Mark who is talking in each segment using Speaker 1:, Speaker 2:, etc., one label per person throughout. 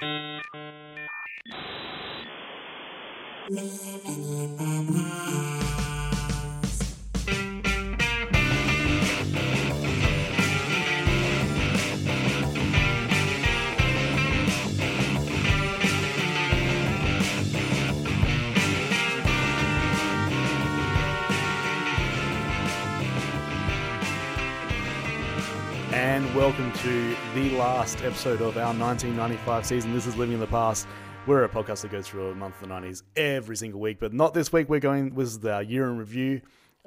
Speaker 1: La la la la la to the last episode of our 1995 season. This is Living in the Past. We're a podcast that goes through a month of the 90s every single week, but not this week. We're going, this is our year in review.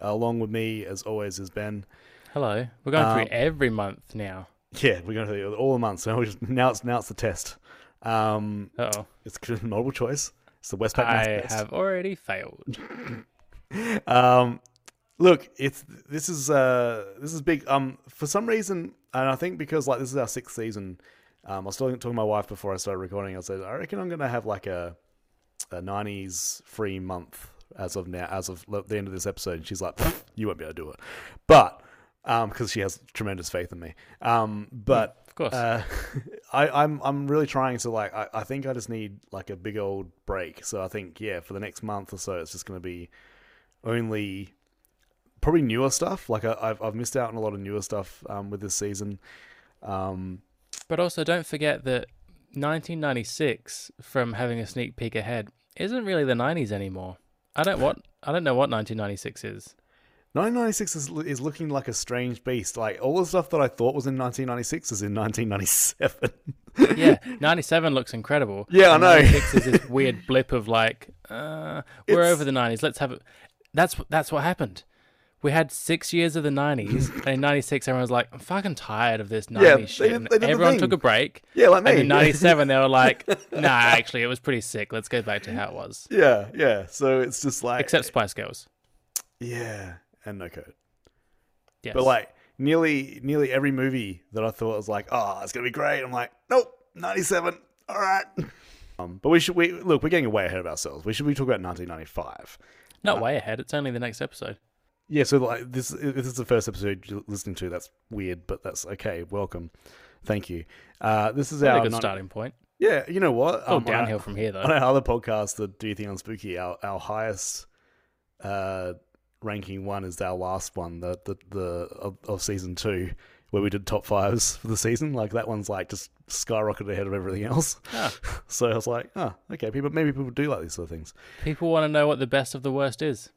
Speaker 1: Uh, along with me, as always, is Ben.
Speaker 2: Hello. We're going
Speaker 1: Um,
Speaker 2: through every month now.
Speaker 1: Yeah, we're going through all the months. Now, just, now, it's, now it's the test. Um,
Speaker 2: oh.
Speaker 1: it's a multiple choice. It's the Westpac
Speaker 2: I
Speaker 1: test.
Speaker 2: have already failed.
Speaker 1: Um, look, it's this is uh this is big. Um, for some reason, and I think because like this is our sixth season. Um, I was talking, talking to my wife before I started recording. I said, I reckon I'm gonna have like a a '90s free month as of now, as of the end of this episode. And she's like, you won't be able to do it, but um, because she has tremendous faith in me. Um, but
Speaker 2: Of course.
Speaker 1: uh, I, I'm I'm really trying to like I, I think I just need like a big old break. So I think yeah, for the next month or so, it's just going to be only probably newer stuff. Like I, I've I've missed out on a lot of newer stuff um, with this season. Um,
Speaker 2: but also, don't forget that 1996, from having a sneak peek ahead, isn't really the 90s anymore. I don't what I don't know what 1996 is.
Speaker 1: 1996 is is looking like a strange beast. Like all the stuff that I thought was in 1996 is in 1997.
Speaker 2: Yeah, 97 looks incredible.
Speaker 1: Yeah, I know.
Speaker 2: 96 is this weird blip of like, uh, we're
Speaker 1: It's-
Speaker 2: over the 90s. Let's have it. That's that's what happened. We had six years of the 90s, and in 96, everyone was like, I'm fucking tired of this 90s
Speaker 1: Yeah,
Speaker 2: shit.
Speaker 1: they did
Speaker 2: everyone took a break.
Speaker 1: yeah, like me.
Speaker 2: And in 97, they were like, nah, actually, it was pretty sick. Let's go back to how it was.
Speaker 1: yeah, yeah. So it's just like
Speaker 2: Except Spice Girls.
Speaker 1: yeah, and no code.
Speaker 2: Yes.
Speaker 1: But like nearly nearly every movie that I thought was like, oh, it's gonna be great. I'm like, nope, 97. All right. Um, but we should we look. We're getting way ahead of ourselves. We should be talking about 1995.
Speaker 2: Not way ahead. It's only the next episode.
Speaker 1: Yeah. So like this, if this is the first episode you're listening to. That's weird, but that's okay. Welcome. Thank you. Uh, this is our
Speaker 2: a good
Speaker 1: non-
Speaker 2: starting point.
Speaker 1: Yeah, you know what?
Speaker 2: It's all
Speaker 1: Um, on our-
Speaker 2: downhill from here, though.
Speaker 1: on
Speaker 2: though.
Speaker 1: our other podcast, the Do You Think I'm Spooky, our, our highest uh, ranking one is our last one, the the, the of, of season two, where we did top fives for the season. Like that one's like just skyrocketed ahead of everything else.
Speaker 2: Ah.
Speaker 1: So I was like, oh, okay, people maybe people do like these sort of things.
Speaker 2: People want to know what the best of the worst is.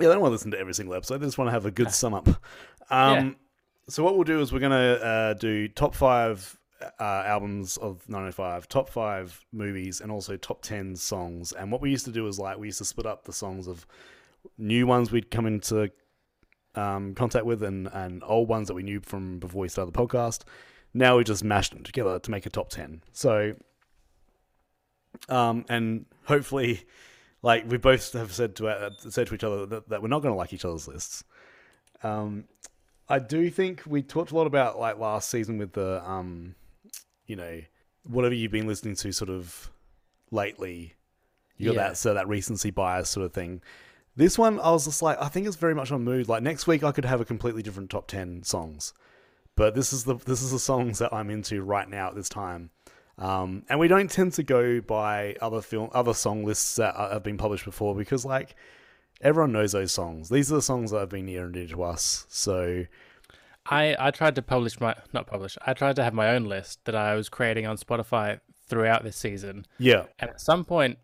Speaker 1: Yeah, I don't want to listen to every single episode. I just want to have a good sum up. Um, So what we'll do is we're gonna uh, do top five uh, albums of '95, top five movies, and also top ten songs. And what we used to do is like we used to split up the songs of new ones we'd come into um, contact with, and and old ones that we knew from before we started the podcast. Now we just mashed them together to make a top ten. So, um, and hopefully like we both have said to uh, said to each other that, that we're not going to like each other's lists. Um, I do think we talked a lot about like last season with the um, you know, whatever you've been listening to sort of lately. You got
Speaker 2: Yeah.
Speaker 1: that so that recency bias sort of thing. This one, I was just like, I think it's very much on mood. Like next week, I could have a completely different top ten songs, but this is the this is the songs that I'm into right now at this time. Um, and we don't tend to go by other film, other song lists that have been published before because like everyone knows those songs. These are the songs that have been near and dear to us. So
Speaker 2: I, I tried to publish my not publish. I tried to have my own list that I was creating on Spotify throughout this season.
Speaker 1: yeah,
Speaker 2: And at some point,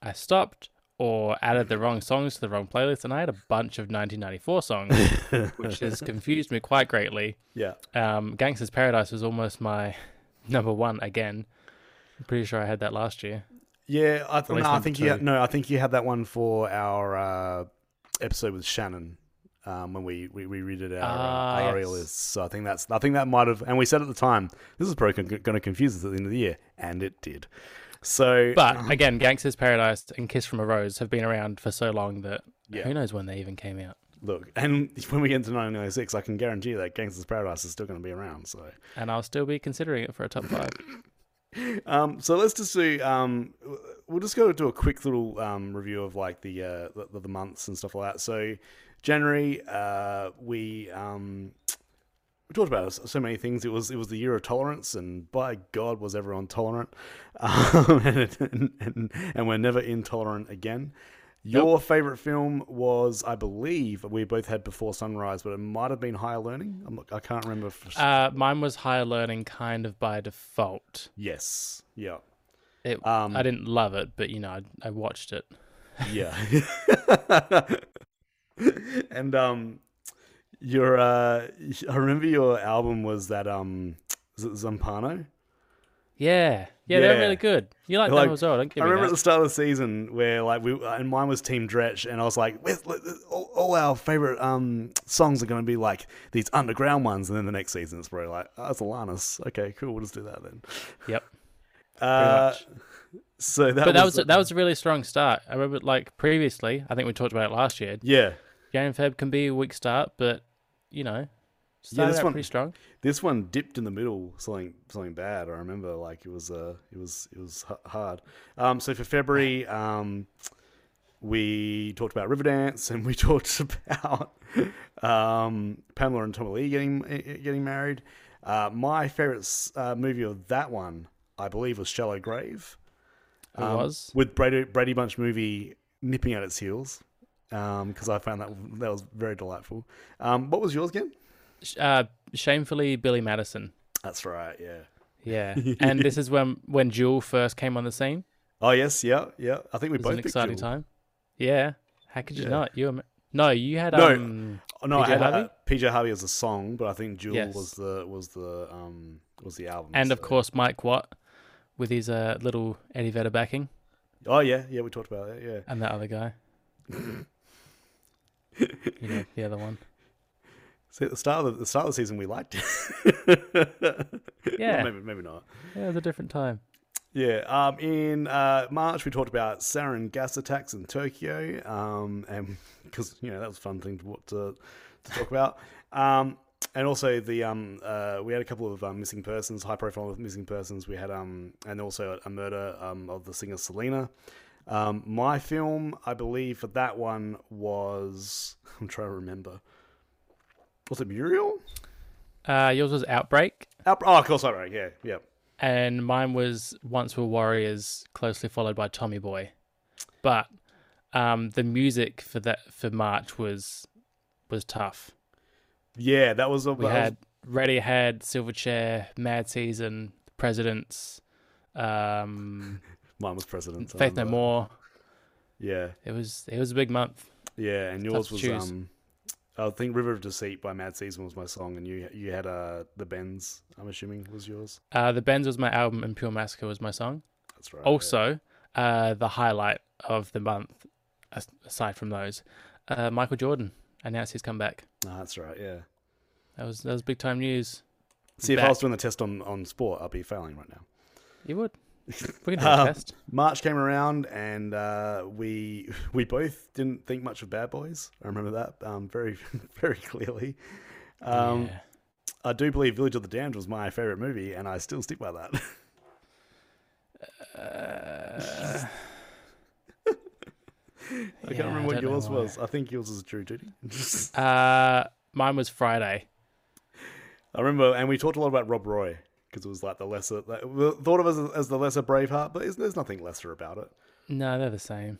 Speaker 2: I stopped or added the wrong songs to the wrong playlist, and I had a bunch of 1994 songs, which has confused me quite greatly.
Speaker 1: yeah,
Speaker 2: Um, Gangster's Paradise was almost my number one again. I'm pretty sure I had that last year.
Speaker 1: yeah. I, th- no, I think you had, no, I think you had that one for our uh, episode with Shannon. Um, when we, we, we redid our
Speaker 2: Ah,
Speaker 1: uh, ARIA
Speaker 2: yes.
Speaker 1: lists, so I think that's I think that might have, and we said at the time this is probably going to confuse us at the end of the year, and it did. So,
Speaker 2: But again, Gangster's Paradise and Kiss from a Rose have been around for so long that
Speaker 1: Yeah.
Speaker 2: who knows when they even came out.
Speaker 1: Look, and when we get into 1996, I can guarantee that Gangster's Paradise is still going to be around. So,
Speaker 2: And I'll still be considering it for a top five.
Speaker 1: Um, so let's just do. Um, we'll just go do a quick little um, review of like the, uh, the the months and stuff like that. So January, uh, we um, we talked about so so many things. It was it was the year of tolerance, and by God, was everyone tolerant, um, and, and, and and we're never intolerant again. Your favorite film was, I believe, we both had Before Sunrise, but it might have been Higher Learning. I'm, I can't remember. For,
Speaker 2: Uh, mine was higher learning, kind of by default.
Speaker 1: yes, yeah,
Speaker 2: It,
Speaker 1: Um,
Speaker 2: I didn't love it, but you know, I, I watched it.
Speaker 1: yeah. and um, your uh, I remember your album was that um, was it Zampano?
Speaker 2: Yeah, yeah, they're
Speaker 1: Yeah.
Speaker 2: really good. You like,
Speaker 1: Like,
Speaker 2: them as well? Don't give
Speaker 1: I
Speaker 2: me
Speaker 1: remember at
Speaker 2: that.
Speaker 1: the start of the season where like we and mine was Team Dresch, and I was like, "With all, all our favorite um songs are going to be like these underground ones, and then the next season it's probably like, oh, it's Alanis. Okay, cool, we'll just do that then.
Speaker 2: Yep.
Speaker 1: Uh,
Speaker 2: much.
Speaker 1: so that
Speaker 2: but that
Speaker 1: was,
Speaker 2: was that was a really strong start. I remember, like previously, I think we talked about it last year.
Speaker 1: yeah.
Speaker 2: Jan and Feb can be a weak start, but you know, started
Speaker 1: this one-
Speaker 2: pretty strong.
Speaker 1: This one dipped in the middle, something something bad. I remember like it was uh it was it was hard. Um, so for February, um, we talked about Riverdance, and we talked about um Pamela and Tommy Lee getting eh, getting married. Uh, my favorite uh, movie of that one, I believe, was Shallow Grave.
Speaker 2: It
Speaker 1: um,
Speaker 2: was.
Speaker 1: with Brady Brady Bunch movie nipping at its heels. Because I found that that was very delightful. Um, what was yours again?
Speaker 2: Uh, shamefully, Billy Madison.
Speaker 1: That's right. Yeah.
Speaker 2: Yeah, and this is when when Jewel first came on the scene.
Speaker 1: Oh yes, yeah, yeah. I think we
Speaker 2: It was
Speaker 1: both
Speaker 2: an exciting
Speaker 1: Jewel.
Speaker 2: time. Yeah, how could you
Speaker 1: Yeah.
Speaker 2: not? You were, no, you had
Speaker 1: No,
Speaker 2: um.
Speaker 1: Oh, no, I
Speaker 2: PJ
Speaker 1: had uh,
Speaker 2: Harvey?
Speaker 1: PJ Harvey as a song, but I think Jewel
Speaker 2: Yes.
Speaker 1: was the was the um was the album.
Speaker 2: and of course Mike Watt with his uh, little Eddie Vedder backing
Speaker 1: Oh yeah, yeah, we talked about it. Yeah.
Speaker 2: and that other guy. you know the other one.
Speaker 1: See, at the start of the, the start of the season, we liked it.
Speaker 2: Yeah.
Speaker 1: Maybe maybe not.
Speaker 2: Yeah, it was a different time.
Speaker 1: Yeah. Um, in uh, March, we talked about sarin gas attacks in Tokyo, um, and because you know that was a fun thing to to, to talk about. Um, and also the um, uh, we had a couple of um, missing persons, high profile missing persons. We had um, and also a murder um, of the singer Selena. Um, my film, I believe, for that one was I'm trying to remember. Was it Muriel?
Speaker 2: Uh, yours was Outbreak,
Speaker 1: Out- oh, of course, sorry. Yeah, yeah.
Speaker 2: and mine was Once Were Warriors, closely followed by Tommy Boy. But um, the music for that for March was was tough.
Speaker 1: Yeah, that was a.
Speaker 2: We
Speaker 1: had was-
Speaker 2: had Radiohead, Silverchair, Mad Season, Presidents, um,
Speaker 1: mine was Presidents.
Speaker 2: Faith No. More.
Speaker 1: Yeah,
Speaker 2: It was it was a big month.
Speaker 1: yeah, and yours was um, I think River of Deceit by Mad Season was my song, and you you had uh the Bends. I'm assuming was yours.
Speaker 2: Uh, the Bends was my album, and Pure Massacre was my song.
Speaker 1: That's right. yeah.
Speaker 2: Also, uh, the highlight of the month, aside from those, uh, Michael Jordan announced his comeback.
Speaker 1: Ah, that's right. Yeah.
Speaker 2: That was that was big time news.
Speaker 1: See, if I was doing the test on on sport, I'd be failing right now.
Speaker 2: You would. We can do a
Speaker 1: Um,
Speaker 2: test.
Speaker 1: March came around, and uh, we we both didn't think much of Bad Boys. I remember that um, very very clearly. Um,
Speaker 2: yeah.
Speaker 1: I do believe Village of the Damned was my favorite movie, and I still stick by that.
Speaker 2: Uh,
Speaker 1: I
Speaker 2: yeah,
Speaker 1: can't remember what yours was. I think yours was Jury Duty.
Speaker 2: Uh, mine was Friday.
Speaker 1: I remember, and we talked a lot about Rob Roy because it was like the lesser, like, thought of as, as the lesser Braveheart, but there's nothing lesser about it.
Speaker 2: No, they're the same.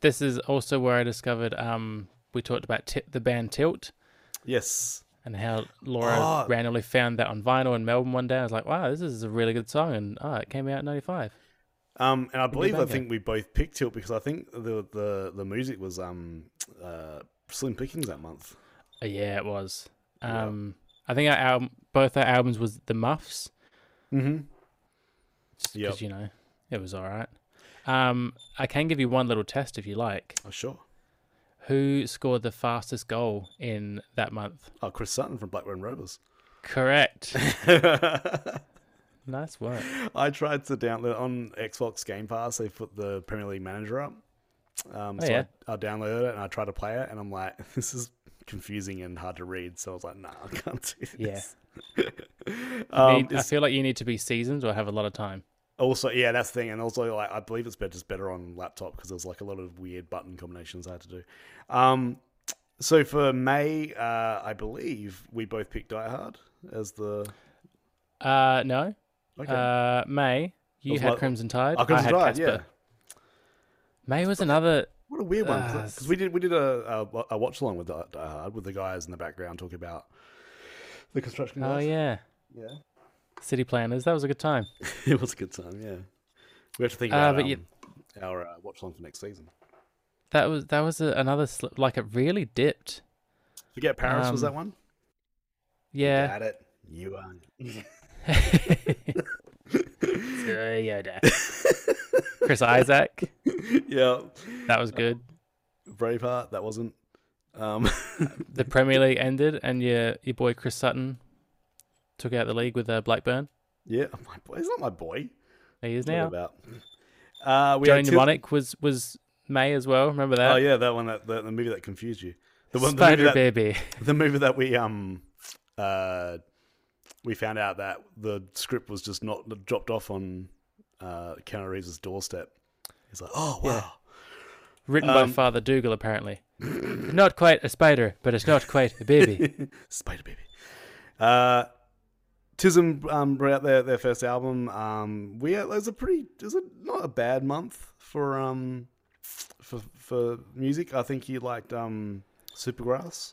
Speaker 2: this is also where I discovered. Um, we talked about t- the band Tilt
Speaker 1: Yes,
Speaker 2: and how Laura
Speaker 1: Oh.
Speaker 2: randomly found that on vinyl in Melbourne one day. I was like, "Wow, this is a really good song," and oh, it came out in '95.
Speaker 1: um, and I believe I think we both picked Tilt because I think the the the music was um uh Slim Pickings that month.
Speaker 2: Uh, yeah, it was.
Speaker 1: Yeah.
Speaker 2: Um, I think our album, both our albums was the Muffs.
Speaker 1: Mm-hmm.
Speaker 2: Just
Speaker 1: Yep.
Speaker 2: because you know it was all right. Um, I can give you one little test if you like.
Speaker 1: Oh sure.
Speaker 2: Who scored the fastest goal in that month?
Speaker 1: Oh, Chris Sutton from Blackburn Rovers.
Speaker 2: Correct. nice work.
Speaker 1: I tried to download on Xbox Game Pass. They put the Premier League Manager up. Um,
Speaker 2: Oh,
Speaker 1: so
Speaker 2: yeah.
Speaker 1: I, I downloaded it and I tried to play it, and I'm like, this is confusing and hard to read. So I was like, nah, I can't do this.
Speaker 2: You
Speaker 1: um,
Speaker 2: need- I feel like you need to be seasoned or have a lot of time.
Speaker 1: also, yeah, that's the thing, and also like I believe it's better just better on laptop because there's like a lot of weird button combinations I had to do. Um, So for May, uh, I believe we both picked Die Hard as the.
Speaker 2: Uh, no.
Speaker 1: Okay.
Speaker 2: Uh, May, you had
Speaker 1: like-
Speaker 2: Crimson Tide.
Speaker 1: Oh, Crimson
Speaker 2: I had
Speaker 1: Tide, yeah.
Speaker 2: May was another.
Speaker 1: What a weird one
Speaker 2: Uh,
Speaker 1: because we did we did a a, a watch along with Die Die Hard with the guys in the background talking about the construction.
Speaker 2: Oh
Speaker 1: guys.
Speaker 2: yeah,
Speaker 1: yeah.
Speaker 2: City Planners. That was a good time.
Speaker 1: it was a good time. Yeah, we have to think
Speaker 2: Uh,
Speaker 1: about
Speaker 2: but
Speaker 1: um,
Speaker 2: you-
Speaker 1: our uh, watch along for next season.
Speaker 2: That was that was a, another sl- like it really dipped.
Speaker 1: Forget Paris was
Speaker 2: Um,
Speaker 1: that one?
Speaker 2: Yeah.
Speaker 1: Got it. You are. Dad.
Speaker 2: Chris Isaak.
Speaker 1: yeah.
Speaker 2: That was good.
Speaker 1: Braveheart. That wasn't. Um,
Speaker 2: The Premier League ended, and your your boy Chris Sutton took out the league with uh, Blackburn.
Speaker 1: yeah, my boy. He's not my boy.
Speaker 2: He is
Speaker 1: What
Speaker 2: now.
Speaker 1: about? Uh, we
Speaker 2: Johnny
Speaker 1: had Til-
Speaker 2: Mnemonic was was May as well. Remember that?
Speaker 1: Oh yeah, that one. That the, the movie that confused you. The one. The movie
Speaker 2: Spider
Speaker 1: that,
Speaker 2: Baby.
Speaker 1: the movie that we um uh we found out that the script was just not dropped off on uh Keanu Reeves' doorstep. He's like, oh wow.
Speaker 2: Yeah. Written by
Speaker 1: Um,
Speaker 2: Father Dougal, apparently. not quite a spider, but it's not quite a baby.
Speaker 1: Spider Baby. Uh, Tism um, brought out their, their first album. Um, we it was a pretty, it was a, not a bad month for um for for music. I think you liked um Supergrass.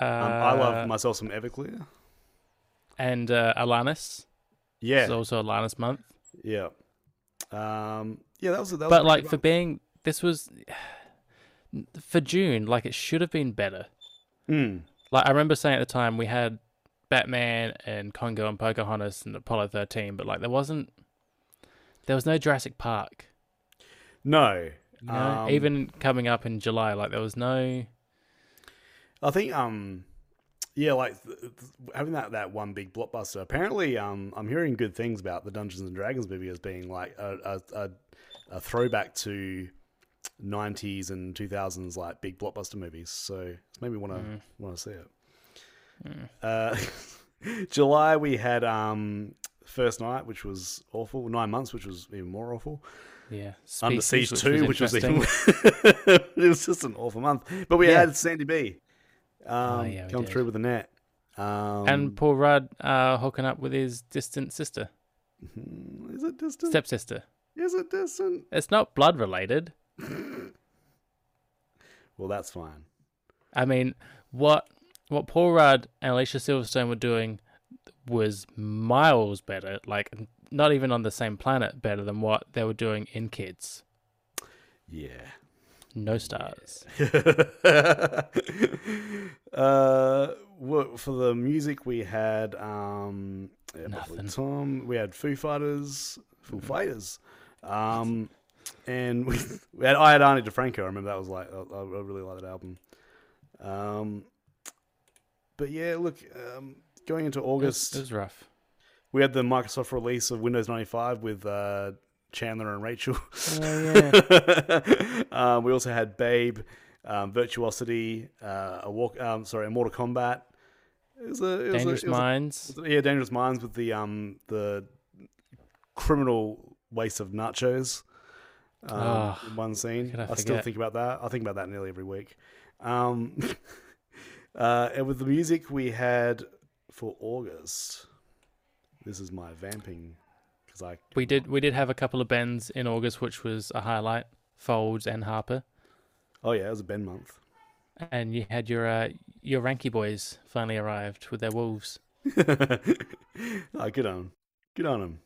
Speaker 2: Uh,
Speaker 1: Um, I love myself some Everclear.
Speaker 2: and uh, Alanis.
Speaker 1: Yeah,
Speaker 2: It's also Alanis month.
Speaker 1: yeah, um, yeah. That was that was
Speaker 2: But like
Speaker 1: good
Speaker 2: for being this was for June, like it should have been better.
Speaker 1: Mm.
Speaker 2: Like I remember saying at the time we had Batman and Congo and Pocahontas and Apollo thirteen, but like there wasn't there was no Jurassic Park.
Speaker 1: no,
Speaker 2: You know?
Speaker 1: Um,
Speaker 2: Even coming up in July, like there was no
Speaker 1: I think um yeah like th- th- having that that one big blockbuster. Apparently um I'm hearing good things about the Dungeons and Dragons movie as being like a a, a, a throwback to 90s and 2000s like big blockbuster movies. So it's made me want to
Speaker 2: Mm.
Speaker 1: want to see it.
Speaker 2: Mm.
Speaker 1: Uh, July we had um first night which was awful. 9 months which was even more awful.
Speaker 2: yeah.
Speaker 1: Under
Speaker 2: Species,
Speaker 1: Siege 2 which was
Speaker 2: interesting.
Speaker 1: even it was just an awful month. But we
Speaker 2: Yeah.
Speaker 1: had Sandy B. Um,
Speaker 2: Oh, yeah,
Speaker 1: come
Speaker 2: did.
Speaker 1: through with the net. Um,
Speaker 2: and Paul Rudd uh, hooking up with his distant sister,
Speaker 1: hmm, is it distant?
Speaker 2: stepsister.
Speaker 1: Is it distant?
Speaker 2: It's not blood related.
Speaker 1: Well, that's fine.
Speaker 2: I mean, what what Paul Rudd and Alicia Silverstone were doing was miles better. Like, not even on the same planet, better than what they were doing in Kids.
Speaker 1: Yeah.
Speaker 2: No stars.
Speaker 1: uh, what, for the music, we had um, yeah,
Speaker 2: Nothing.
Speaker 1: Tom. We had Foo Fighters. Foo Fighters. Um, and we, we had I had Ani DiFranco. I remember that was like I, I really like that album. Um, but yeah, look, um, going into
Speaker 2: It was,
Speaker 1: August,
Speaker 2: it was rough.
Speaker 1: we had the Microsoft release of Windows ninety five with uh, Chandler and Rachel.
Speaker 2: Oh, yeah.
Speaker 1: um, we also had Babe, um, Virtuosity, uh, a walk. Um, sorry, a Mortal Kombat. It was a, it was a-
Speaker 2: Dangerous
Speaker 1: was a-
Speaker 2: Minds.
Speaker 1: yeah, Dangerous Minds with the um the criminal waste of nachos. Um,
Speaker 2: Ah,
Speaker 1: in one scene.
Speaker 2: I
Speaker 1: I, still think about that. I think about that nearly every week. Um, uh, and with the music we had for August, this is my vamping because I
Speaker 2: We did we did have a couple of bends in August, which was a highlight. Folds and Harper,
Speaker 1: oh yeah, it was a Ben month.
Speaker 2: and you had your uh, your Ranky boys finally arrived with their wolves.
Speaker 1: oh, good on, good on them.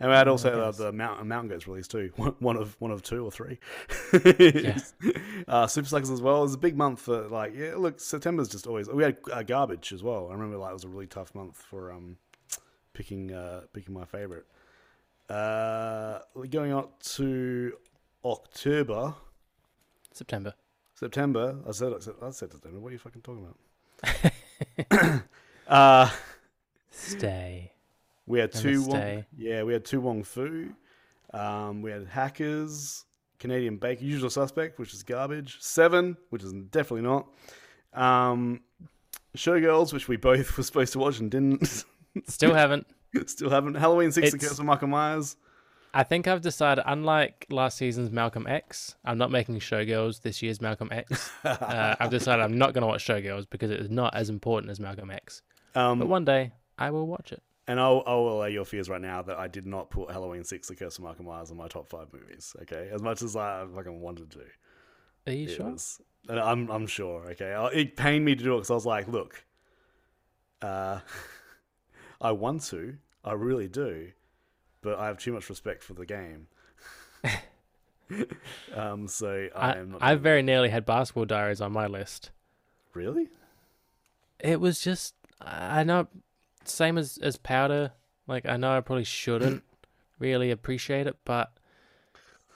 Speaker 1: And we had also
Speaker 2: I
Speaker 1: uh, the Mountain Mountain Goats release too. One one of one of two or three.
Speaker 2: Yes.
Speaker 1: uh, Supersuckers as well. It was a big month for like yeah. Look, September's just always. We had uh, garbage as well. I remember like it was a really tough month for um picking uh picking my favorite. Uh, going on to October,
Speaker 2: September.
Speaker 1: September. I said I said, I said September. What are you fucking talking about? uh
Speaker 2: Stay.
Speaker 1: We had two Wong, yeah, we had To Wong Foo. Um, we had Hackers, Canadian Bacon, Usual Suspect, which is garbage. Seven, which is definitely not. Um, Showgirls, which we both were supposed to watch and didn't.
Speaker 2: Still haven't.
Speaker 1: Still haven't. Halloween Six: The
Speaker 2: It's-
Speaker 1: Curse of Michael Myers.
Speaker 2: I think I've decided, unlike last season's Malcolm X, I'm not making Showgirls this year's Malcolm X. uh, I've decided I'm not going to watch Showgirls because it is not as important as Malcolm X.
Speaker 1: Um,
Speaker 2: But one day I will watch it.
Speaker 1: And I'll, I'll allay your fears right now that I did not put Halloween Six: The Curse of Michael Myers on my top five movies. Okay, as much as I fucking wanted to.
Speaker 2: Are you
Speaker 1: It
Speaker 2: sure?
Speaker 1: was- I'm I'm sure. Okay, it pained me to do it because I was like, look, uh, I want to, I really do, but I have too much respect for the game. um, so I, am not.
Speaker 2: I very nearly had Basketball Diaries on my list.
Speaker 1: really.
Speaker 2: It was just, I know, same as as Powder. Like I know I probably shouldn't really appreciate it, but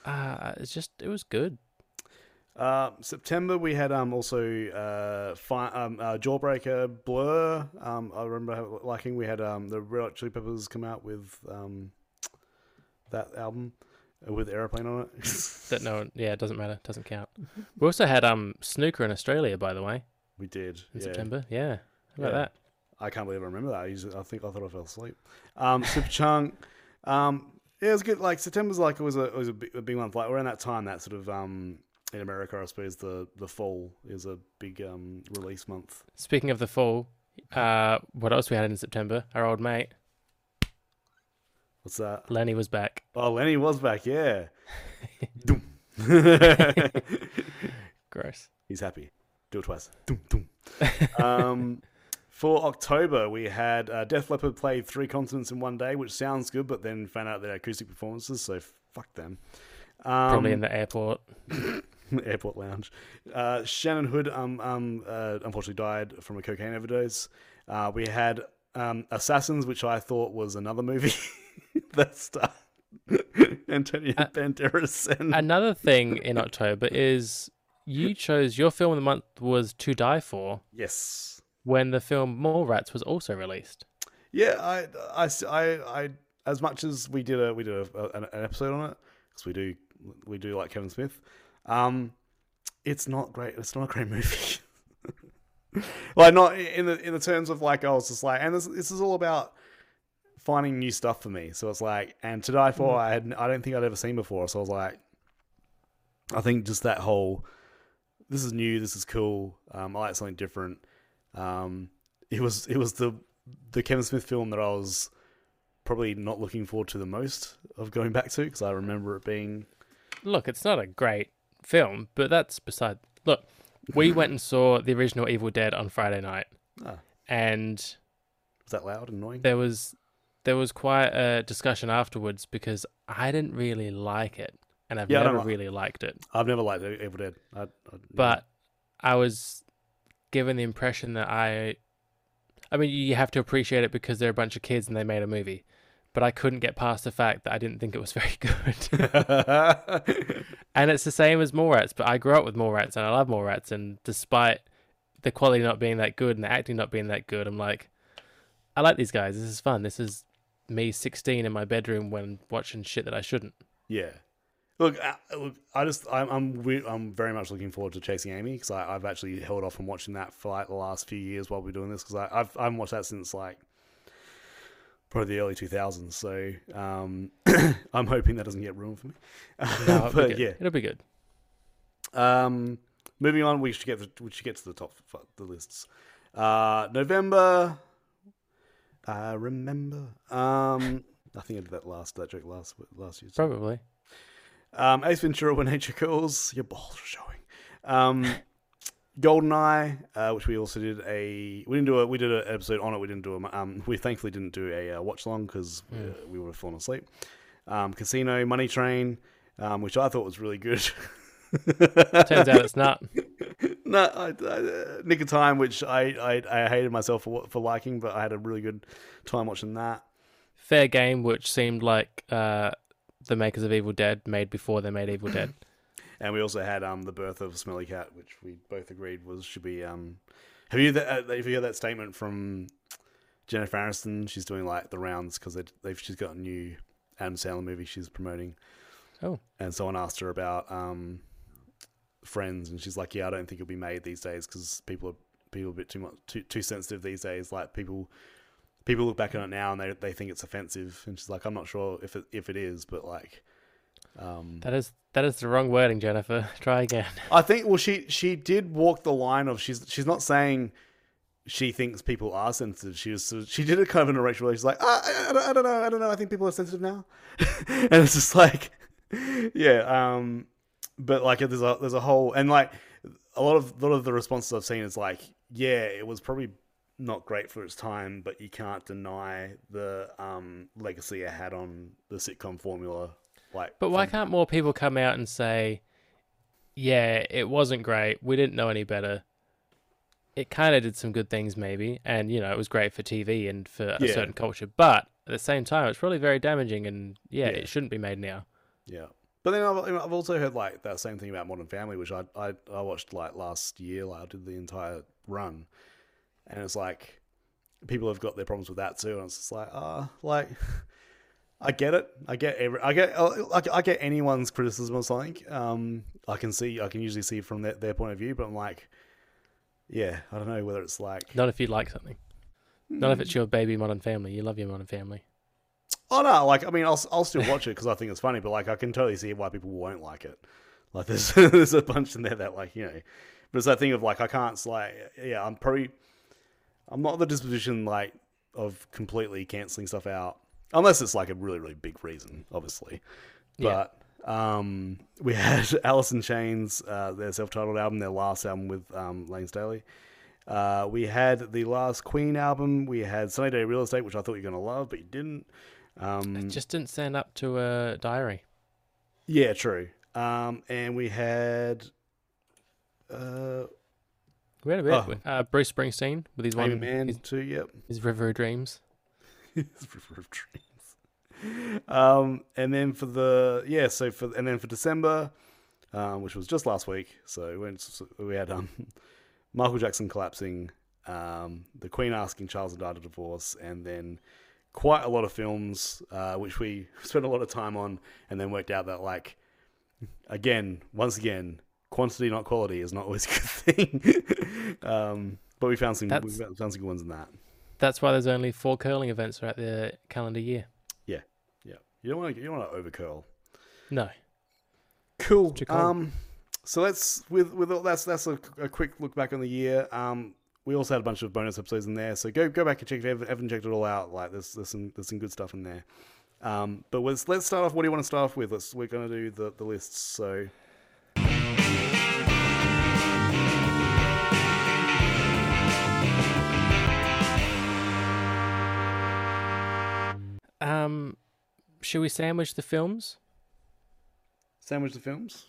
Speaker 2: uh, it's just it was good.
Speaker 1: Uh, September we had um also uh, fi- um uh, Jawbreaker Blur. Um, I remember liking. We had um the Red Hot Chili Peppers come out with um that album with Aeroplane on it.
Speaker 2: That no, yeah, it doesn't matter, doesn't count. We also had um snooker in Australia, by the way,
Speaker 1: we did
Speaker 2: in
Speaker 1: yeah.
Speaker 2: September. Yeah, how about
Speaker 1: Yeah.
Speaker 2: that?
Speaker 1: I can't believe I remember that. I, usually, I think I thought I fell asleep. Um, Superchunk. Um, yeah, it was good. Like September's like it was a it was a big, a big month. Like around that time, that sort of um in America, I suppose the the fall is a big um release month.
Speaker 2: Speaking of the fall, uh, what else we had in September? Our old mate
Speaker 1: What's that?
Speaker 2: Lenny was back.
Speaker 1: Oh, Lenny was back. Yeah.
Speaker 2: Gross.
Speaker 1: He's happy. Do it twice. Doom, doom. um, for October, we had uh, Def Leppard played three continents in one day, which sounds good, but then found out they're acoustic performances, so fuck them. Um,
Speaker 2: Probably in the airport.
Speaker 1: airport lounge. Uh, Shannon Hoon, um, um, uh, unfortunately died from a cocaine overdose. Uh, we had um, Assassins, which I thought was another movie that starred Antonio
Speaker 2: Uh,
Speaker 1: Banderas and
Speaker 2: Another thing in October is you chose your film of the month was To Die For
Speaker 1: yes,
Speaker 2: when the film More Mallrats was also released.
Speaker 1: yeah. I, I, I, I, as much as we did a we did a, an, an episode on it because we do we do like Kevin Smith. Um, it's not great. It's not a great movie. like not in the in the terms of like I was just like, and this this is all about finding new stuff for me. So it's like, and to die for, I had I don't think I'd ever seen before. So I was like, I think just that whole, this is new, this is cool. Um, I like something different. Um, it was it was the the Kevin Smith film that I was probably not looking forward to the most of going back to because I remember it being
Speaker 2: Look, it's not a great film, but that's beside. Look, we went and saw the original Evil Dead on Friday night,
Speaker 1: ah,
Speaker 2: and
Speaker 1: was that loud and annoying?
Speaker 2: there was there was quite a discussion afterwards because I didn't really like it, and I've
Speaker 1: Yeah,
Speaker 2: never really liked it.
Speaker 1: I've never liked Evil Dead. I, I,
Speaker 2: But I was given the impression that I, I mean, you have to appreciate it because they're a bunch of kids and they made a movie. But I couldn't get past the fact that I didn't think it was very good. and it's the same as Mallrats, but I grew up with Mallrats and I love Mallrats. And despite the quality not being that good and the acting not being that good, I'm like, I like these guys. This is fun. This is me 16 in my bedroom when watching shit that I shouldn't.
Speaker 1: Yeah. Look, uh, look, I just I'm I'm I'm very much looking forward to chasing Amy because I've actually held off from watching that for like the last few years while we're doing this because I've I haven't watched that since like probably the early 2000s. So um, I'm hoping that doesn't get ruined for me.
Speaker 2: No, it'll
Speaker 1: but yeah,
Speaker 2: It'll be good.
Speaker 1: um, moving on, we should get the, we should get to the top f- the lists. Uh, November. I remember. Um, I think I did that last that joke last last year.
Speaker 2: Probably.
Speaker 1: Um, Ace Ventura: When Nature Calls. Your balls are showing. Um, Goldeneye, uh, which we also did a we didn't do a we did an episode on it. We didn't do a um, we thankfully didn't do a uh, watch long because
Speaker 2: Mm.
Speaker 1: uh, we would have fallen asleep. Um, Casino, Money Train, um, which I thought was really good.
Speaker 2: Turns out it's not.
Speaker 1: no, I, I, Nick of Time, which I, I I hated myself for for liking, but I had a really good time watching that.
Speaker 2: Fair Game, which seemed like uh, the makers of Evil Dead made before they made Evil Dead.
Speaker 1: And we also had um the birth of Smelly Cat, which we both agreed was should be um. Have you that? Uh, have you heard that statement from Jennifer Aniston? She's doing like the rounds because they've she's got a new Adam Sandler movie she's promoting.
Speaker 2: Oh.
Speaker 1: And someone asked her about um Friends, and she's like, "Yeah, I don't think it'll be made these days because people are people are a bit too much too too sensitive these days. Like people." People look back on it now and they they think it's offensive, and she's like, I'm not sure if it if it is, but like, um,
Speaker 2: That is that is the wrong wording, Jennifer. Try again.
Speaker 1: I think well she she did walk the line of she's she's not saying she thinks people are sensitive. She was she did it kind of in a racial way. She's like, ah, I, I, don't, I don't know, I don't know. I think people are sensitive now, and it's just like, yeah. Um, but like there's a there's a whole and like a lot of a lot of the responses I've seen is like, yeah, it was probably not great for its time, but you can't deny the um legacy it had on the sitcom formula. Like,
Speaker 2: But why
Speaker 1: from-
Speaker 2: can't more people come out and say, "Yeah, it wasn't great. We didn't know any better. It kind of did some good things, maybe, and you know, it was great for TV and for a
Speaker 1: Yeah.
Speaker 2: certain culture. But at the same time, it's probably very damaging, and yeah,
Speaker 1: Yeah.
Speaker 2: it shouldn't be made now."
Speaker 1: Yeah. But then I've, I've also heard like that same thing about Modern Family, which I, I I watched like last year. Like I did the entire run, and it's like people have got their problems with that too, and it's just like ah, like I get it. I get every, I get I, I get anyone's criticism of something. Um, I can see I can usually see from their, their point of view, but I'm like, yeah, I don't know whether it's like
Speaker 2: Not if you like something. Not if it's your baby Modern Family. You love your Modern Family.
Speaker 1: Oh no, like I mean, I'll I'll still watch it because I think it's funny, but like I can totally see why people won't like it. Like there's there's a bunch in there that like you know, but it's that thing of like I can't like yeah I'm probably I'm not the disposition like of completely canceling stuff out unless it's like a really really big reason, obviously.
Speaker 2: Yeah.
Speaker 1: But um, we had Alice in Chains, uh, their self-titled album, their last album with um, Layne Staley. Uh, we had the last Queen album. We had Sunny Day Real Estate, which I thought you were gonna love, but you didn't. Um,
Speaker 2: It just didn't stand up to a diary.
Speaker 1: yeah, true. Um, and we had uh,
Speaker 2: We had a bit.
Speaker 1: Oh.
Speaker 2: Uh, Bruce Springsteen with his
Speaker 1: Amy
Speaker 2: one,
Speaker 1: Man
Speaker 2: his,
Speaker 1: too. Yep,
Speaker 2: his River of Dreams.
Speaker 1: his River of Dreams. Um, and then for the yeah, so for and then for December, um, which was just last week, so we went, so we had um, Michael Jackson collapsing, um, the Queen asking Charles and Di to divorce, and then quite a lot of films, uh, which we spent a lot of time on, and then worked out that like, again, once again, quantity not quality is not always a good thing. Um, but we found some we found some good ones in that.
Speaker 2: That's why there's only four curling events throughout the calendar year.
Speaker 1: Yeah, yeah. you don't want to you don't want to over curl.
Speaker 2: No.
Speaker 1: Cool. Um, so let's with with all that's that's a, a quick look back on the year. Um, we also had a bunch of bonus episodes in there, so go go back and check. If you haven't, haven't checked it all out, like there's there's some there's some good stuff in there. Um, but let's let's start off. What do you want to start off with? Let's we're gonna do the the lists. So
Speaker 2: Um, should we sandwich the films?
Speaker 1: sandwich the films.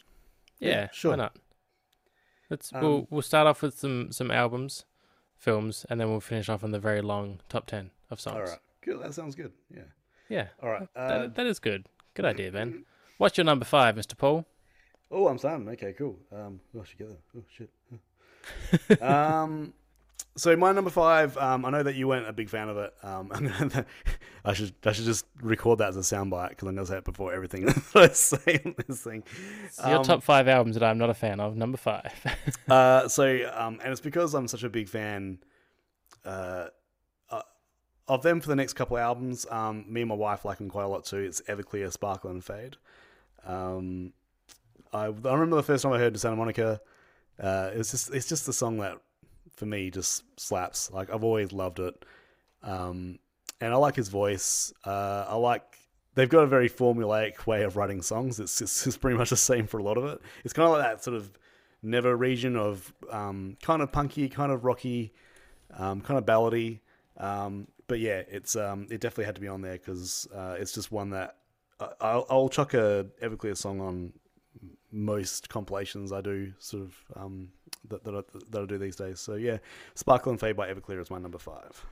Speaker 2: Yeah,
Speaker 1: Yeah, sure.
Speaker 2: Why not? Let's
Speaker 1: Um,
Speaker 2: we'll we'll start off with some some albums, films, and then we'll finish off on the very long top ten of songs.
Speaker 1: All right, good. That sounds good. Yeah.
Speaker 2: Yeah,
Speaker 1: All right. Uh,
Speaker 2: that, that is good. Good idea, Ben. What's your number five, Mr. Paul?
Speaker 1: Oh, I'm starting. Okay, cool. Um, oh, I should get that. Oh shit. um, so my number five. Um, I know that you weren't a big fan of it. Um, I should I should just record that as a soundbite because I'm gonna say it before everything that I say on this thing.
Speaker 2: So your
Speaker 1: Um,
Speaker 2: top five albums that I'm not a fan of. Number five.
Speaker 1: Uh, so um, and it's because I'm such a big fan. Uh, uh, of them for the next couple albums. Um, me and my wife like them quite a lot too. It's Everclear, Sparkle, and Fade. Um, I, I remember the first time I heard Santa Monica. Uh, it's just it's just the song that for me just slaps. Like I've always loved it, um, and I like his voice. Uh, I like they've got a very formulaic way of writing songs. It's it's, it's pretty much the same for a lot of it. It's kind of like that sort of never region of um, kind of punky, kind of rocky, um, kind of ballady. Um, but yeah, it's um, it definitely had to be on there because uh, it's just one that I- I'll, I'll chuck a Everclear song on most compilations I do sort of um, that that I, that I do these days. So yeah, Sparkle and Fade by Everclear is my number five.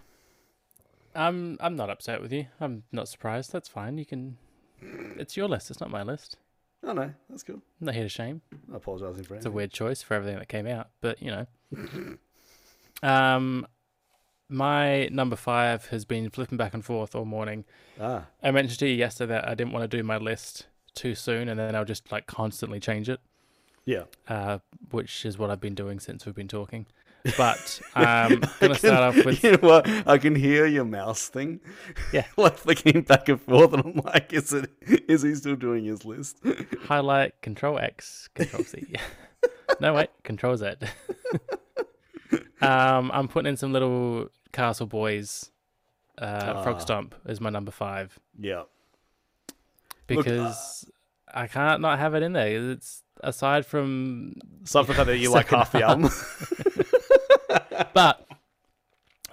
Speaker 2: I'm I'm not upset with you. I'm not surprised. That's fine. You can. It's your list. It's not my list.
Speaker 1: Oh no, that's cool.
Speaker 2: I'm not here to shame.
Speaker 1: I'm apologizing for it.
Speaker 2: It's a weird choice for everything that came out, but you know. um, my number five has been flipping back and forth all morning.
Speaker 1: Ah,
Speaker 2: I mentioned to you yesterday that I didn't want to do my list too soon, and then I'll just like constantly change it,
Speaker 1: yeah,
Speaker 2: uh, which is what I've been doing since we've been talking. But I'm gonna start off with
Speaker 1: You know what? I can hear your mouse thing.
Speaker 2: Yeah.
Speaker 1: like flicking back and forth, and I'm like, is it? Is he still doing his list?
Speaker 2: highlight Control X, Control C. no wait, Control Z. um, I'm putting in some little Castle Boys. Uh, Frog
Speaker 1: Ah.
Speaker 2: Stomp is my number five
Speaker 1: yeah. Look, uh,
Speaker 2: because I can't not have it in there. It's aside from,
Speaker 1: Aside from the fact that you like half the album.
Speaker 2: but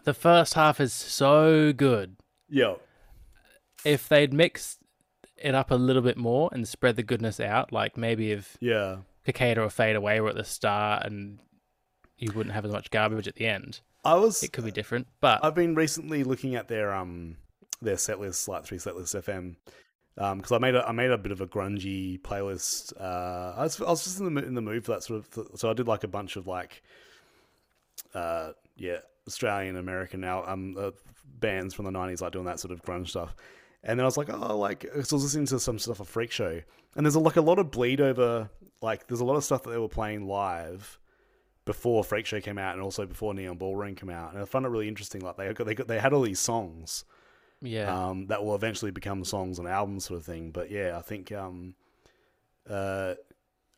Speaker 2: the first half is so good.
Speaker 1: yeah.
Speaker 2: If they'd mixed it up a little bit more and spread the goodness out, like maybe if
Speaker 1: Yeah.
Speaker 2: Cicada or Fade Away were at the start and you wouldn't have as much garbage at the end,
Speaker 1: I was.
Speaker 2: it could be different. But
Speaker 1: I've been recently looking at their um their set list, like three set list FM, because I made a I made a bit of a grungy playlist. Uh, I was I was just in the in the mood for that sort of. So I did like a bunch of like, uh, yeah, Australian American now um uh, bands from the nineties like doing that sort of grunge stuff. And then I was like, oh, like, so I was listening to some stuff of Freak Show, and there's a, like a lot of bleed over, like, there's a lot of stuff that they were playing live before Freak Show came out, and also before Neon Ballroom came out, and I found it really interesting. Like, they got, they got, they had all these songs,
Speaker 2: yeah,
Speaker 1: um, that will eventually become songs and albums, sort of thing. But yeah, I think, um, uh,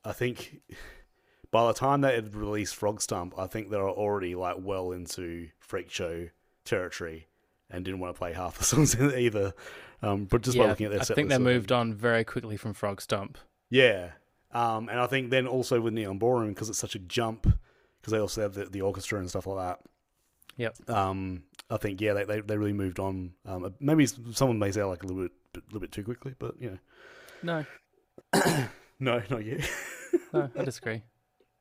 Speaker 1: I think by the time they had released Frog Stomp, I think they were already like well into Freak Show territory, and didn't want to play half the songs either. Um, but just by looking at their
Speaker 2: I think they moved on very quickly from Frog Stomp.
Speaker 1: yeah. Um, and I think then also with Neon Ballroom, because it's such a jump, because they also have the, the orchestra and stuff like that.
Speaker 2: Yep.
Speaker 1: Um, I think, yeah, they, they, they really moved on. Um, maybe someone may say like a little bit, a little bit too quickly, but, you know.
Speaker 2: No,
Speaker 1: No, not you.
Speaker 2: no, I disagree.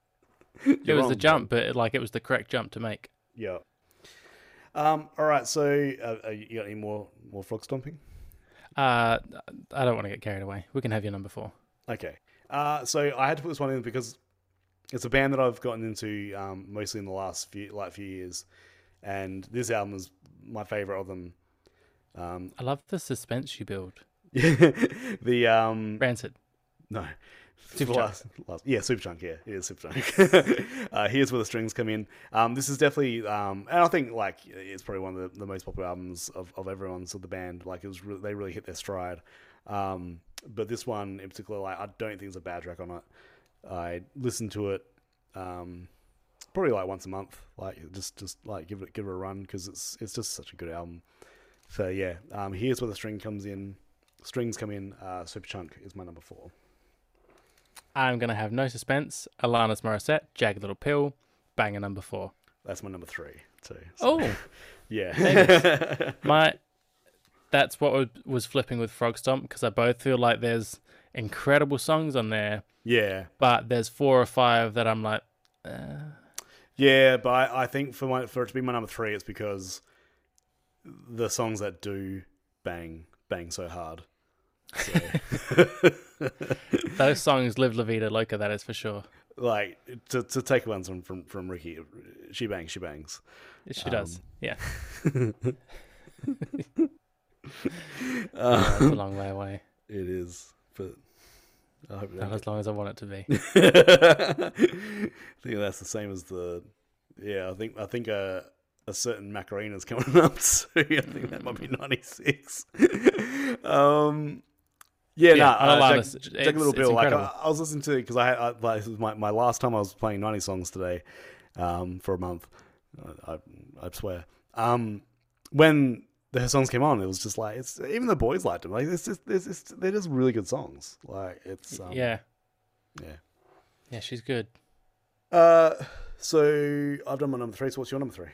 Speaker 2: it was the jump, but like it was the correct jump to make.
Speaker 1: Yeah. Um, all right, so uh, uh, you got any more, more frog stomping?
Speaker 2: Uh, I don't want to get carried away. We can have your number four.
Speaker 1: Okay. Uh, so I had to put this one in because it's a band that I've gotten into um, mostly in the last few like few years, and this album is my favorite of them. Um,
Speaker 2: I love the suspense you build.
Speaker 1: the um,
Speaker 2: Rancid.
Speaker 1: no,
Speaker 2: Superchunk.
Speaker 1: last, last, yeah, Superchunk, yeah, it is Superchunk. uh, here's where the strings come in. Um, this is definitely, um, and I think like it's probably one of the, the most popular albums of, of everyone's of the band. Like it was, re- they really hit their stride. Um, but this one in particular, like I don't think there's a bad track on it. I listen to it, um, probably like once a month. Like just, just like give it, give it a run because it's, it's just such a good album. So yeah, um, here's where the string comes in. Strings come in. Uh, Superchunk is my number four.
Speaker 2: I'm gonna have no suspense. Alanis Morissette, Jagged Little Pill, banger number four.
Speaker 1: That's my number three too. So,
Speaker 2: Oh,
Speaker 1: yeah.
Speaker 2: my. That's what wa- was flipping with Frog Stomp because I both feel like there's incredible songs on there,
Speaker 1: yeah,
Speaker 2: but there's four or five that I'm like, uh,
Speaker 1: yeah. But I, I think for my for it to be my number three, it's because the songs that do bang bang so hard. So,
Speaker 2: those songs live La Vida Loca. That is for sure.
Speaker 1: like to to take ones from from from Ricky, she bangs, she bangs.
Speaker 2: She does.
Speaker 1: Um,
Speaker 2: Yeah,
Speaker 1: Um,
Speaker 2: that's a long way away.
Speaker 1: it is, but I hope
Speaker 2: Not as long as I want it to be.
Speaker 1: I think that's the same as the. Yeah, I think I think uh, a certain Macarena's coming up soon. I think that might be ninety six. um, yeah,
Speaker 2: Yeah,
Speaker 1: no, uh, Jack. Jack Little Bill. Like I. I was listening to because I, I like, this was my, my last time I was playing ninety songs today, um, for a month. I I, I swear. Um, when the songs came on, it was just like it's even the boys liked them. Like it's just it's, they're just really good songs. Like it's um,
Speaker 2: yeah,
Speaker 1: yeah.
Speaker 2: yeah, she's good.
Speaker 1: Uh, so I've done my number three. So what's your number three?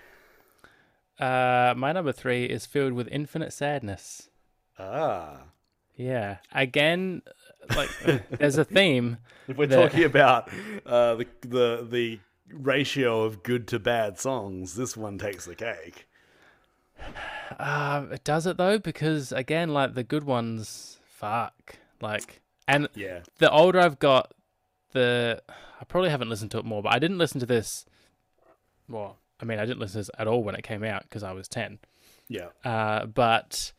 Speaker 2: Uh, my number three is filled with infinite sadness.
Speaker 1: Ah,
Speaker 2: Yeah, again, like there's a theme.
Speaker 1: if we're
Speaker 2: The-
Speaker 1: talking about uh the the the ratio of good to bad songs, this one takes the cake.
Speaker 2: Um, it does it though because again, like the good ones, fuck, like, and
Speaker 1: Yeah,
Speaker 2: the older I've got, the I probably haven't listened to it more, but I didn't listen to this. Well, I mean, I didn't listen to this at all when it came out because I was ten.
Speaker 1: yeah,
Speaker 2: Uh, but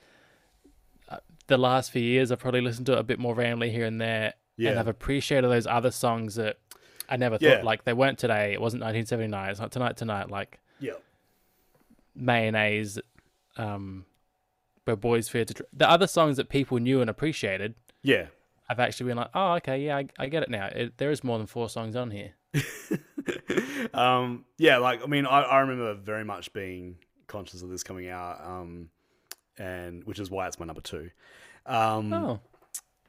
Speaker 2: uh, the last few years, I've probably listened to it a bit more randomly here and there,
Speaker 1: yeah. and.
Speaker 2: I've appreciated those other songs that I never
Speaker 1: Yeah.
Speaker 2: thought like they weren't today. It wasn't 1979. It's not tonight tonight. Like
Speaker 1: Yeah.
Speaker 2: mayonnaise, um, where boys fear to. Dr- the other songs that people knew and appreciated,
Speaker 1: Yeah.
Speaker 2: I've actually been like, oh, okay, yeah, I, I get it now. It, there is more than four songs on here.
Speaker 1: um, yeah, like I mean, I, I remember very much being conscious of this coming out, um, and which is why it's my number two. Um,
Speaker 2: Oh,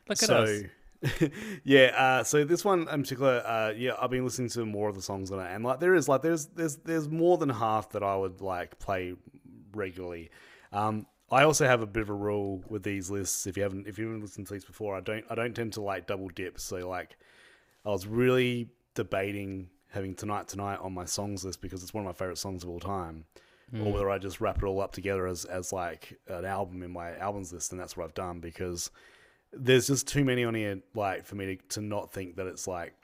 Speaker 2: look at
Speaker 1: so,
Speaker 2: us.
Speaker 1: yeah, uh, so this one in particular, uh, yeah, I've been listening to more of the songs on it, and like there is like there's there's there's more than half that I would like play regularly. Um, I also have a bit of a rule with these lists. If you haven't if you haven't listened to these before, I don't I don't tend to like double dip. So like, I was really debating having tonight tonight on my songs list because it's one of my favorite songs of all time or whether I just wrap it all up together as, as like an album in my albums list, and that's what I've done because there's just too many on here, like for me to, to not think that it's like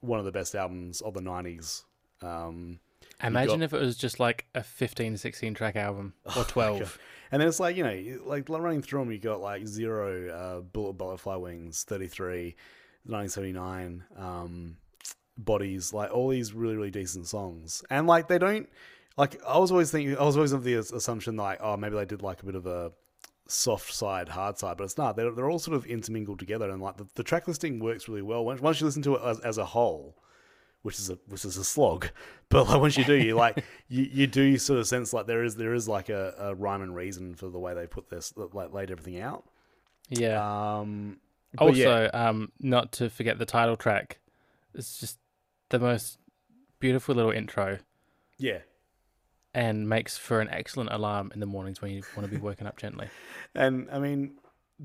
Speaker 1: one of the best albums of the '90s. Um,
Speaker 2: Imagine
Speaker 1: got-
Speaker 2: if it was just like a 15, 16 track album or 12.
Speaker 1: and then it's like you know, like running through them, you got like zero, uh, bullet butterfly wings, 33, 1979, um, bodies, like all these really really decent songs, and like they don't like I was always thinking I was always of the as- assumption like oh maybe they did like a bit of a soft side hard side but it's not. They're, they're all sort of intermingled together and like the, the track listing works really well. Once, once you listen to it as, as a whole which is a which is a slog but like once you do you like you, you do sort of sense like there is there is like a, a rhyme and reason for the way they put this like laid everything out
Speaker 2: Yeah.
Speaker 1: um but yeah.
Speaker 2: also, um, not to forget the title track. It's just the most beautiful little intro
Speaker 1: yeah
Speaker 2: and makes for an excellent alarm in the mornings when you want to be woken up gently.
Speaker 1: and I mean,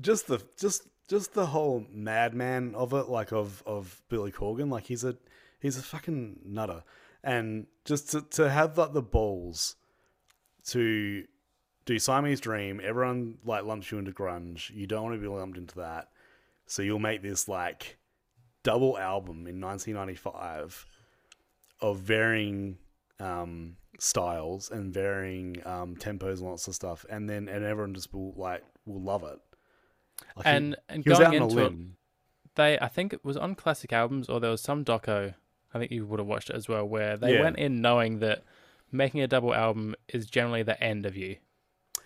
Speaker 1: just the just just the whole madman of it, like of of Billy Corgan, like he's a he's a fucking nutter, and just to to have like the balls to do Siamese Dream, everyone like lumps you into grunge. You don't want to be lumped into that, so you'll make this like double album in 1995 of varying um, styles and varying um, tempos and lots of stuff, and then and everyone just will like will love it. Like, he-
Speaker 2: and and
Speaker 1: he was out
Speaker 2: going into it, they I think it was on classic albums or there was some doco. I think you would have watched it as well, where they
Speaker 1: Yeah.
Speaker 2: went in knowing that making a double album is generally the end of you.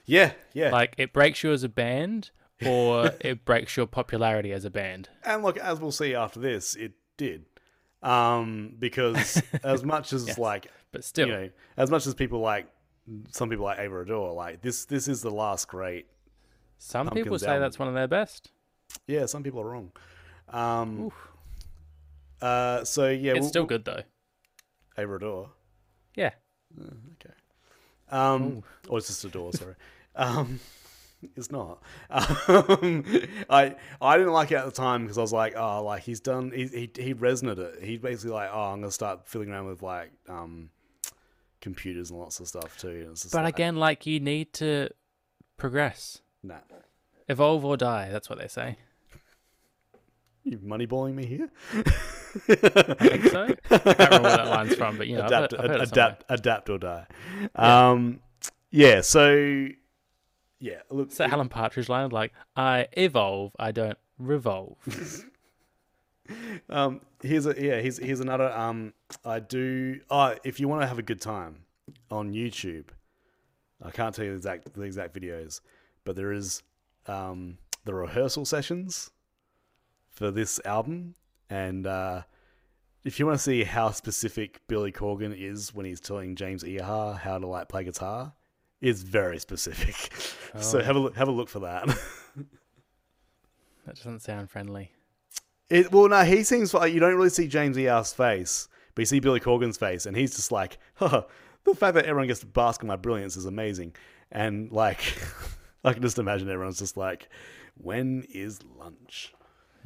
Speaker 1: Yeah, yeah.
Speaker 2: Like it breaks you as a band, or it breaks your popularity as a band.
Speaker 1: and look, as we'll see after this, it did. Um, because as much as
Speaker 2: Yes.
Speaker 1: like
Speaker 2: But still,
Speaker 1: you know, as much as people like some people like Ava Adore, like this this is the last great.
Speaker 2: some people say
Speaker 1: album.
Speaker 2: that's one of their best.
Speaker 1: Yeah, some people are wrong. Um, uh, so yeah,
Speaker 2: it's
Speaker 1: we'll-
Speaker 2: still good though.
Speaker 1: Ava Adore.
Speaker 2: Yeah.
Speaker 1: Okay. Um, or it's just a door. Sorry. um, it's not. Um, I I didn't like it at the time because I was like, oh, like he's done. He he he resonated it. He basically like, oh, I'm gonna start fiddling around with like um computers and lots of stuff too. And
Speaker 2: But
Speaker 1: like,
Speaker 2: again, like you need to progress,
Speaker 1: nah.
Speaker 2: evolve or die. That's what they say.
Speaker 1: You moneyballing me here?
Speaker 2: I think so. I can't remember where that line's from, but you know, I've
Speaker 1: adapt,
Speaker 2: heard, I've heard
Speaker 1: adapt, adapt or die. Um, yeah. So, yeah. Look,
Speaker 2: that Alan Partridge line, like I evolve, I don't revolve.
Speaker 1: Um, here's a yeah. Here's here's another. Um, I do. Oh, if you want to have a good time on YouTube, I can't tell you the exact the exact videos, but there is um the rehearsal sessions for this album, and uh, if you want to see how specific Billy Corgan is when he's telling James Iha how to like play guitar, it's very specific. so
Speaker 2: Oh.
Speaker 1: have a look, have a look for that.
Speaker 2: that doesn't sound friendly.
Speaker 1: It well, no, he seems like you don't really see James Iha's face, but you see Billy Corgan's face, and he's just like, huh, the fact that everyone gets to bask in my brilliance is amazing. And like, I can just imagine everyone's just like, when is lunch?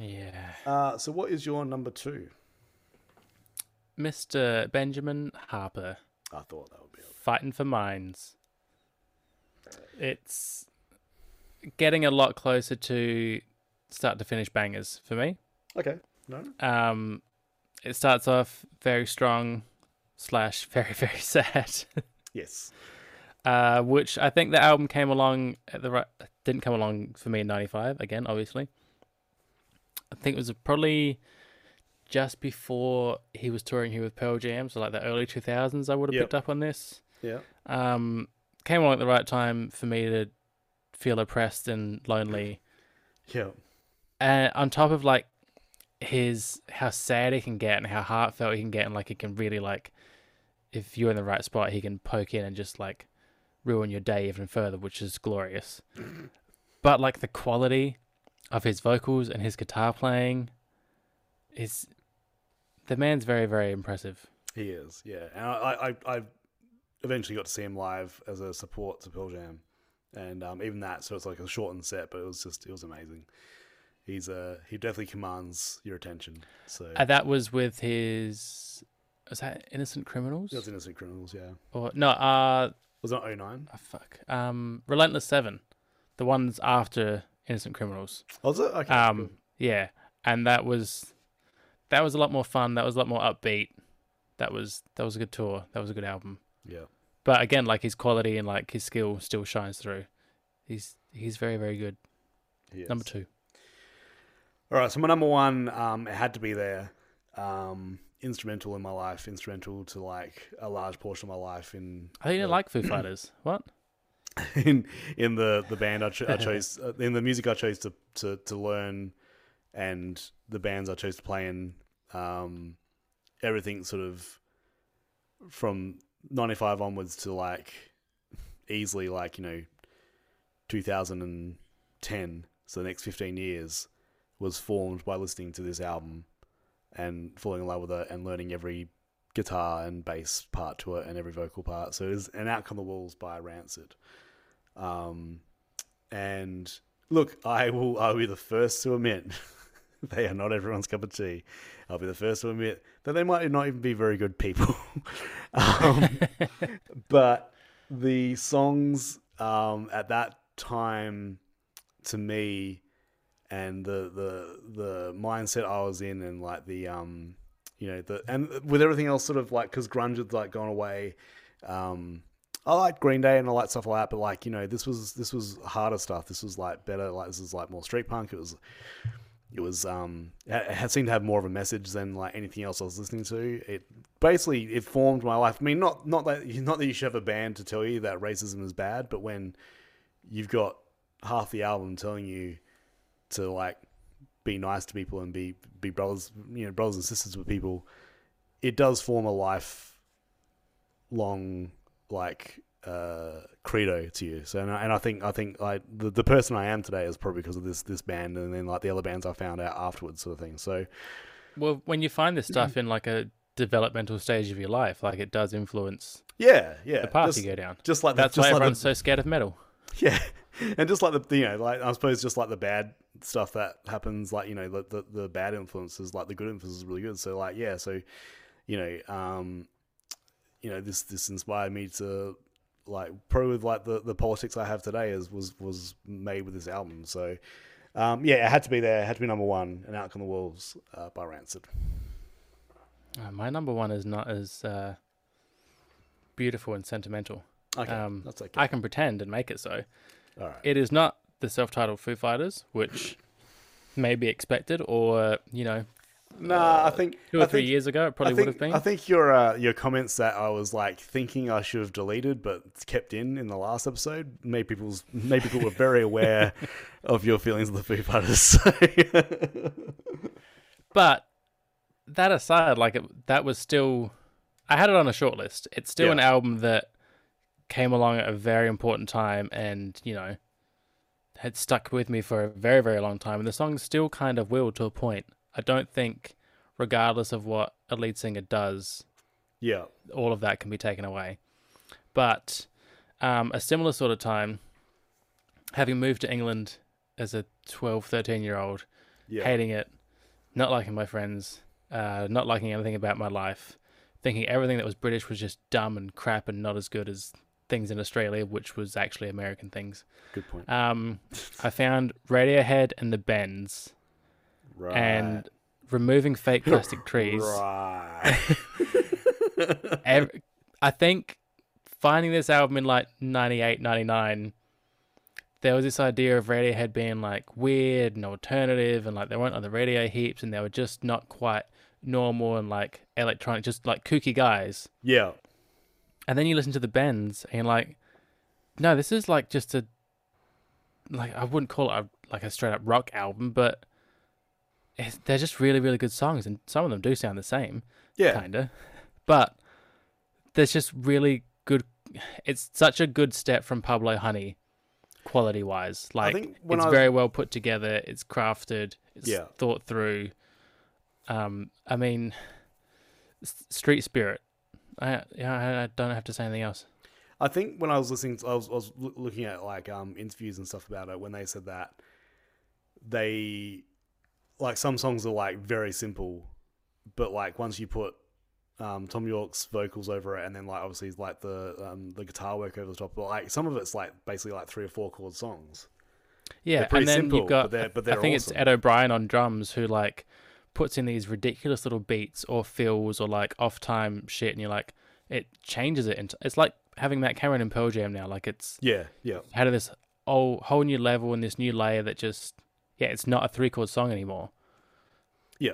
Speaker 2: Yeah.
Speaker 1: Uh, so what is your number two?
Speaker 2: Mr. Benjamin Harper,
Speaker 1: I thought that would be.
Speaker 2: Fight for Your Mind. It's getting a lot closer to start to finish bangers for me.
Speaker 1: Okay. No.
Speaker 2: Um, it starts off very strong, slash very very sad.
Speaker 1: Yes.
Speaker 2: uh, which I think the album came along at the right. Didn't come along for me in '95 again, obviously. I think it was probably just before he was touring here with Pearl Jam, so like the early 2000s, I would have
Speaker 1: Yep.
Speaker 2: picked up on this.
Speaker 1: Yeah.
Speaker 2: Um, came along at the right time for me to feel oppressed and lonely.
Speaker 1: Yeah.
Speaker 2: And on top of like his how sad he can get and how heartfelt he can get, and like he can really like, if you're in the right spot, he can poke in and just like ruin your day even further, which is glorious. but like the quality of his vocals and his guitar playing is the man's very very impressive.
Speaker 1: He is, yeah. And I, I, I eventually got to see him live as a support to Pearl Jam, and um, even that, so it's like a shortened set, but it was just it was amazing. He's uh he definitely commands your attention. So
Speaker 2: And that was with his was that Innocent Criminals
Speaker 1: it was Innocent Criminals, yeah.
Speaker 2: or no? Uh,
Speaker 1: Was it 09?
Speaker 2: oh, fuck. Um, Relentless Seven, the ones after Innocent Criminals.
Speaker 1: Was it? Okay.
Speaker 2: Um, yeah, and that was that was a lot more fun. That was a lot more upbeat. That was that was a good tour. That was a good album.
Speaker 1: yeah.
Speaker 2: But again, like his quality and like his skill still shines through. He's he's very very good. Number two.
Speaker 1: All right, so my number one, um, it had to be there. Um, instrumental in my life, instrumental to like a large portion of my life in
Speaker 2: I think you didn't like Foo Fighters. What?
Speaker 1: in in the the band I, cho- I chose uh, in the music I chose to, to to learn and the bands I chose to play in um everything sort of from 95 onwards to like easily like you know 2010 so the next 15 years was formed by listening to this album and falling in love with it and learning every guitar and bass part to it and every vocal part. So it is an Out Come the Wolves by Rancid. Um, and look, I will I'll be the first to admit they are not everyone's cup of tea. I'll be the first to admit that they might not even be very good people. um, but the songs um, at that time to me and the the the mindset I was in and like the um you know the and with everything else sort of like because grunge had like gone away um I like Green Day and I like stuff like that but like you know this was this was harder stuff. This was like better like this is like more street punk. It was it was um it seemed to have more of a message than like anything else I was listening to. It basically it formed my life. I mean not not that not that you should have a band to tell you that racism is bad but when you've got half the album telling you to like be nice to people and be be brothers you know brothers and sisters with people it does form a life long like uh credo to you so and I, and I think I think like the, the person I am today is probably because of this this band and then like the other bands I found out afterwards sort of thing so
Speaker 2: Well, when you find this stuff in like a developmental stage of your life, like it does influence
Speaker 1: yeah yeah
Speaker 2: the path
Speaker 1: just,
Speaker 2: you go down.
Speaker 1: just like
Speaker 2: That's
Speaker 1: the,
Speaker 2: why
Speaker 1: just like
Speaker 2: everyone's
Speaker 1: the,
Speaker 2: so scared of metal.
Speaker 1: Yeah, and just like the you know, like I suppose just like the bad stuff that happens, like you know, the the, the bad influences, like the good influences, is really good. So like yeah, so you know, um, you know, this this inspired me to like probably with like the the politics I have today is was was made with this album. So um, yeah, it had to be there. It had to be number one. And Out Come the Wolves uh, by Rancid.
Speaker 2: Uh, my number one is not as uh, beautiful and sentimental.
Speaker 1: Okay,
Speaker 2: Um,
Speaker 1: that's okay.
Speaker 2: I can pretend and make it so.
Speaker 1: All right.
Speaker 2: It is not the self-titled Foo Fighters, which may be expected, or you know,
Speaker 1: Nah, I think
Speaker 2: two or
Speaker 1: I
Speaker 2: three
Speaker 1: think-
Speaker 2: years ago, it probably
Speaker 1: I
Speaker 2: would have been.
Speaker 1: I think your uh, your comments that I was like thinking I should have deleted but kept in in the last episode made people's made people were very aware of your feelings of the Foo Fighters.
Speaker 2: But that aside, like it, that was still, I had it on a short list. It's still
Speaker 1: Yeah.
Speaker 2: an album that came along at a very important time, and you know, had stuck with me for a very very long time. And the songs still kind of will to a point. I don't think, regardless of what a lead singer does,
Speaker 1: yeah,
Speaker 2: all of that can be taken away. But um, a similar sort of time, having moved to England as a 12, 13 year old,
Speaker 1: yeah,
Speaker 2: hating it, not liking my friends, uh, not liking anything about my life, thinking everything that was British was just dumb and crap and not as good as things in Australia, which was actually American things.
Speaker 1: good point.
Speaker 2: Um, I found Radiohead and the Bends
Speaker 1: Right,
Speaker 2: and removing fake plastic trees.
Speaker 1: Right.
Speaker 2: ev- I think finding this album in like 98, 99, there was this idea of Radiohead being like weird and alternative and like they weren't on the radio heaps and they were just not quite normal and like electronic, just like kooky guys.
Speaker 1: Yeah.
Speaker 2: And then you listen to the bends and you're like, no, this is like just a like I wouldn't call it a, like a straight up rock album, but they're just really really good songs, and some of them do sound the same,
Speaker 1: Yeah.
Speaker 2: kinda. But there's just really good. It's such a good step from Pablo Honey, quality wise. Like it's very well put together. It's crafted. It's
Speaker 1: Yeah.
Speaker 2: thought through. Um, I mean, Street Spirit. I yeah, I- don't have to say anything else.
Speaker 1: I think when I was listening, to, I was, I was loo- looking at like um, interviews and stuff about it. When they said that, they like some songs are like very simple, but like once you put um, Thom Yorke's vocals over it, and then like obviously like the um, the guitar work over the top, but like some of it's like basically like three or four chord songs.
Speaker 2: Yeah, and then
Speaker 1: simple,
Speaker 2: you've got
Speaker 1: but they're- but
Speaker 2: I
Speaker 1: they're
Speaker 2: think
Speaker 1: awesome.
Speaker 2: it's Ed O'Brien on drums who like puts in these ridiculous little beats or fills or like off time shit, and you're like, it changes it into. It's like having Matt Cameron in Pearl Jam now. Like it's
Speaker 1: Yeah, yeah,
Speaker 2: had this whole whole new level and this new layer that just yeah, it's not a three chord song anymore.
Speaker 1: yeah.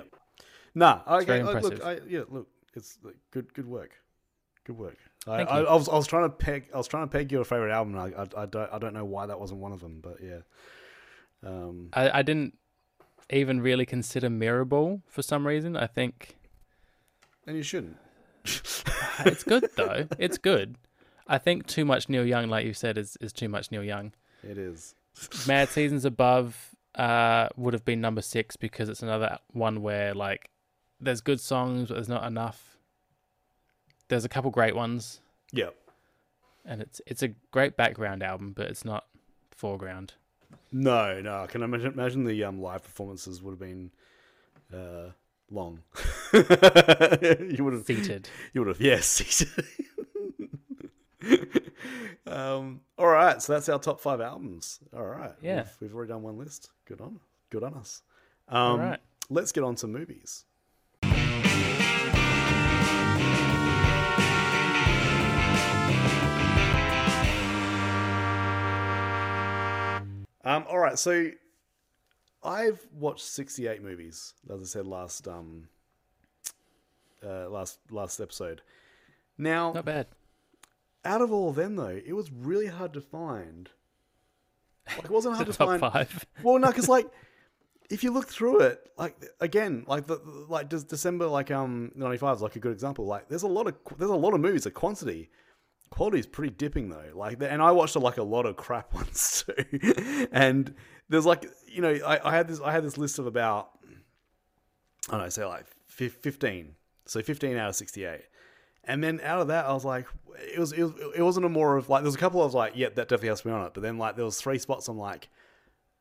Speaker 1: Nah, I,
Speaker 2: very
Speaker 1: I, look,
Speaker 2: impressive.
Speaker 1: I, yeah, look, it's like, good, good work, good work. I, I. I was, I was trying to peg, I was trying to peg your favorite album. and I, I, I don't, I don't know why that wasn't one of them, but yeah. Um,
Speaker 2: I, I didn't even really consider Mirrorball for some reason. I think
Speaker 1: and you shouldn't.
Speaker 2: it's good though. It's good. I think too much Neil Young, like you said, is, is too much Neil Young.
Speaker 1: It is.
Speaker 2: Mad Seasons Above uh, would have been number six because it's another one where like there's good songs, but there's not enough. There's a couple great ones,
Speaker 1: Yeah.
Speaker 2: and it's it's a great background album, but it's not foreground.
Speaker 1: No, no. I can imagine, imagine the um, live performances would have been uh, long. you would have
Speaker 2: Seated.
Speaker 1: You would have, yes. um, all right, so that's our top five albums. All right,
Speaker 2: Yeah.
Speaker 1: we've, we've already done one list. Good on, good on us. Um,
Speaker 2: All right.
Speaker 1: let's get on to movies. Um, all right, so I've watched sixty-eight movies, as I said last um, uh, last last episode. Now,
Speaker 2: Not bad.
Speaker 1: Out of all of them, though, it was really hard to find. Like, it wasn't hard to
Speaker 2: Top
Speaker 1: find.
Speaker 2: five.
Speaker 1: Well, no, because like, if you look through it, like again, like the like does December like um ninety five is like a good example. Like, there's a lot of there's a lot of movies. The quantity, quality is pretty dipping though. Like, and I watched like a lot of crap ones too. and there's like you know I, I had this I had this list of about I don't know say like fif- fifteen. So fifteen out of sixty eight. And then out of that, I was like, it was, it was, it wasn't a more of like, there was a couple of like, yeah, that definitely has to be on it. But then like, there was three spots I'm like,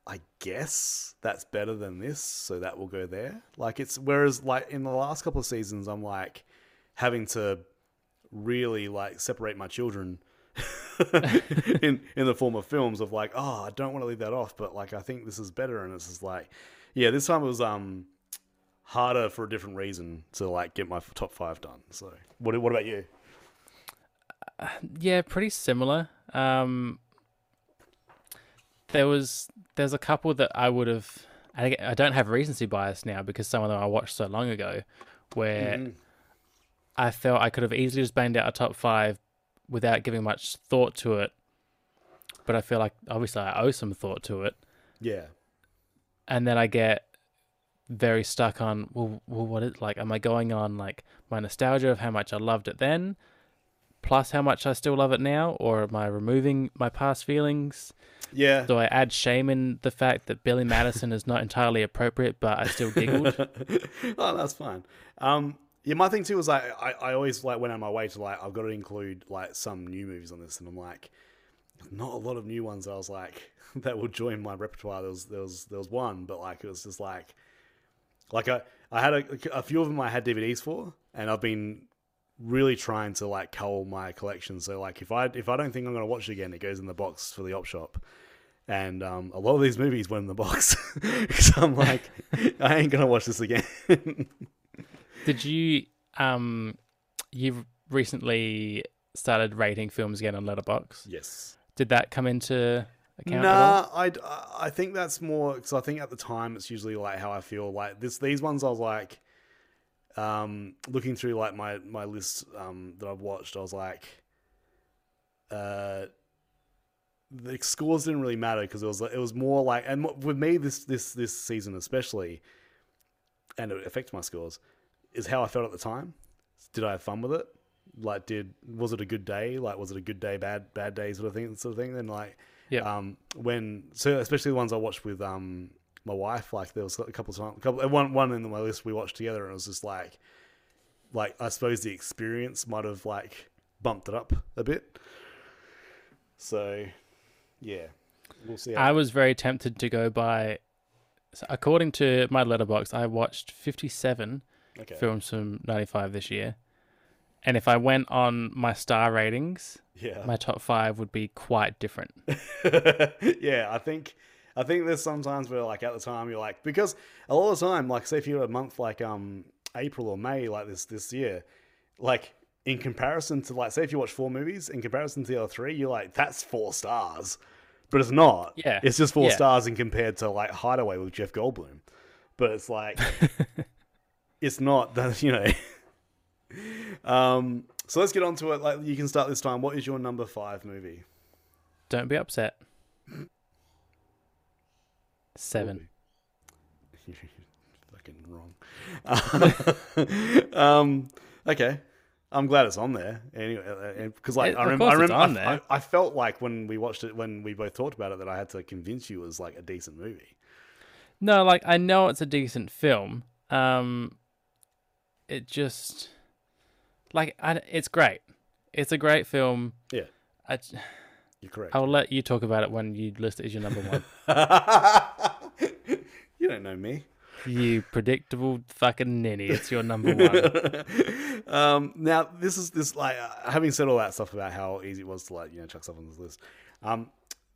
Speaker 1: I guess that's better than this, so that will go there. Like it's whereas like in the last couple of seasons, I'm like having to really like separate my children in in the form of films of like, oh, I don't want to leave that off, but like I think this is better, and it's just like, yeah, this time it was um harder for a different reason to like get my top five done. So what what about you?
Speaker 2: Yeah, pretty similar. Um, there was there's a couple that I would have. I, I don't have a recency bias now because some of them I watched so long ago, where
Speaker 1: Mhm.
Speaker 2: I felt I could have easily just banged out a top five without giving much thought to it. But I feel like obviously I owe some thought to it,
Speaker 1: Yeah.
Speaker 2: and then I get very stuck on well, well what is like am I going on like my nostalgia of how much I loved it then plus how much I still love it now or am I removing my past feelings
Speaker 1: Yeah.
Speaker 2: do I add shame in the fact that Billy Madison is not entirely appropriate but I still giggled
Speaker 1: oh, that's fine. Um, yeah, my thing too was like I, I always like went out of my way to like I've got to include like some new movies on this, and I'm like, not a lot of new ones. I was like that will join my repertoire. There was there was there was one, but like it was just like like I I had a, a few of them I had DVDs for, and I've been really trying to like cull my collection. So like if I if I don't think I'm gonna watch it again, it goes in the box for the op shop. And um, a lot of these movies went in the box because I'm like, I ain't gonna watch this again.
Speaker 2: did you um you've recently started rating films again on Letterboxd
Speaker 1: yes.
Speaker 2: did that come into account?
Speaker 1: Nah, I I think that's more because I think at the time it's usually like how I feel. Like this, these ones I was like, um, looking through like my my list um, that I've watched, I was like, uh, the scores didn't really matter because it was it was more like, and with me this this this season especially, and it affects my scores, is how I felt at the time. Did I have fun with it? Like, did was it a good day? Like, was it a good day, bad bad day sort of thing, sort of thing? Then like,
Speaker 2: Yeah.
Speaker 1: um, when so especially the ones I watched with um my wife, like there was a couple of times, couple one one in my list we watched together, and it was just like, like I suppose the experience might have like bumped it up a bit. So, yeah, we'll see.
Speaker 2: I was very tempted to go by. According to my Letterboxd, I watched 57
Speaker 1: okay.
Speaker 2: films from 95 this year. And if I went on my star ratings,
Speaker 1: Yeah,
Speaker 2: my top five would be quite different.
Speaker 1: yeah, I think I think there's sometimes where like at the time you're like because a lot of the time, like say if you're a month like um April or May like this this year, like in comparison to like say if you watch four movies, in comparison to the other three, you're like, that's four stars. But it's not.
Speaker 2: Yeah.
Speaker 1: It's just four
Speaker 2: Yeah.
Speaker 1: stars in compared to like Hideaway with Jeff Goldblum. But it's like it's not that you know Um so let's get on to it. Like you can start this time. What is your number five movie?
Speaker 2: Don't be upset. Seven.
Speaker 1: You're fucking wrong. um, okay. I'm glad it's on there anyway, because like
Speaker 2: It-
Speaker 1: I remember, I, remember
Speaker 2: on
Speaker 1: I,
Speaker 2: there.
Speaker 1: I, I felt like when we watched it, when we both talked about it, that I had to convince you it was like a decent movie.
Speaker 2: No, like I know it's a decent film. Um, it just like I, it's great. It's a great film.
Speaker 1: Yeah.
Speaker 2: I,
Speaker 1: You're correct.
Speaker 2: I'll let you talk about it when you list it as your number one.
Speaker 1: you don't know me.
Speaker 2: you predictable fucking ninny. It's your number one.
Speaker 1: um, now this is this like uh, having said all that stuff about how easy it was to like you know chuck stuff on this list. Um,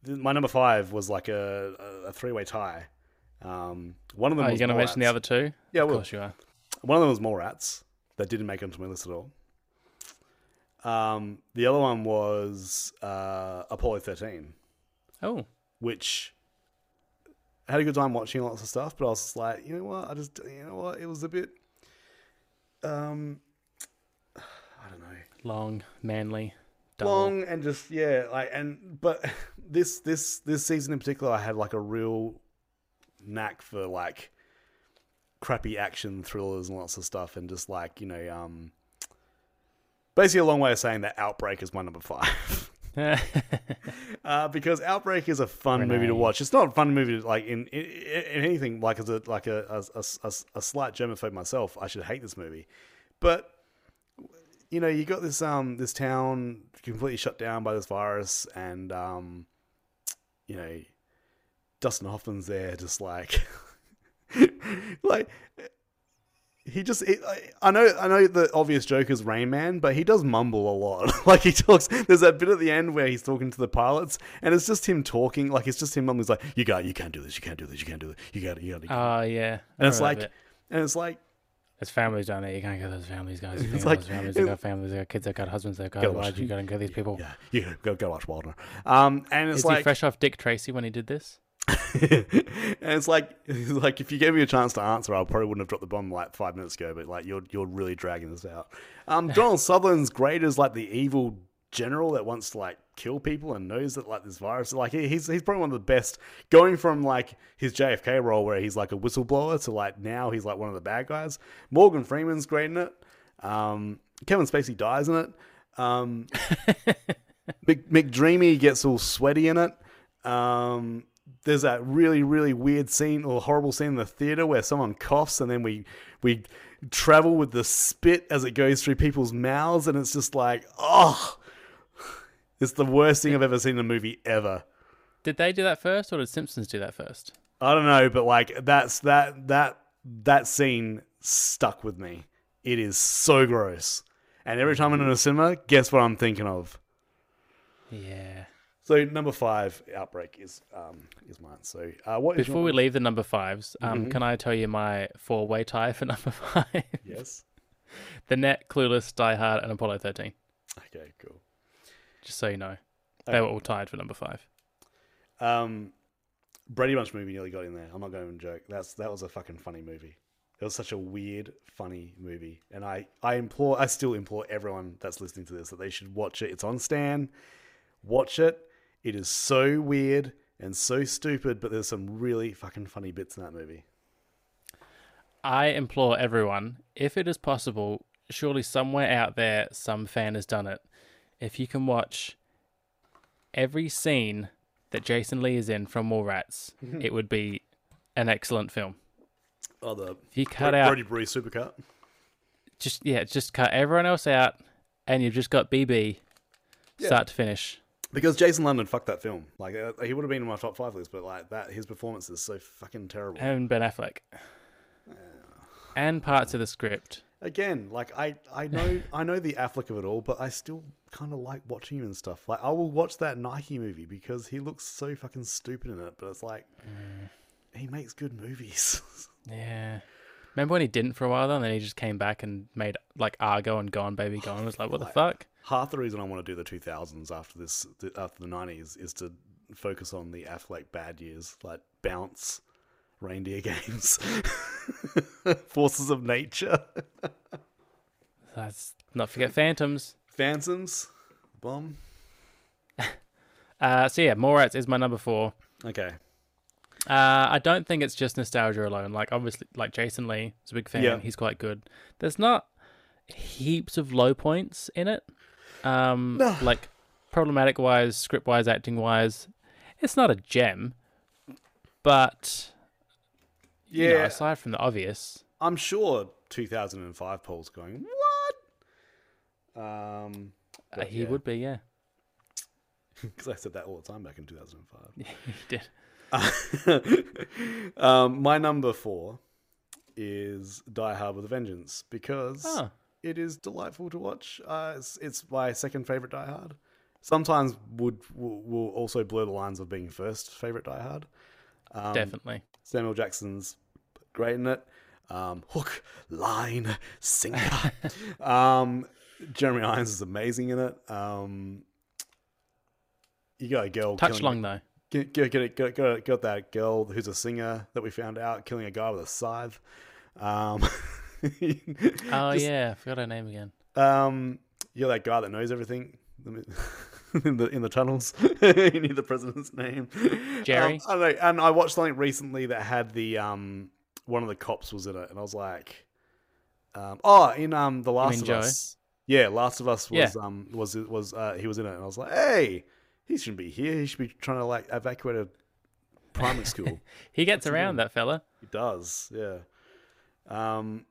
Speaker 1: th- my number five was like a, a, a three way tie. Um, one of them
Speaker 2: Are you
Speaker 1: was
Speaker 2: going to mention the
Speaker 1: Mallrats.
Speaker 2: other two?
Speaker 1: Yeah,
Speaker 2: Of
Speaker 1: will.
Speaker 2: course you are.
Speaker 1: One of them was Mallrats that didn't make it onto my list at all. Um, the other one was uh, Apollo thirteen,
Speaker 2: Oh,
Speaker 1: which I had a good time watching lots of stuff, but I was just like, you know what? I just, you know what? It was a bit, um, I don't know,
Speaker 2: long, manly, dull.
Speaker 1: long and just yeah, like and but this this this season in particular, I had like a real knack for like crappy action thrillers and lots of stuff, and just like you know, um, basically a long way of saying that Outbreak is my number five. Uh, because Outbreak is a fun movie to watch. It's not a fun movie to, like in, in, in anything like as a like a a, a, a, a slight germaphobe myself. I should hate this movie, but you know you got this um this town completely shut down by this virus, and um you know Dustin Hoffman's there, just like like he just it, I- I know I know the obvious joke is Rain Man, but he does mumble a lot. like he talks. There's that bit at the end where he's talking to the pilots, and it's just him talking. Like it's just him mumbling. He's like, "You got, you can't do this. You can't do this. You can't do this. You got it. You got it."
Speaker 2: Oh yeah.
Speaker 1: and it's like,
Speaker 2: it.
Speaker 1: and it's like,
Speaker 2: There's families down there. You can't go to those families, guys. You
Speaker 1: It's like-
Speaker 2: those families. They got families. They got kids. They got husbands. They got wives. You gotta go these people.
Speaker 1: yeah, you go go watch Wilder. Um, and it's
Speaker 2: Is
Speaker 1: like,
Speaker 2: fresh off Dick Tracy when he did this?
Speaker 1: and it's like, it's like if you gave me a chance to answer, I probably wouldn't have dropped the bomb like five minutes ago. But like, you're you're really dragging this out. Um, Donald Sutherland's great as like the evil general that wants to like kill people and knows that like this virus. Like he- he's he's probably one of the best. Going from like his JFK role where he's like a whistleblower to like now he's like one of the bad guys. Morgan Freeman's great in it. Um, Kevin Spacey dies in it. Um, Mc, McDreamy gets all sweaty in it. Um, there's that really, really weird scene or horrible scene in the theater where someone coughs and then we we travel with the spit as it goes through people's mouths and it's just like, oh, it's the worst thing I've ever seen in a movie ever.
Speaker 2: Did they do that first, or did Simpsons do that first?
Speaker 1: I don't know, but like that's that that that scene stuck with me. It is so gross. And every time I'm in a cinema, guess what I'm thinking of?
Speaker 2: Yeah.
Speaker 1: So number five, outbreak is um is mine. So uh, what is
Speaker 2: Before
Speaker 1: your-
Speaker 2: we leave the number fives, um,
Speaker 1: Mhm.
Speaker 2: can I tell you my four-way tie for number five?
Speaker 1: yes,
Speaker 2: the Net, Clueless, Die Hard, and Apollo 13.
Speaker 1: okay, cool.
Speaker 2: Just so you know,
Speaker 1: Okay.
Speaker 2: they were all tied for number five.
Speaker 1: Um, Brady Bunch movie nearly got in there. I'm not going to joke. That's that was a fucking funny movie. It was such a weird, funny movie, and I I implore, I still implore everyone that's listening to this that they should watch it. It's on Stan. Watch it. It is so weird and so stupid, but there's some really fucking funny bits in that movie.
Speaker 2: I implore everyone, if it is possible, surely somewhere out there some fan has done it. If you can watch every scene that Jason Lee is in from Mallrats, it would be an excellent film.
Speaker 1: Oh, the
Speaker 2: If you cut out
Speaker 1: Brodie Bruce supercut.
Speaker 2: just yeah, just cut everyone else out and you've just got BB
Speaker 1: Yeah.
Speaker 2: start to finish.
Speaker 1: Because Jason London fucked that film. Like uh, he would have been in my top five list, but like that, his performance is so fucking terrible.
Speaker 2: And Ben Affleck. And parts of the script.
Speaker 1: Again, like I, I know, I know the Affleck of it all, but I still kind of like watching him and stuff. Like I will watch that Nike movie because he looks so fucking stupid in it. But it's like he makes good movies.
Speaker 2: Yeah. Remember when he didn't for a while though, and then he just came back and made like Argo and Gone Baby Gone. I was like, what the
Speaker 1: Like-
Speaker 2: fuck?
Speaker 1: Half the reason I want to do the 2000s after this, after the 90s, is to focus on the Affleck bad years, like Bounce, Reindeer Games, Forces of Nature,
Speaker 2: Let's not forget Phantoms.
Speaker 1: Phantoms, Bomb.
Speaker 2: Uh, so yeah, Mallrats is my number four.
Speaker 1: Okay.
Speaker 2: Uh, I don't think it's just nostalgia alone. Like obviously, like Jason Lee is a big fan.
Speaker 1: Yeah.
Speaker 2: He's quite good. There's not heaps of low points in it. Um,
Speaker 1: No.
Speaker 2: like problematic wise, script wise, acting wise, it's not a gem. But
Speaker 1: Yeah,
Speaker 2: you know, aside from the obvious,
Speaker 1: I'm sure 2005 Paul's going, what? Um,
Speaker 2: uh, he
Speaker 1: yeah.
Speaker 2: would be. Yeah,
Speaker 1: because I said that all the time back in 2005.
Speaker 2: Yeah, he did.
Speaker 1: um, my number four is Die Hard with a Vengeance because
Speaker 2: Oh,
Speaker 1: it is delightful to watch. Uh, it's, it's my second favorite Die Hard. Sometimes would will, will also blur the lines of being first favorite Die Hard. Um,
Speaker 2: definitely.
Speaker 1: Samuel Jackson's great in it. Um, hook, line, sinker. um, Jeremy Irons is amazing in it. Um, you got a girl
Speaker 2: Touch long though.
Speaker 1: Get, get, get, get, got, got that girl who's a singer that we found out killing a guy with a scythe. Um,
Speaker 2: Oh
Speaker 1: just-
Speaker 2: yeah, I forgot her name again.
Speaker 1: Um, you're that guy that knows everything in the in the tunnels. you need the president's name,
Speaker 2: Jerry?
Speaker 1: Um, I don't know. And I watched something recently that had the um one of the cops was in it, and I was like, um, oh, in um the Last of
Speaker 2: Joey?
Speaker 1: Us. Yeah, Last of Us
Speaker 2: Yeah.
Speaker 1: was um was was uh, he was in it, and I was like, hey, he shouldn't be here. He should be trying to like evacuate a primary school.
Speaker 2: He gets
Speaker 1: What's he
Speaker 2: around that fella.
Speaker 1: He does, yeah. Um,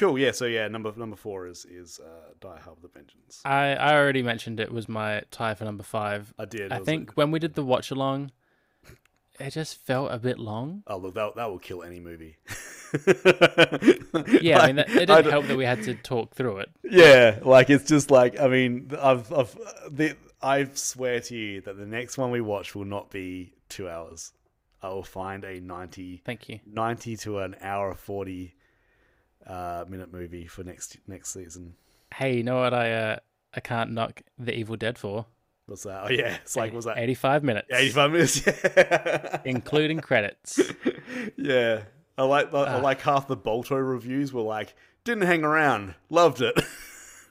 Speaker 1: cool, yeah. So yeah, number number four is is uh, Die Hard with a Vengeance.
Speaker 2: I, I already mentioned it was my tie for number five.
Speaker 1: I did.
Speaker 2: I think when we did the watch along, it just felt a bit long.
Speaker 1: oh look, that that will kill any movie.
Speaker 2: Yeah, I mean, that, it didn't help that we had to talk through it.
Speaker 1: Yeah, like it's just like I mean, I've I've the I swear to you that the next one we watch will not be two hours. I will find a 90,
Speaker 2: Thank you.
Speaker 1: 90 to an hour forty uh, minute movie for next next season.
Speaker 2: Hey, you know what I uh, I can't knock The Evil Dead for?
Speaker 1: What's that? Oh yeah, it's like was that
Speaker 2: 85 minutes,
Speaker 1: eighty five minutes? Yeah.
Speaker 2: including credits.
Speaker 1: Yeah, I like I
Speaker 2: Ah.
Speaker 1: like half the Bolto reviews were like didn't hang around, loved it.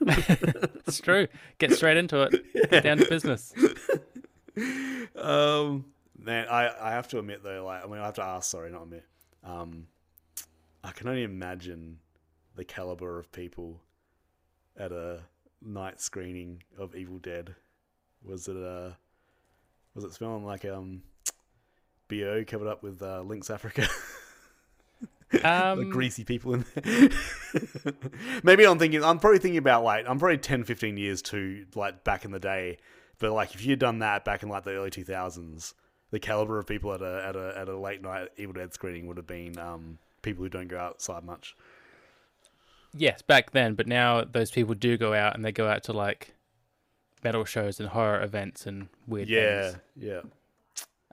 Speaker 2: it's true. Get straight into it. Get down to business.
Speaker 1: um, man, I I have to admit though, like I mean I have to ask, sorry, not admit. Um, I can only imagine the caliber of people at a night screening of Evil Dead. Was it uh was it smelling like um bo covered up with uh, Lynx Africa? the
Speaker 2: Um,
Speaker 1: greasy people in there. Maybe I'm thinking, I'm probably thinking about like, I'm probably 10, 15 years too, like back in the day. But like, if you'd done that back in like the early 2000s, the caliber of people at a, at a, at a late night Evil Dead screening would have been um, people who don't go outside much.
Speaker 2: yes, back then, but now those people do go out and they go out to like metal shows and horror events and weird
Speaker 1: Yeah,
Speaker 2: things.
Speaker 1: yeah.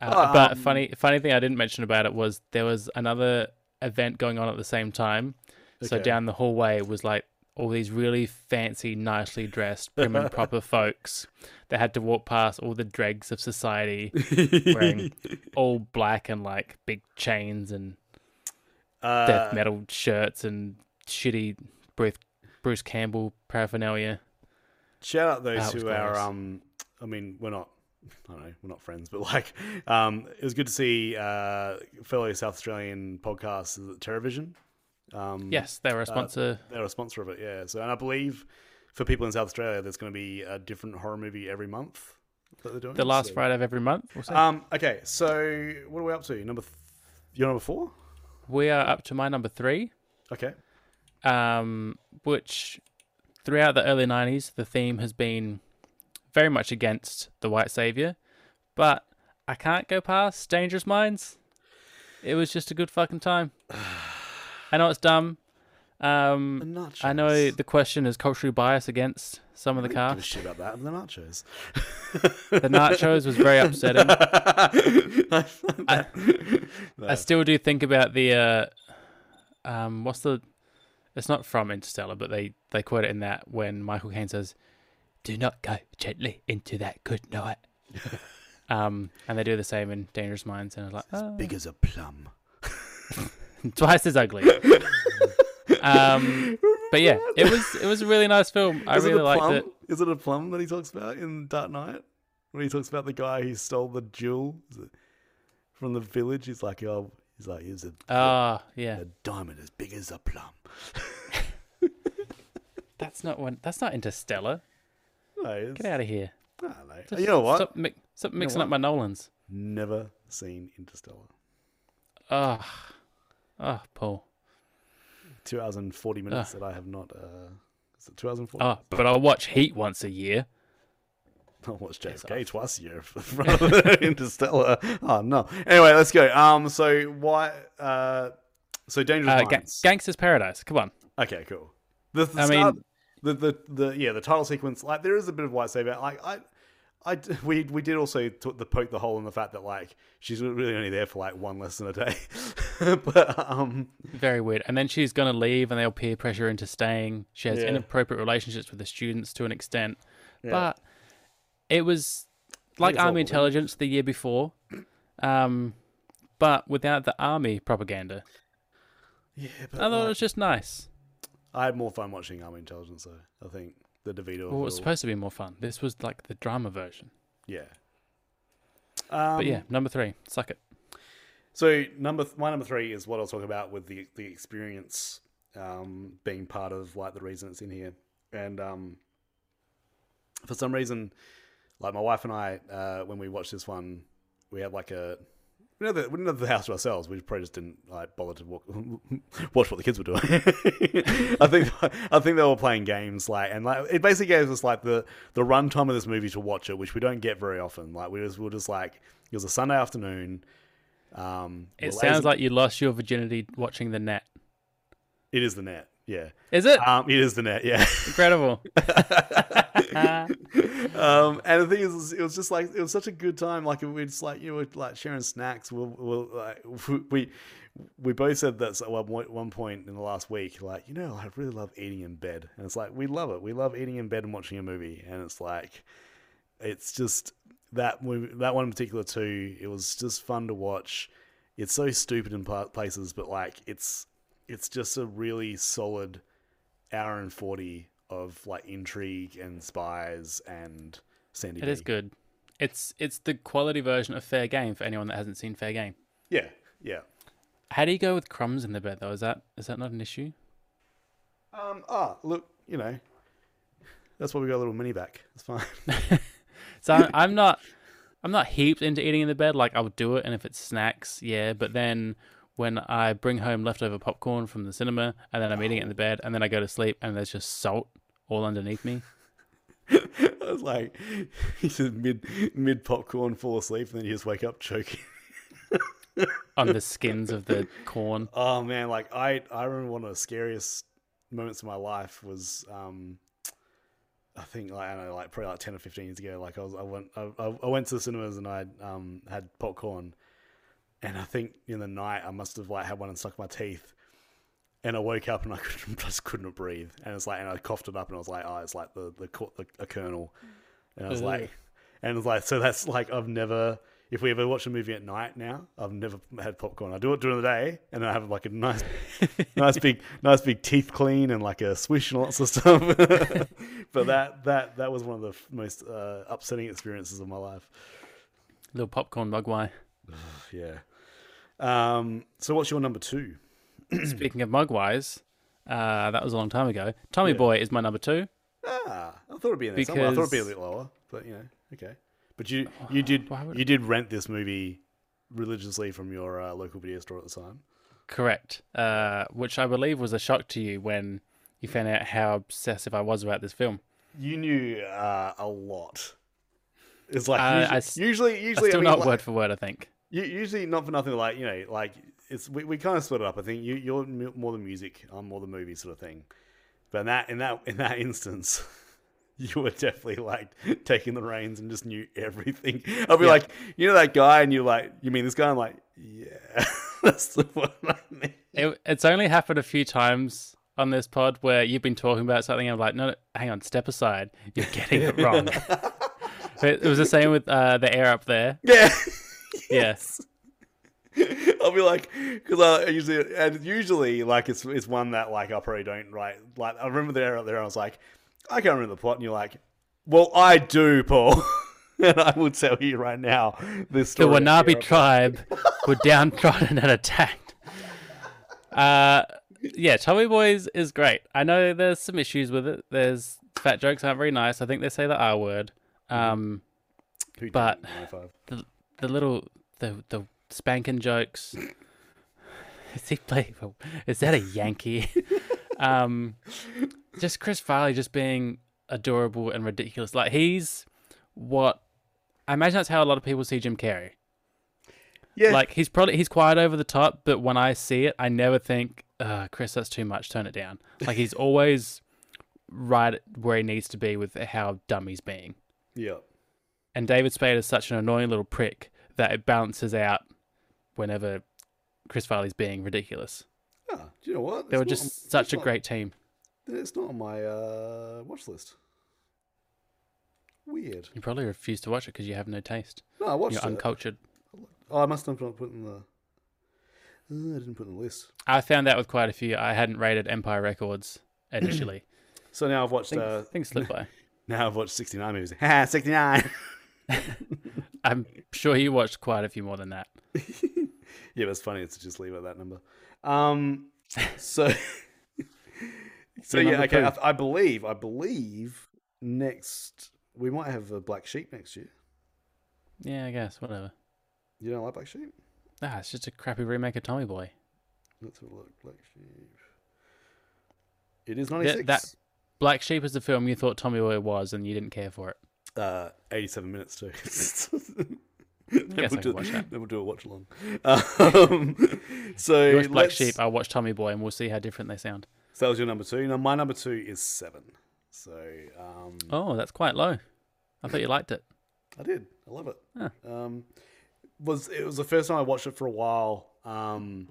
Speaker 2: Uh, but
Speaker 1: Um,
Speaker 2: funny, funny thing I didn't mention about it was there was another event going on at the same time. So down the hallway was like all these really fancy, nicely dressed, prim and proper folks that had to walk past all the dregs of society wearing all black and like big chains and
Speaker 1: Uh,
Speaker 2: death metal shirts and shitty Bruce Bruce Campbell paraphernalia.
Speaker 1: Shout out those who are um I mean, we're not I don't know, we're not friends, but like um it was good to see uh fellow South Australian podcast Terravision. Um
Speaker 2: Yes, they were a sponsor.
Speaker 1: they're a sponsor of it, yeah. So and I believe for people in South Australia there's gonna be a different horror movie every month that they're doing.
Speaker 2: the last
Speaker 1: so-
Speaker 2: Friday of every month.
Speaker 1: Um okay, so what are we up to? Number th- you're number four?
Speaker 2: We are up to my number three,
Speaker 1: Okay.
Speaker 2: um, which throughout the early '90s, the theme has been very much against the white savior, but I can't go past Dangerous Minds. It was just a good fucking time. I know it's dumb. Um,
Speaker 1: nachos.
Speaker 2: I know the question is culturally biased against some of the
Speaker 1: I give a
Speaker 2: cast.
Speaker 1: shit about that. and The nachos.
Speaker 2: The nachos was very upsetting.
Speaker 1: I,
Speaker 2: I still do think about the uh, um, what's the? It's not from Interstellar, but they they quote it in that when Michael Caine says, "Do not go gently into that good night." um, and they do the same in Dangerous Minds, and I was like, oh,
Speaker 1: big as a plum.
Speaker 2: twice as ugly. um, but yeah, it was it was a really nice film. I
Speaker 1: Is it
Speaker 2: really
Speaker 1: a
Speaker 2: liked
Speaker 1: plum?
Speaker 2: it.
Speaker 1: Is it a plum that he talks about in Dark Knight? When he talks about the guy who stole the jewel is it from the village, he's like, oh, he's like, he's a,
Speaker 2: Ah, yeah,
Speaker 1: a diamond as big as a plum.
Speaker 2: that's not one. That's not Interstellar.
Speaker 1: No, it's,
Speaker 2: Get out of here.
Speaker 1: I don't know. You know what?
Speaker 2: Stop, mi- stop mixing up my Nolans.
Speaker 1: Never seen Interstellar.
Speaker 2: Oh, oh, Paul.
Speaker 1: Two hours and forty minutes that I have not. Uh, is it two hours and forty?
Speaker 2: Oh, but I'll watch Heat once a year.
Speaker 1: I
Speaker 2: Piss
Speaker 1: JFK
Speaker 2: off.
Speaker 1: twice a year rather than Interstellar. Oh no. Anyway, let's go. Um, so why? Uh, so dangerous
Speaker 2: Uh, ga-
Speaker 1: minds.
Speaker 2: Gangsta's Paradise. Come on.
Speaker 1: okay, cool. The, the
Speaker 2: I
Speaker 1: start,
Speaker 2: mean-
Speaker 1: the, the the yeah, the title sequence. Like, there is a bit of white savior. Like, I. I, we we did also t- the poke the hole in the fact that like she's really only there for like one lesson a day, but um
Speaker 2: Very weird. And then she's going to leave and they'll peer pressure into staying. She has
Speaker 1: Yeah.
Speaker 2: inappropriate relationships with the students to an extent.
Speaker 1: Yeah.
Speaker 2: But it was like Army. Intelligence the year before, um, but without the Army propaganda.
Speaker 1: yeah, but
Speaker 2: I thought it was just nice.
Speaker 1: I had more fun watching Army Intelligence though. I think the DeVito.
Speaker 2: Well, it
Speaker 1: it
Speaker 2: was supposed to be more fun. This was like the drama version.
Speaker 1: yeah. Um,
Speaker 2: But yeah, number three, suck it.
Speaker 1: So number th- my number three is what I'll talk about with the the experience um, being part of like the reason it's in here, and um, for some reason, like my wife and I, uh, when we watched this one, we had like a we didn't the, we didn't have the house to ourselves. We probably just didn't like bother to walk, watch what the kids were doing. I think I think they were playing games like and like it basically gave us like the the runtime of this movie to watch it, which we don't get very often. Like we just we were just like it was a Sunday afternoon. Um,
Speaker 2: It sounds like you lost your virginity watching the net.
Speaker 1: it is the net. Yeah,
Speaker 2: Is it?
Speaker 1: um, it is the net. Yeah.
Speaker 2: Incredible.
Speaker 1: um, and the thing is, it was just like it was such a good time. Like we just like you know like sharing snacks. We'll, we'll like we we both said that at one point in the last week. Like you know, I really love eating in bed, and it's like we love it. We love eating in bed and watching a movie, and it's like it's just that movie, that one in particular too. It was just fun to watch. It's so stupid in places, but like it's it's just a really solid hour and 40 of like intrigue and spies and Sandy
Speaker 2: It is
Speaker 1: B.
Speaker 2: good. It's it's the quality version of Fair Game for anyone that hasn't seen Fair Game.
Speaker 1: Yeah, yeah.
Speaker 2: How do you go with crumbs in the bed though? Is that is that not an issue?
Speaker 1: Um, ah, look, you know, that's why we got a little mini back. It's fine.
Speaker 2: So I'm, I'm not I'm not heaped into eating in the bed. Like I'll do it, and if it's snacks, yeah. But then when I bring home leftover popcorn from the cinema, and then I'm eating it in the bed, and then I go to sleep, and there's just salt all underneath me.
Speaker 1: I was like, he said mid mid popcorn, fall asleep, and then you just wake up choking.
Speaker 2: on the skins of the corn.
Speaker 1: Oh man, like I I remember one of the scariest moments of my life was um I think like I don't know like probably like ten or fifteen years ago. Like I was I went I, I- went to the cinemas and I um had popcorn, and I think in the night I must have like had one and stuck my teeth. And I woke up and I couldn't, just couldn't breathe, and it's like, and I coughed it up, and I was like, oh, it's like the the, the a kernel, and I was like, and it was like, so that's like I've never if we ever watch a movie at night now, I've never had popcorn. I do it during the day, and I have like a nice, nice big, nice big teeth clean and like a swish and lots of stuff. but that that that was one of the most uh, upsetting experiences of my life.
Speaker 2: Little popcorn mogwai.
Speaker 1: Yeah. Um. So what's your number two?
Speaker 2: Speaking of mogwais, uh, that was a long time ago. Tommy
Speaker 1: Yeah.
Speaker 2: Boy is my number two.
Speaker 1: Ah, I thought it'd be in there somewhere. I thought it'd be a bit lower, but you know, okay. But you you did you did rent this movie religiously from your uh, local video store at the time.
Speaker 2: Correct. Uh, which I believe was a shock to you when you found out how obsessive I was about this film.
Speaker 1: You knew uh, a lot. It's like
Speaker 2: Uh,
Speaker 1: usually,
Speaker 2: I
Speaker 1: usually, usually,
Speaker 2: Still
Speaker 1: I mean,
Speaker 2: not
Speaker 1: like,
Speaker 2: word for word, I think.
Speaker 1: usually not for nothing. Like you know, like it's we, we kind of split it up. I think you you're more the music, I'm more the movie sort of thing. But in that in that in that instance, you were definitely like taking the reins and just knew everything. I'll be
Speaker 2: Yeah.
Speaker 1: like, you know that guy, and you're like, you mean this guy? I'm like, yeah, that's the one I mean.
Speaker 2: It, it's only happened a few times on this pod where you've been talking about something. And I'm like, no, no hang on, step aside. You're getting it wrong. it, it was the same with uh, the air up there.
Speaker 1: Yeah.
Speaker 2: Yes.
Speaker 1: I'll be like, because I usually, and usually, like, it's it's one that like I probably don't write. Like, I remember the air up there, there, I was like, I can't remember the plot, and you're like, well, I do, Paul, and I will tell you right now this
Speaker 2: The. Winabi tribe were downtrodden and attacked. Uh, yeah, Tommy Boys is great. I know there's some issues with it. There's fat jokes aren't very nice. I think they say the R word. Um, but-
Speaker 1: it in 95?
Speaker 2: the the little the the spanking jokes. Is he playing? Is that a Yankee? um, just Chris Farley just being adorable and ridiculous. Like he's what I imagine that's how a lot of people see Jim Carrey.
Speaker 1: yeah,
Speaker 2: Like he's probably he's quiet over the top, but when I see it, I never think, uh, "Chris, that's too much. Turn it down." Like he's always right where he needs to be with how dumb he's being.
Speaker 1: yeah,
Speaker 2: And David Spade is such an annoying little prick that it balances out whenever Chris Farley's being ridiculous.
Speaker 1: ah, do you know what?
Speaker 2: They were just such a great team.
Speaker 1: It's not on my uh, watch list. Weird.
Speaker 2: You probably refuse to watch it because you have no taste.
Speaker 1: No, I watched
Speaker 2: You're
Speaker 1: it.
Speaker 2: uncultured.
Speaker 1: Oh, I must have not put it in the. Uh, I didn't put it in the list.
Speaker 2: I found that with quite a few. I hadn't rated Empire Records initially.
Speaker 1: So now I've watched.
Speaker 2: things,
Speaker 1: Uh,
Speaker 2: things slip by.
Speaker 1: now I've watched 69 movies. Ha, 69.
Speaker 2: I'm sure you watched quite a few more than that.
Speaker 1: Yeah, but it's funny to just leave it at that number. Um, so, so yeah, okay. I, I believe, I believe next we might have a Black Sheep next year.
Speaker 2: Yeah, I guess whatever.
Speaker 1: You don't like Black Sheep?
Speaker 2: Ah, it's just a crappy remake of Tommy Boy.
Speaker 1: Let's have a look. Black Sheep. It is
Speaker 2: That-
Speaker 1: 96.
Speaker 2: that- Black Sheep is the film you thought Tommy Boy was, and you didn't care for it.
Speaker 1: uh, 87 minutes too. Then, we'll do,
Speaker 2: that.
Speaker 1: then we'll do a watch along. Um, so
Speaker 2: You watch Black
Speaker 1: let's-
Speaker 2: Sheep, I'll watch Tommy Boy, and we'll see how different they sound.
Speaker 1: So that was your number two. Now my number two is seven. So um,
Speaker 2: Oh, that's quite low. I thought you liked it.
Speaker 1: I did. I love it.
Speaker 2: Huh.
Speaker 1: Um, was it was the first time I watched it for a while. Um,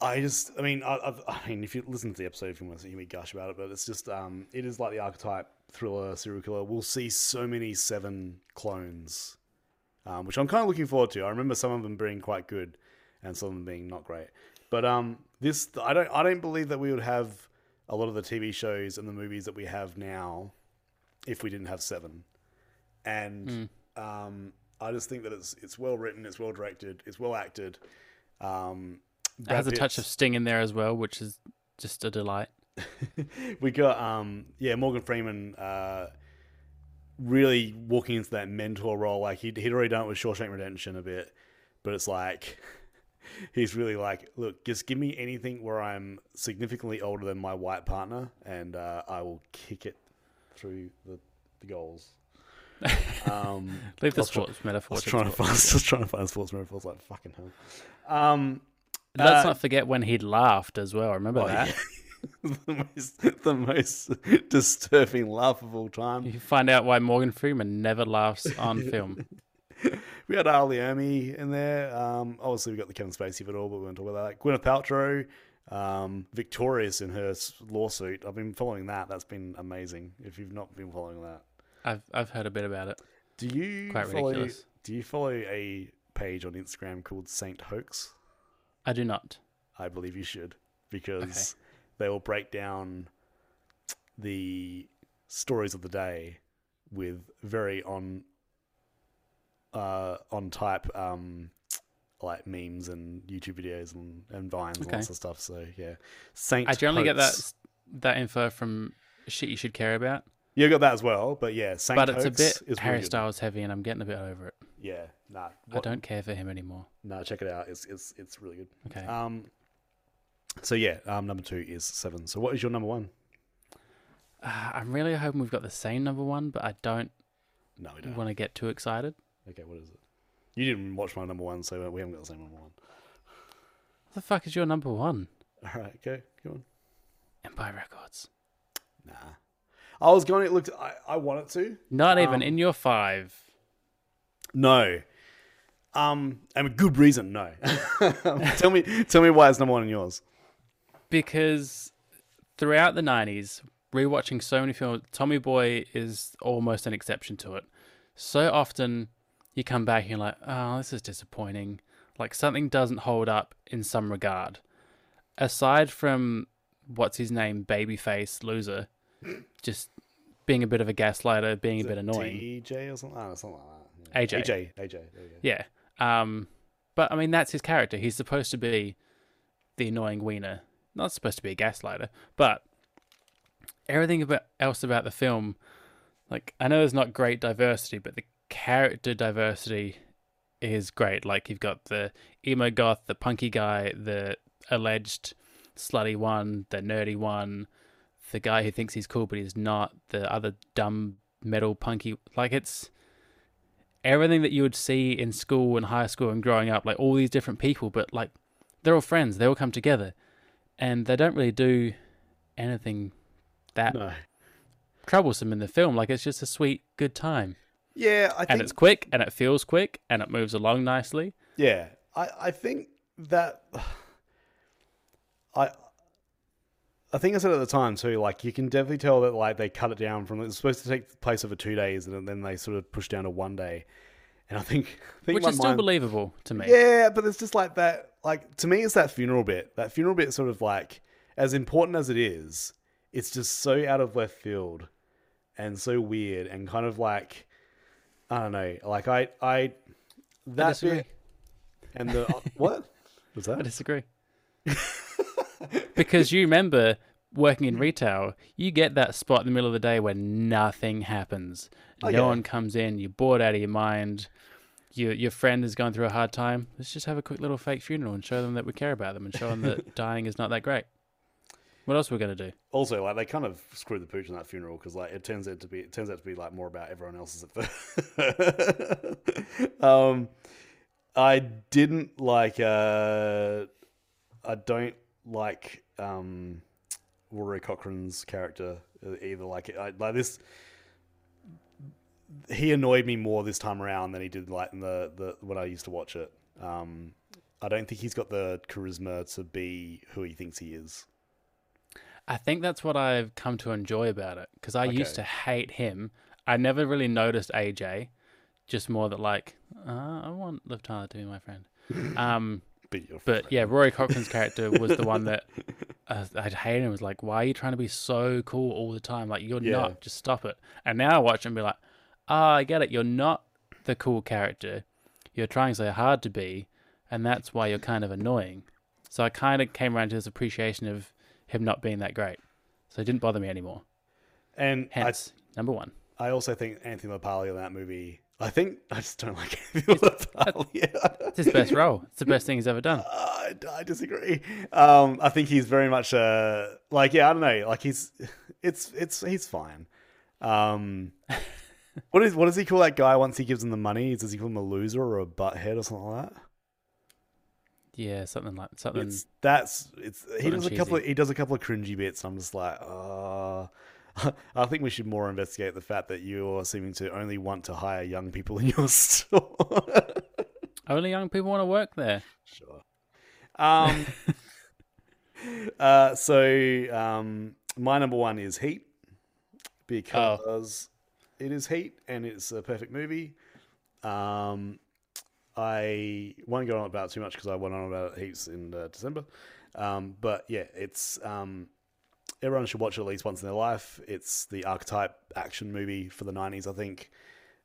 Speaker 1: I just, I mean, I, I've, I mean, if you listen to the episode, if you want to hear me gush about it, but it's just, um, it is like the archetype thriller serial killer. We'll see so many seven clones, um, which I'm kind of looking forward to. I remember some of them being quite good, and some of them being not great. But um, this, I don't, I don't believe that we would have a lot of the TV shows and the movies that we have now if we didn't have seven. And um, I just think that it's it's well written, it's well directed, it's well acted. Um,
Speaker 2: It has a touch of sting in there as well, which is just a delight.
Speaker 1: we got um yeah Morgan Freeman uh really walking into that mentor role like he'd, he'd already done it with Shawshank Redemption a bit but it's like he's really like look just give me anything where I'm significantly older than my white partner and uh, I will kick it through the, the goals um
Speaker 2: Leave the
Speaker 1: I
Speaker 2: sports
Speaker 1: I
Speaker 2: metaphor.
Speaker 1: was trying to find I was trying to find sports metaphors like fucking hell um
Speaker 2: Let's
Speaker 1: uh,
Speaker 2: not forget when he laughed as well. Remember
Speaker 1: Oh,
Speaker 2: that?
Speaker 1: yeah. the most the most disturbing laugh of all time.
Speaker 2: You find out why Morgan Freeman never laughs on film.
Speaker 1: We had R. Lee Ermey in there. Um, obviously, we got the Kevin Spacey of it all, but we won't talk about that. Gwyneth Paltrow, um, victorious in her lawsuit. I've been following that. That's been amazing. If you've not been following that,
Speaker 2: I've I've heard a bit about it.
Speaker 1: do you
Speaker 2: Quite
Speaker 1: follow?
Speaker 2: ridiculous.
Speaker 1: do you follow a page on Instagram called Saint Hoax?
Speaker 2: I do not.
Speaker 1: I believe you should because they will break down the stories of the day with very on uh on type um like memes and YouTube videos and, and vines and
Speaker 2: Okay.
Speaker 1: lots of stuff. So yeah, Saint.
Speaker 2: I generally get that that info from shit you should care about,
Speaker 1: You got that as well, but yeah, Saint.
Speaker 2: but it's a bit
Speaker 1: is
Speaker 2: Harry. Styles heavy, and I'm getting a bit over it.
Speaker 1: Yeah, nah,
Speaker 2: I don't care for him anymore.
Speaker 1: No, check it out. It's it's it's really good.
Speaker 2: Okay.
Speaker 1: Um. So yeah, um, number two is seven. So what is your number one?
Speaker 2: Uh, I'm really hoping we've got the same number one, but I don't
Speaker 1: No, we don't.
Speaker 2: want to get too excited.
Speaker 1: Okay, what is it? You didn't watch my number one, so we haven't got the same number one.
Speaker 2: What the fuck is your number one?
Speaker 1: All right, go, go on.
Speaker 2: Empire Records.
Speaker 1: Nah, I was going. It looked. I, I wanted to.
Speaker 2: Not even
Speaker 1: Um,
Speaker 2: in your five.
Speaker 1: No. Um, and with good reason. No. tell me, tell me why it's number one in yours.
Speaker 2: because throughout the 90s rewatching so many films tommy boy is almost an exception to it so often you come back and you're like oh this is disappointing like something doesn't hold up in some regard aside from what's his name babyface loser just being a bit of a gaslighter being a bit
Speaker 1: it
Speaker 2: annoying
Speaker 1: DJ or something. Oh, something like that.
Speaker 2: AJ.
Speaker 1: AJ. AJ. Go.
Speaker 2: yeah um but i mean that's his character he's supposed to be the annoying wiener not supposed to be a gaslighter but everything about else about the film like i know there's not great diversity but the character diversity is great like you've got the emo goth the punky guy the alleged slutty one the nerdy one the guy who thinks he's cool but he's not the other dumb metal punky like it's everything that you would see in school and high school and growing up, like all these different people, but like they're all friends, they all come together, and they don't really do anything that
Speaker 1: No.
Speaker 2: troublesome in the film. Like it's just a sweet, good time,
Speaker 1: Yeah, I think
Speaker 2: and it's quick, and it feels quick, and it moves along nicely.
Speaker 1: Yeah, I, I think that I I think I said at the time too. Like you can definitely tell that like they cut it down from it's supposed to take place over two days, and then they sort of push down to one day. And I think, I think
Speaker 2: Which is still
Speaker 1: mind-
Speaker 2: believable to me.
Speaker 1: Yeah, but it's just like that. Like to me, it's that funeral bit. That funeral bit, sort of like as important as it is, it's just so out of left field and so weird and kind of like I don't know. Like I, I that
Speaker 2: disagree.
Speaker 1: bit and the what was that?
Speaker 2: I
Speaker 1: that?
Speaker 2: disagree. because you remember working in retail, you get that spot in the middle of the day where nothing happens.
Speaker 1: Oh,
Speaker 2: no
Speaker 1: yeah.
Speaker 2: one comes in, you're bored out of your mind. Your your friend is going through a hard time. Let's just have a quick little fake funeral and show them that we care about them and show them that dying is not that great. What else are we gonna do?
Speaker 1: Also, like they kind of screwed the pooch in that funeral because like it turns out to be it turns out to be like more about everyone else's at first. um, I didn't like. Uh, I don't like um, Rory Cochrane's character uh, either. Like, I, like this, he annoyed me more this time around than he did like in the the when I used to watch it. Um, I don't think he's got the charisma to be who he thinks he is.
Speaker 2: I think that's what I've come to enjoy about it because I used to hate him. I never really noticed AJ, just more that like uh, I want Liv Tyler to be my friend. Um, But
Speaker 1: friend.
Speaker 2: yeah, Rory Cochrane's character was the one that uh, I'd hate him. Was like, why are you trying to be so cool all the time? Like, you're
Speaker 1: Yeah.
Speaker 2: not. Just stop it. And now I watch him and be like, ah, I get it. You're not the cool character. You're trying so hard to be, and that's why you're kind of annoying. So I kind of came around to this appreciation of him not being that great. So it didn't bother me anymore.
Speaker 1: and I,
Speaker 2: Hence, number one.
Speaker 1: I also think Anthony LaPaglia in that movie. I think I just don't like Anthony LaPaglia.
Speaker 2: It's his best role. It's the best thing he's ever done.
Speaker 1: I, I disagree. Um, I think he's very much uh, like yeah, I don't know, like he's it's it's he's fine. Um, what is what does he call that guy once he gives him the money? Does he call him a loser or a butthead or something like that?
Speaker 2: Yeah, something like something.
Speaker 1: It's that's it's he does a couple of, he does a couple of cringy bits. I'm just like, uh I think we should more investigate the fact that you're seeming to only want to hire young people in your store.
Speaker 2: Only young people want to work there.
Speaker 1: Sure. Um. uh. So, um, my number one is Heat because it is Heat and it's a perfect movie. Um, I won't go on about it too much because I went on about it heaps in uh, December. Um, but yeah, it's um, everyone should watch it at least once in their life. It's the archetype action movie for the '90s, I think.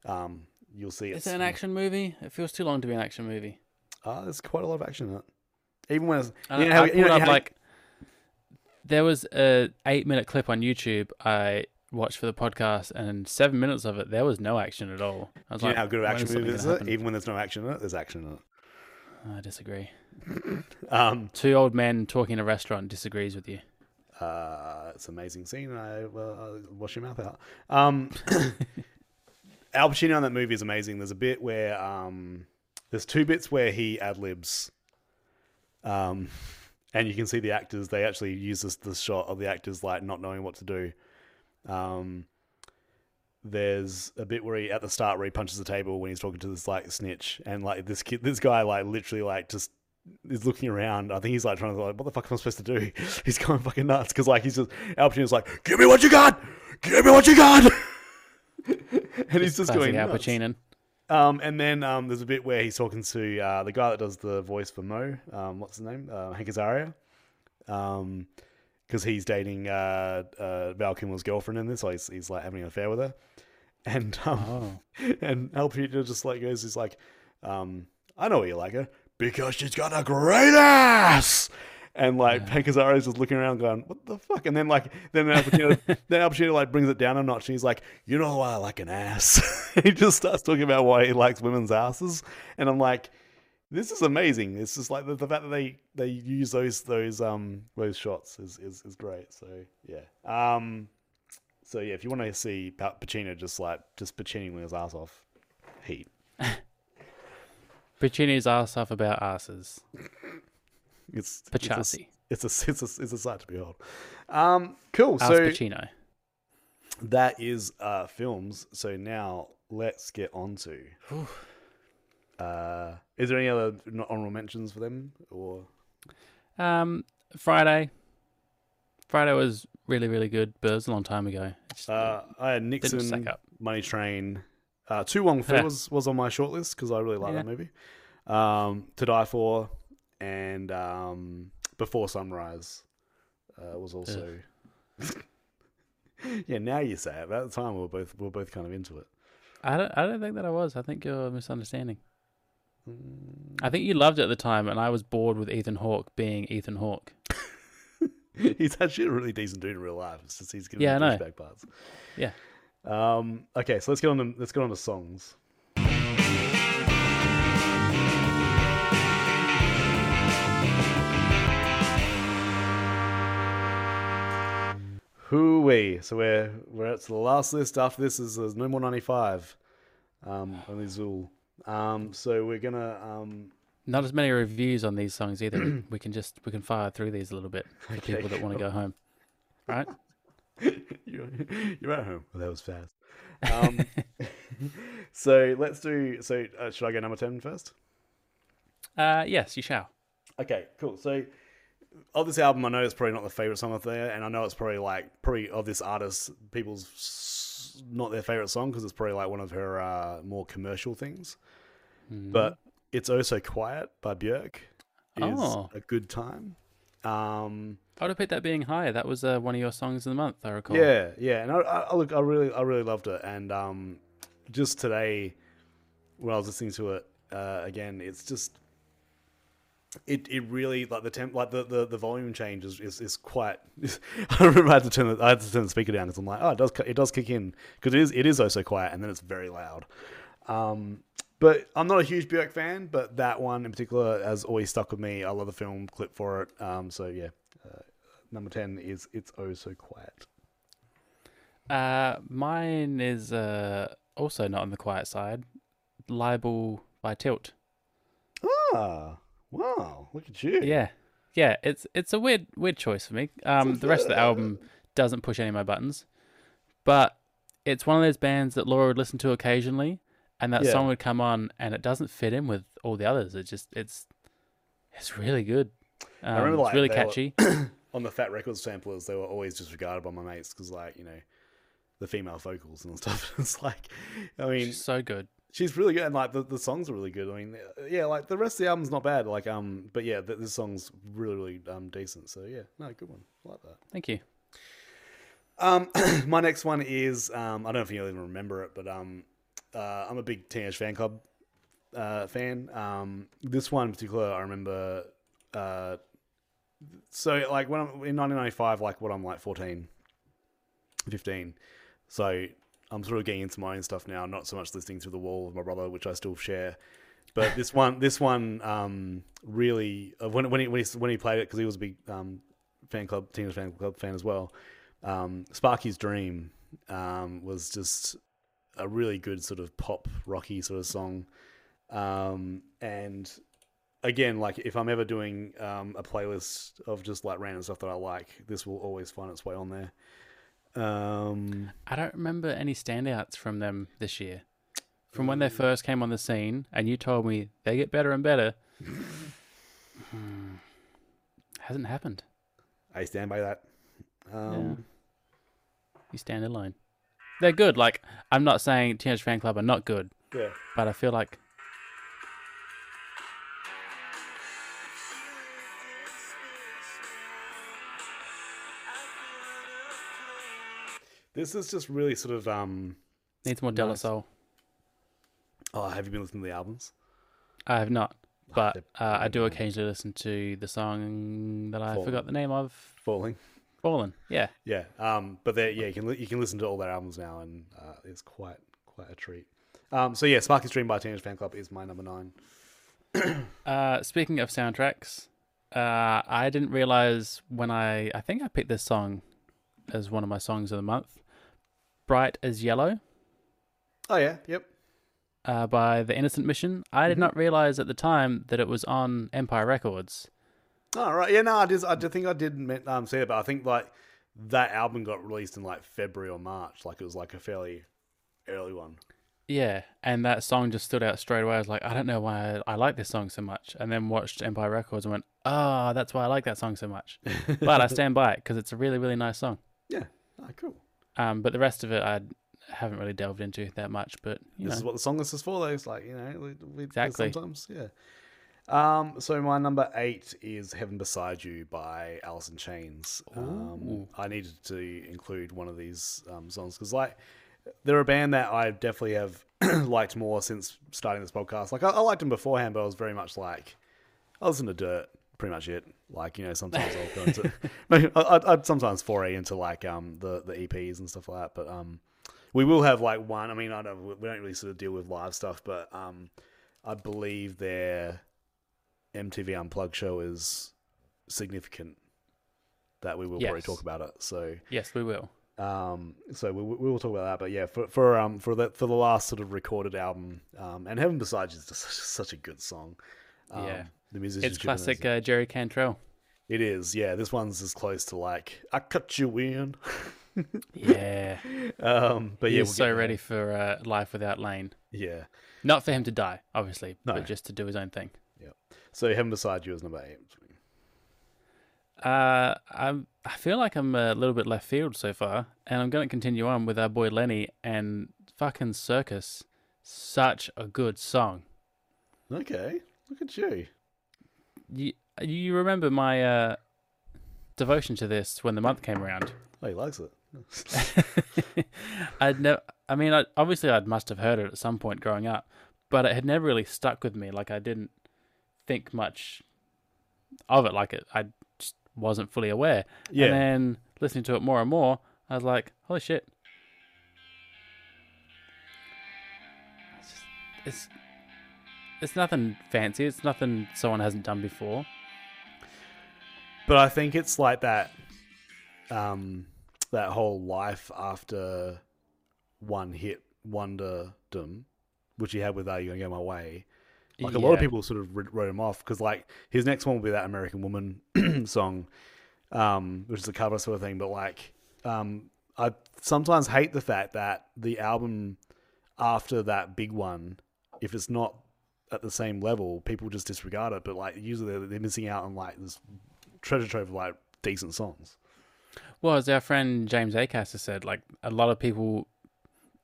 Speaker 1: Um, you'll see
Speaker 2: Is
Speaker 1: it's
Speaker 2: it an action movie? It feels too long to be an action movie.
Speaker 1: Uh, there's quite a lot of action in it. Even when it's, you know
Speaker 2: I,
Speaker 1: how-
Speaker 2: I
Speaker 1: you know
Speaker 2: up
Speaker 1: how-
Speaker 2: like there was a eight minute clip on YouTube I watched for the podcast, and seven minutes of it there was no action at all. I was
Speaker 1: do you
Speaker 2: like,
Speaker 1: know how good of action movie is it? Even when there's no action in it, there's action in it.
Speaker 2: I disagree.
Speaker 1: Um,
Speaker 2: Two old men talking in a restaurant disagrees with you.
Speaker 1: uh, it's an amazing scene. I well, I'll wash your mouth out. Um, Al Pacino in that movie is amazing. There's a bit where um, there's two bits where he ad libs, um, and you can see the actors. They actually use this this shot of the actors like not knowing what to do. Um, there's a bit where he at the start where he punches the table when he's talking to this like snitch, and like this kid, this guy like literally like just is looking around. I think he's like trying to like, what the fuck am I supposed to do? He's going fucking nuts because like he's just Al Pacino's like, give me what you got, give me what you got, and he's just going
Speaker 2: Al
Speaker 1: nuts.
Speaker 2: Pacino.
Speaker 1: Um, and then um, there's a bit where he's talking to uh, the guy that does the voice for Moe. Um, what's his name? Uh, Hank Azaria. Um, because he's dating uh, uh, Val Kilmer's girlfriend in this, so he's, he's like having an affair with her. And um,
Speaker 2: Oh,
Speaker 1: and Al Pacino just like goes, he's like, um, I know you like her because she's got a great ass. And like
Speaker 2: Yeah.
Speaker 1: Azaria's just looking around, going, "What the fuck?" And then like then Al Pacino, then Al Pacino like brings it down a notch, and he's like, "You know why I like an ass?" he just starts talking about why he likes women's asses, and I'm like, "This is amazing." It's just like the, the fact that they they use those those um those shots is is, is great. So yeah, um, so yeah, if you want to see Pa- Pacino just like just Pacinoing his ass off, heat.
Speaker 2: Pacino's ass off about asses.
Speaker 1: It's it's a, it's a it's a it's a sight to behold. Um, cool.
Speaker 2: Ass
Speaker 1: So
Speaker 2: Pacino.
Speaker 1: that is uh films. So now let's get on to. Uh, is there any other no- honorable mentions for them or?
Speaker 2: Um, Friday. Friday was really, really good, but it was a long time ago. Just
Speaker 1: Uh, I had Nixon. Money Train. Uh, To Wong
Speaker 2: Foo
Speaker 1: was was on my shortlist because I really like
Speaker 2: Yeah.
Speaker 1: that movie. Um, To Die For and um, Before Sunrise uh, was also. yeah, now you say it. At the time, we were both we were both kind of into it.
Speaker 2: I don't, I don't think that I was. I think you're misunderstanding. I think you loved it at the time, and I was bored with Ethan Hawke being Ethan Hawke.
Speaker 1: he's actually a really decent dude in real life. Just he's giving
Speaker 2: Yeah, I know.
Speaker 1: parts.
Speaker 2: Yeah.
Speaker 1: Um. Okay, so let's get on to let's get on to songs. We? So we're we're at the last list. After this is there's no more ninety five. Um, only Zool. Um, so we're gonna um.
Speaker 2: Not as many reviews on these songs either. we can just we can fire through these a little bit for
Speaker 1: Okay,
Speaker 2: people that want to go home. Right?
Speaker 1: you're, you're at home. Well, that was fast. Um, so let's do. So uh, should I go number 10 first?
Speaker 2: Uh, yes, you shall.
Speaker 1: Okay, cool. So of this album, I know it's probably not the favorite song of there, and I know it's probably like probably of this artist, people's not their favorite song because it's probably like one of her uh, more commercial things.
Speaker 2: Mhm.
Speaker 1: But it's oh so quiet by Björk is
Speaker 2: Oh.
Speaker 1: a good time. Um,
Speaker 2: I would have picked that being higher. That was uh, one of your songs of the month, I recall.
Speaker 1: Yeah, yeah, and I, I look, I really, I really loved it, and um, just today, when I was listening to it uh, again, it's just, it, it really like the temp, like the, the, the volume change is, is, is quite. I remember I had to turn the, I had to turn the speaker down because I'm like, oh, it does, it does kick in because it is, it is oh so quiet, and then it's very loud. Um, but I'm not a huge Björk fan, but that one in particular has always stuck with me. I love the film clip for it. Um, so yeah, uh, number ten is it's oh so quiet.
Speaker 2: Uh, mine is uh, also not on the quiet side. Libel by Tilt.
Speaker 1: Ah, wow! Look at you.
Speaker 2: Yeah, yeah. It's it's a weird weird choice for me. Um, the rest of the album doesn't push any of my buttons, but it's one of those bands that Laura would listen to occasionally, and that
Speaker 1: Yeah.
Speaker 2: song would come on, and it doesn't fit in with all the others. It just it's it's really good. Um,
Speaker 1: remember,
Speaker 2: it's
Speaker 1: like,
Speaker 2: really
Speaker 1: they were-
Speaker 2: catchy.
Speaker 1: On the Fat Wreck Chords samplers, they were always disregarded by my mates because, like, you know, the female vocals and stuff. it's like, I mean,
Speaker 2: She's so good.
Speaker 1: She's really good, and like the, the songs are really good. I mean, uh, yeah, like the rest of the album's not bad. Like, um, but yeah, th- this song's really, really um decent. So yeah, no, good one. I like that.
Speaker 2: Thank you.
Speaker 1: Um, my next one is um, I don't know if you even remember it, but um, uh, I'm a big Teenage Fanclub uh, fan. Um, this one in particular, I remember. Uh, so like when I'm in 1995, like what I'm like 14, 15, so I'm sort of getting into my own stuff now. Not so much listening to the wall of my brother, which I still share. But this one, this one, um, really uh, when when he when he, when he played it because he was a big um, fan club, Teenage Fanclub fan as well. Um, Sparky's Dream um, was just a really good sort of pop rocky sort of song. Um, and again, like if I'm ever doing um, a playlist of just like random stuff that I like, this will always find its way on there. Um,
Speaker 2: I don't remember any standouts from them this year. From when they first came on the scene, and you told me they get better and better. Hmm. Hasn't happened.
Speaker 1: I stand by that. Um,
Speaker 2: You stand alone. They're good. Like I'm not saying Teenage Fanclub are not good,
Speaker 1: yeah.
Speaker 2: but I feel like
Speaker 1: This is just really sort of um.
Speaker 2: needs more
Speaker 1: Nice.
Speaker 2: Soul.
Speaker 1: Oh, have you been listening to the albums?
Speaker 2: I have not, but uh, I do occasionally listen to the song that I
Speaker 1: Fallen.
Speaker 2: forgot the name of.
Speaker 1: Falling.
Speaker 2: Fallen. Yeah.
Speaker 1: Yeah. Um. But they yeah you can li- you can listen to all their albums now and uh, it's quite quite a treat. Um. So yeah, Sparky's Dream by Teenage Fanclub is my number nine.
Speaker 2: Uh, speaking of soundtracks, uh, I didn't realize when I I think I picked this song as one of my songs of the month. Bright as Yellow
Speaker 1: Oh yeah. Yep.
Speaker 2: uh, by The Innocence Mission. I did
Speaker 1: Mhm.
Speaker 2: not realize at the time that it was on Empire Records.
Speaker 1: Oh right. Yeah. No, I did. I did think I did um say it, but I think like that album got released in like February or March. Like it was like a fairly early one.
Speaker 2: Yeah, and that song just stood out straight away. I was like, I don't know why I, I like this song so much. And then watched Empire Records and went, oh, that's why I like that song so much. But I stand by it because it's a really, really nice song.
Speaker 1: Yeah. Oh, cool.
Speaker 2: Um, but the rest of it, I haven't really delved into that much. But
Speaker 1: this
Speaker 2: know,
Speaker 1: is what the song list is for. Though. It's like you know, we, we,
Speaker 2: Exactly.
Speaker 1: Sometimes, yeah. Um, so my number eight is "Heaven Beside You" by Alice in Chains. Um, I needed to include one of these um, songs because, like, they're a band that I definitely have liked more since starting this podcast. Like, I, I liked them beforehand, but I was very much like, I listen to Dirt, pretty much it. Like, you know, sometimes I'll go into, maybe I- I'd, I'd sometimes foray into like um the the EPs and stuff like that, but um. We will have like one. I mean, I don't. We don't really sort of deal with live stuff, but um, I believe their MTV Unplugged show is significant. That we will probably talk about it. So,
Speaker 2: yes, we will.
Speaker 1: um, so we, we will talk about that. But yeah, for for um for the for the last sort of recorded album, um, and Heaven Beside is just such, such a good song. Um,
Speaker 2: Yeah.
Speaker 1: The musicians.
Speaker 2: It's classic uh, Jerry Cantrell.
Speaker 1: It is. Yeah, this one's as close to like I cut you in.
Speaker 2: Yeah,
Speaker 1: Um, but yeah,
Speaker 2: he's
Speaker 1: we'll
Speaker 2: so ready for uh, Life Without Layne.
Speaker 1: Yeah.
Speaker 2: Not for him to die, obviously,
Speaker 1: No.
Speaker 2: but just to do his own thing. Yeah.
Speaker 1: So Heaven Beside You is number eight.
Speaker 2: Uh, I'm, I feel like I'm a little bit left field so far, and I'm going to continue on with our boy Lenny and fucking Circus. Such a good song.
Speaker 1: Okay, look at you.
Speaker 2: You, you remember my uh, devotion to this when the month came around?
Speaker 1: Oh, he likes it.
Speaker 2: I'd never. I mean, I, obviously, I must have heard it at some point growing up, but it had never really stuck with me. Like I didn't think much of it. Like it, I just wasn't fully aware.
Speaker 1: Yeah,
Speaker 2: And then listening to it more and more, I was like, holy shit. It's, just, it's, it's nothing fancy. It's nothing someone hasn't done before.
Speaker 1: but I think it's like that, um, that whole life after one hit wonderdom, which he had with "Are You Gonna Go My Way." Like a lot of people sort of wrote him off because like his next one will be that American Woman song, um, which is a cover sort of thing. But like, um, I sometimes hate the fact that the album after that big one, if it's not at the same level, people just disregard it. But like, usually they're, they're missing out on like this treasure trove of like decent songs.
Speaker 2: Well, as our friend James Acaster said, like a lot of people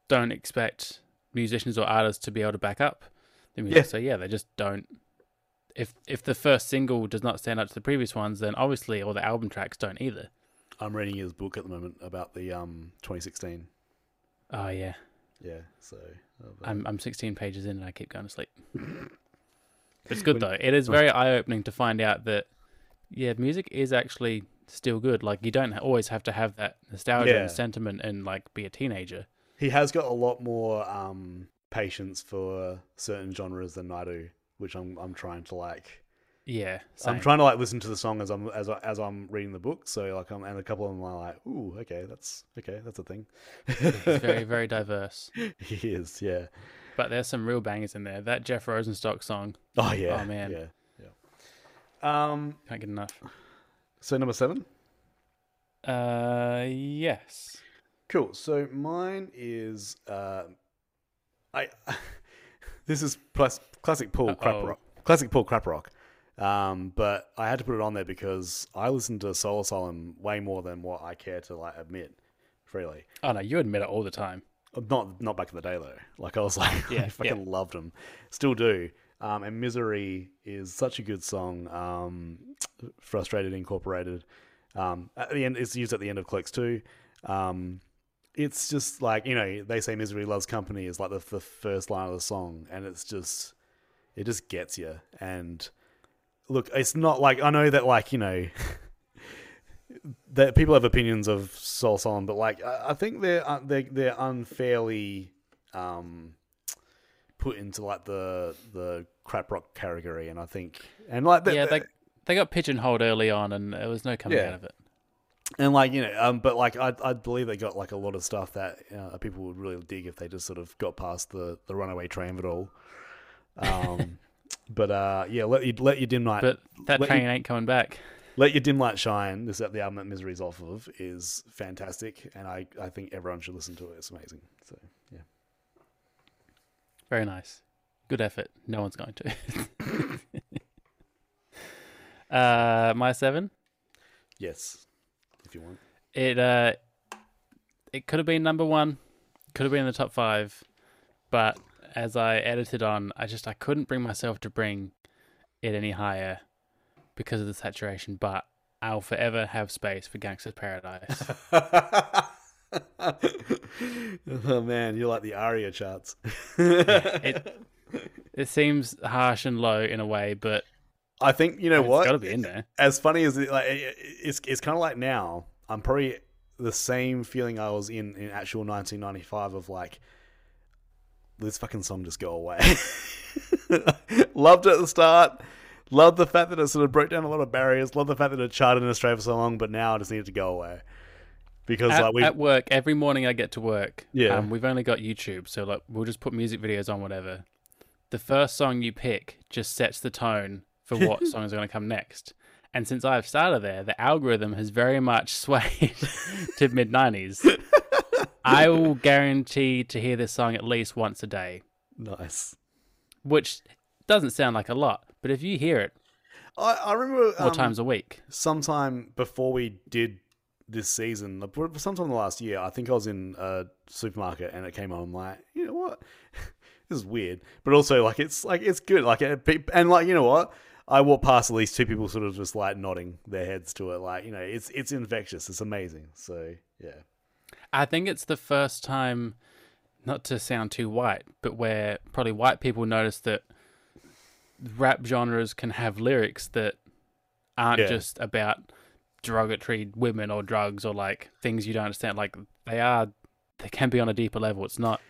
Speaker 2: don't expect musicians or artists to be able to back up the music.
Speaker 1: Yeah.
Speaker 2: So yeah, they just don't. If if the first single does not stand up to the previous ones, then obviously all the album tracks don't either.
Speaker 1: I'm reading his book at the moment about the um 2016.
Speaker 2: Oh yeah,
Speaker 1: Yeah, so
Speaker 2: I'm I'm 16 pages in and I keep going to sleep. it's good though. It is very eye opening to find out that yeah, music is actually still good. Like you don't always have to have that nostalgia
Speaker 1: Yeah.
Speaker 2: and sentiment and like be a teenager.
Speaker 1: he has got a lot more um patience for certain genres than I do, which I'm I'm trying to like.
Speaker 2: Yeah,
Speaker 1: I'm trying to like listen to the song as I'm as I, as I'm reading the book. So like I'm and a couple of them are like, ooh, okay, that's okay, that's a thing.
Speaker 2: It's very very diverse.
Speaker 1: he is, yeah.
Speaker 2: But there's some real bangers in there. That Jeff Rosenstock song,
Speaker 1: Oh yeah,
Speaker 2: Oh, man.
Speaker 1: yeah, yeah. Um,
Speaker 2: can't get enough.
Speaker 1: so number seven.
Speaker 2: Uh, yes.
Speaker 1: Cool. So mine is uh, I. this is plus classic Paul crap
Speaker 2: Uh-oh.
Speaker 1: rock. Classic Paul crap rock. Um, but I had to put it on there because I listen to Soul Asylum way more than what I care to like admit freely.
Speaker 2: Oh no, you admit it all the time.
Speaker 1: Not not back in the day though. Like I was like,
Speaker 2: Yeah,
Speaker 1: I fucking loved them, still do. Um, and Misery is such a good song. Um, Frustrated Incorporated. Um, at the end, it's used at the end of Clerks too. Um, it's just like you know they say misery loves company is like the, the first line of the song, and it's just it just gets you. And look, it's not like I know that like you know. That people have opinions of Soul Song, but like I I think they're uh, they they're unfairly um, put into like the the crap rock category, and I think and like the-
Speaker 2: yeah, they they got pigeonholed early on, and there was no coming
Speaker 1: Yeah.
Speaker 2: out of it.
Speaker 1: and like you know, um, but like I I believe they got like a lot of stuff that uh, people would really dig if they just sort of got past the the runaway train of it all. Um, but uh, yeah, let you let your dim light
Speaker 2: But that train
Speaker 1: you-
Speaker 2: ain't coming back.
Speaker 1: let your dim light shine. This is the album that Misery's off of is fantastic, and I I think everyone should listen to it. It's amazing. So yeah,
Speaker 2: Very nice. Good effort. No one's going to. uh, my seven.
Speaker 1: yes, if you want.
Speaker 2: It uh, it could have been number one, could have been in the top five, but as I edited on, I just I couldn't bring myself to bring it any higher because of the saturation. But I'll forever have space for Gangsta's Paradise.
Speaker 1: oh man, you're like the ARIA charts.
Speaker 2: it it seems harsh and low in a way, but
Speaker 1: I think you know
Speaker 2: it's
Speaker 1: what.
Speaker 2: got to be in there.
Speaker 1: As funny as it, like, it- it's it's kind of like now. I'm probably the same feeling I was in in actual 1995 of like, this fucking song just go away. Loved it at the start. Loved the fact that it sort of broke down a lot of barriers. Loved the fact that it charted in Australia for so long, but now I just needed to go away because
Speaker 2: At,
Speaker 1: like we
Speaker 2: at work, every morning I get to work.
Speaker 1: Yeah.
Speaker 2: Um, we've only got YouTube, so like we'll just put music videos on whatever. The first song you pick just sets the tone for what song is going to come next. And since I've started there, the algorithm has very much swayed to mid nineties. I will guarantee to hear this song at least once a day,
Speaker 1: nice.
Speaker 2: which doesn't sound like a lot, but if you hear it
Speaker 1: I, I remember
Speaker 2: four
Speaker 1: um,
Speaker 2: times a week,
Speaker 1: sometime before we did this season, sometime last year, I think I was in a supermarket and it came on. I'm like, you know what? this is weird, but also like it's like it's good. Like and like you know what? I walked past at least two people sort of just like nodding their heads to it. Like you know, it's it's infectious. It's amazing. So yeah,
Speaker 2: I think it's the first time, not to sound too white, but where probably white people notice that rap genres can have lyrics that aren't
Speaker 1: Yeah.
Speaker 2: just about derogatory women or drugs or like things you don't understand. Like they are, they can be on a deeper level. It's not.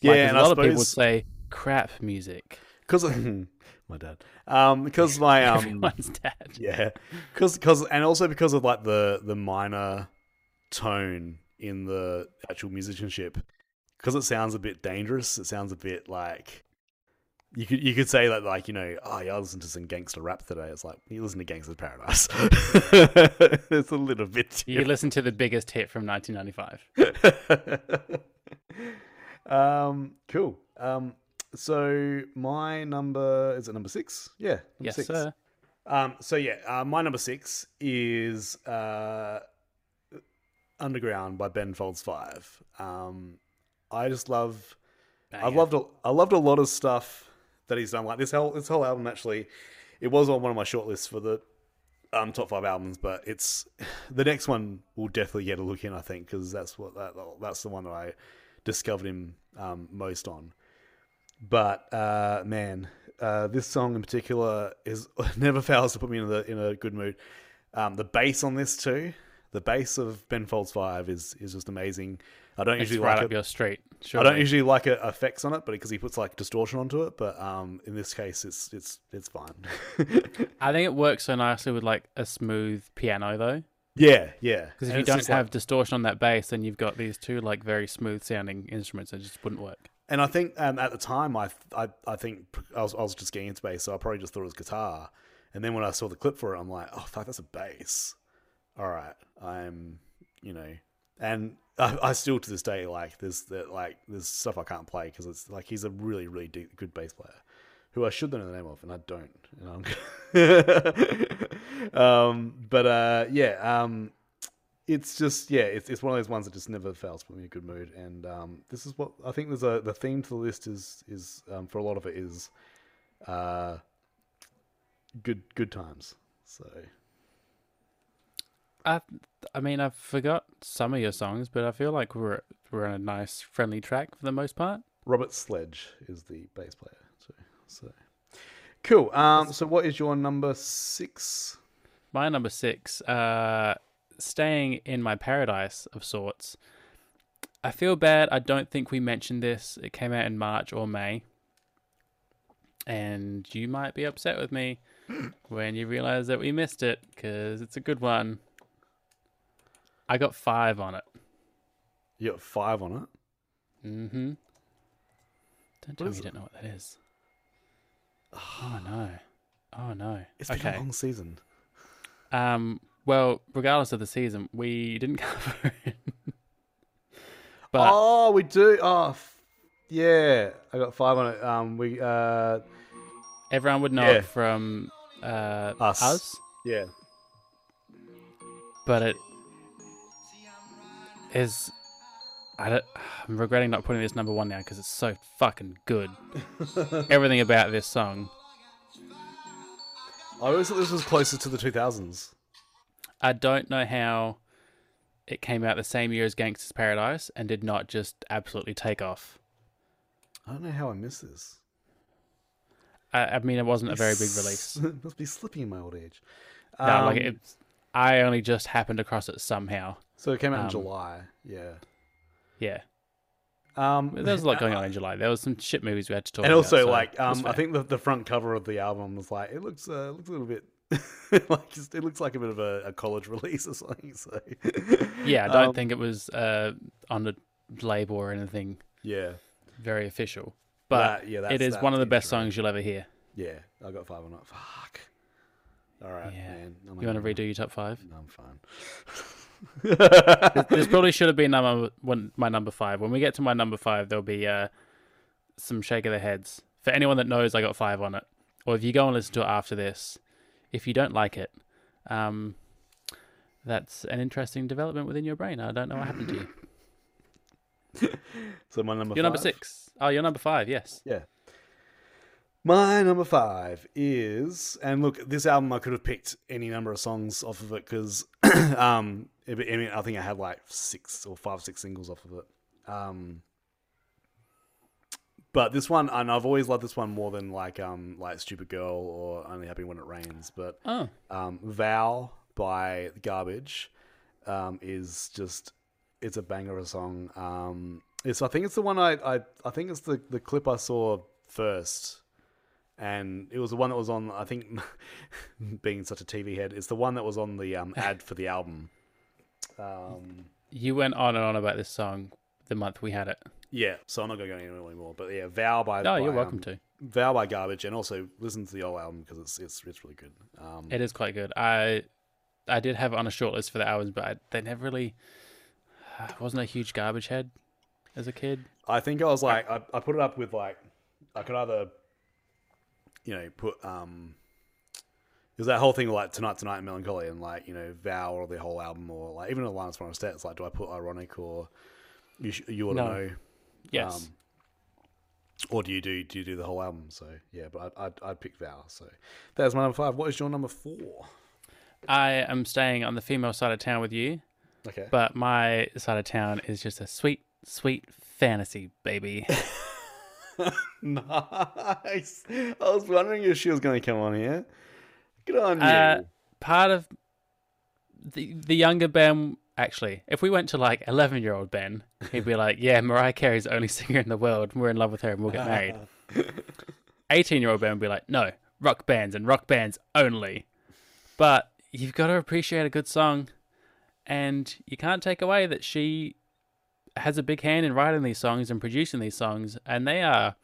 Speaker 1: yeah.
Speaker 2: like,
Speaker 1: and
Speaker 2: a lot of people would say crap music.
Speaker 1: because my dad, um, because my um,
Speaker 2: Everyone's dad.
Speaker 1: Yeah, because because and also because of like the the minor tone in the actual musicianship, because it sounds a bit dangerous. It sounds a bit like you could you could say that like you know oh yeah I listened to some gangster rap today. It's like you listen to Gangsta's Paradise. it's a little bit.
Speaker 2: You listen to the biggest hit from 1995.
Speaker 1: um, cool. Um, so my number is it number six? Yeah, number
Speaker 2: yes,
Speaker 1: six.
Speaker 2: sir.
Speaker 1: Um, so yeah, uh, my number six is uh, Underground by Ben Folds Five. Um, I just love I
Speaker 2: banger.
Speaker 1: loved a, I loved a lot of stuff that he's done. Like this whole this whole album actually, it was on one of my shortlists for the um, top five albums, but it's the next one will definitely get a look in. I think because that's what that that's the one that I discovered him um, most on. But uh, man, uh, this song in particular is never fails to put me in the in a good mood. Um, the bass on this too, the bass of Ben Folds Five is is just amazing. I don't
Speaker 2: It's
Speaker 1: usually
Speaker 2: right
Speaker 1: like
Speaker 2: up
Speaker 1: it.
Speaker 2: your street.
Speaker 1: I don't usually like uh, effects on it, but because he puts like distortion onto it. But um, in this case, it's it's it's fine.
Speaker 2: I think it works so nicely with like a smooth piano though.
Speaker 1: yeah, yeah.
Speaker 2: Because if
Speaker 1: And
Speaker 2: you don't
Speaker 1: just like-
Speaker 2: have distortion on that bass, then you've got these two like very smooth sounding instruments that just wouldn't work.
Speaker 1: and I think um, at the time, I I I think I was I was just getting into bass, so I probably just thought it was guitar. And then when I saw the clip for it, I'm like, oh fuck, that's a bass. All right, I'm you know, and I, I still to this day like there's that like there's stuff I can't play because it's like he's a really really good bass player. Who I should know the name of, and I don't. Know, um, but uh, yeah, um, it's just yeah, it's, it's one of those ones that just never fails to put me in a good mood. And um, this is what I think. There's a the theme to the list is is um, for a lot of it is uh, good good times. So
Speaker 2: I, I mean, I forgot some of your songs, but I feel like we're we're on a nice, friendly track for the most part.
Speaker 1: Robert Sledge is the bass player. So so cool. Um, so what is your number six?
Speaker 2: My number six, uh, staying in my paradise of sorts. I feel bad. I don't think we mentioned this. It came out in March or May, and you might be upset with me when you realize that we missed it because it's a good one. I got five on it.
Speaker 1: You got five on it.
Speaker 2: Mm-hmm. Don't tell me you
Speaker 1: it?
Speaker 2: don't know what that is. Oh no. Oh no.
Speaker 1: It's been
Speaker 2: okay.
Speaker 1: a long season.
Speaker 2: Um. Well, regardless of the season, we didn't cover it. but
Speaker 1: oh, we do. Oh, f- yeah. I got five on it. Um, we uh,
Speaker 2: everyone would know
Speaker 1: yeah.
Speaker 2: it from uh,
Speaker 1: Us.
Speaker 2: us.
Speaker 1: yeah.
Speaker 2: But it is. I don't, I'm regretting not putting this number one now because it's so fucking good. Everything about this song.
Speaker 1: I always thought this was closer to the 2000s.
Speaker 2: I don't know how it came out the same year as Gangsta's Paradise and did not just absolutely take off.
Speaker 1: I don't know how I missed this.
Speaker 2: I, I mean, it wasn't a very big release.
Speaker 1: It must be slipping in my old age.
Speaker 2: No, like
Speaker 1: Um,
Speaker 2: it, I only just happened across it somehow.
Speaker 1: So it came out in
Speaker 2: um,
Speaker 1: July. Yeah.
Speaker 2: Yeah,
Speaker 1: Um,
Speaker 2: there was a lot going on in July. There was some shit movies we had to talk about.
Speaker 1: and
Speaker 2: about.
Speaker 1: also
Speaker 2: so
Speaker 1: like um, I think the, the front cover of the album was like it looks uh, looks a little bit like just, it looks like a bit of a, a college release or something. So
Speaker 2: yeah, I don't
Speaker 1: um,
Speaker 2: think it was uh, on the label or anything
Speaker 1: yeah,
Speaker 2: very official. But
Speaker 1: That- yeah, that's-
Speaker 2: it is one of the best songs you'll ever hear.
Speaker 1: yeah, I got five on it. Fuck. All right,
Speaker 2: Yeah.
Speaker 1: man. I'm
Speaker 2: You want to redo your top five?
Speaker 1: No, I'm fine.
Speaker 2: this probably should have been number one, my number five. When we get to my number five, there'll be uh, some shake of the heads for anyone that knows I got five on it, or if you go and listen to it after this. If you don't like it, um, that's an interesting development within your brain. I don't know what happened to you.
Speaker 1: so my number.
Speaker 2: You're number six. Oh, you're number five. Yes.
Speaker 1: Yeah. My number five is, and look, this album I could have picked any number of songs off of it because, um, I mean, I think I had like six or five, six singles off of it. Um, but this one, and I've always loved this one more than like, um, like Stupid Girl or Only Happy When It Rains. But
Speaker 2: Oh,
Speaker 1: um, Vow by Garbage um, is just it's a banger of a song. Um, it's I think it's the one I I, I think it's the, the clip I saw first, and it was the one that was on. I think being such a TV head, it's the one that was on the um, ad for the album. Um,
Speaker 2: you went on and on about this song the month we had it.
Speaker 1: yeah, so I'm not going to go into it anymore. But yeah, Vow by
Speaker 2: No, you're welcome
Speaker 1: um,
Speaker 2: to.
Speaker 1: Vow by Garbage, and also listen to the old album because it's it's it's really good. Um,
Speaker 2: It is quite good. I I did have it on a short list for the albums, but I, they never really. I wasn't a huge garbage head as a kid.
Speaker 1: I think I was like, I, I put it up with like, I could either, you know, put um, there's that whole thing like tonight, tonight, and melancholy, and like you know, vow or the whole album, or like even Alliance from Stats. Like, do I put ironic or you sh- you ought to
Speaker 2: No.
Speaker 1: know?
Speaker 2: Yes.
Speaker 1: Um, Or do you do do you do the whole album? So yeah, but I'd I'd, I'd pick Vow. So that's my number five. What is your number four?
Speaker 2: I am staying on the female side of town with you,
Speaker 1: Okay.
Speaker 2: but my side of town is just a sweet, sweet fantasy, baby.
Speaker 1: nice. I was wondering if she was going to come on here. Good on you.
Speaker 2: Uh, Part of the the younger Ben, actually, if we went to like eleven year old Ben, he'd be like, "Yeah, Mariah Carey's the only singer in the world. We're in love with her, and we'll get married." Eighteen year old Ben would be like, "No, rock bands and rock bands only." But you've got to appreciate a good song, and you can't take away that she has a big hand in writing these songs and producing these songs, and they are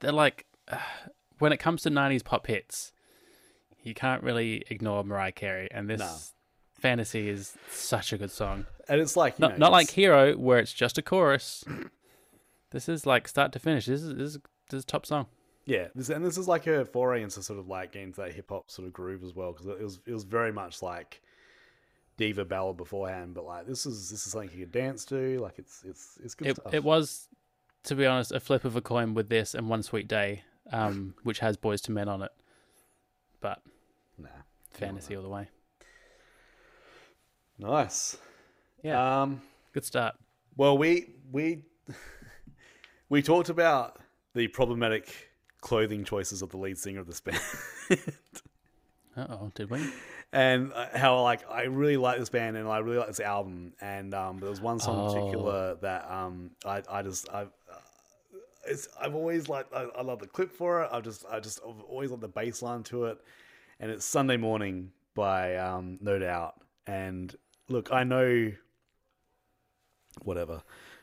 Speaker 2: they're like when it comes to '90s pop hits, you can't really ignore Mariah Carey, and this
Speaker 1: No.
Speaker 2: "Fantasy" is such a good song.
Speaker 1: and it's like you
Speaker 2: Not
Speaker 1: know,
Speaker 2: not like "Hero," where it's just a chorus. this is like start to finish. This is this is, this is a top song.
Speaker 1: yeah. This, and this is like a foray into sort of like getting to that hip hop sort of groove as well because it was it was very much like diva ballad beforehand, but like this is this is something you can dance to. Like it's it's it's good
Speaker 2: It
Speaker 1: stuff.
Speaker 2: it was, to be honest, a flip of a coin with this and "One Sweet Day," um, which has "Boyz II Men" on it, but
Speaker 1: nah.
Speaker 2: fantasy all the way.
Speaker 1: Nice.
Speaker 2: Yeah,
Speaker 1: Um.
Speaker 2: good start.
Speaker 1: Well, we we we talked about the problematic clothing choices of the lead singer of this band,
Speaker 2: Uh oh, did we?
Speaker 1: And uh, how like I really like this band and I really like this album. And um, there was one song in particular that um I I just I. Uh, it's, I've always liked. I, I love the clip for it. I just, I just, I've always loved the bass line to it, and it's Sunday Morning by um, No Doubt. And look, I know, whatever,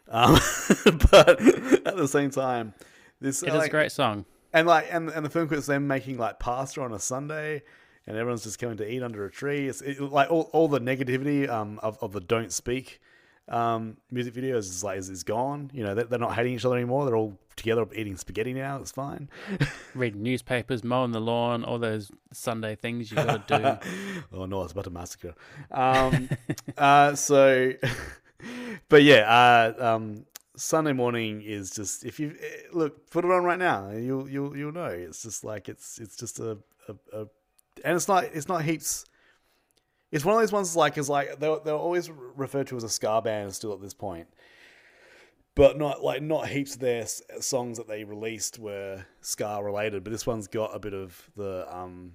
Speaker 1: um, but at the same time, this
Speaker 2: It is a great song.
Speaker 1: and like and and the film clips them making like pasta on a Sunday, and everyone's just coming to eat under a tree. It's it, like all, all the negativity um of, of the don't speak um music videos is like is, is gone. You know they're, they're not hating each other anymore. They're all together eating spaghetti now. It's fine.
Speaker 2: Reading newspapers, mowing the lawn, all those Sunday things you got to do.
Speaker 1: oh no, it's about a massacre. Um, uh, so, but yeah, uh, um, Sunday morning is just if you eh, look, put it on right now, you'll you'll you'll know. It's just like it's it's just a, a, a and it's not it's not heaps. It's one of those ones like is like they're they're always referred to as a ska band still at this point. But not like not heaps of their songs that they released were ska related, but this one's got a bit of the um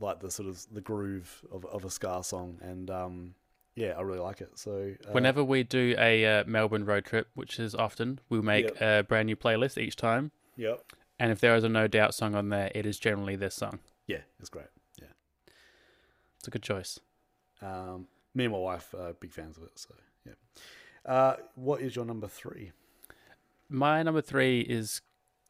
Speaker 1: like the sort of the groove of, of a ska song, and um, yeah, I really like it. So uh,
Speaker 2: Whenever we do a uh, Melbourne road trip, which is often, we'll make a brand new playlist each time.
Speaker 1: yep,
Speaker 2: And if there is a No Doubt song on there, it is generally this song.
Speaker 1: yeah, it's great.
Speaker 2: A good choice.
Speaker 1: um, me and my wife are big fans of it. So yeah, uh, what is your number three?
Speaker 2: My number three is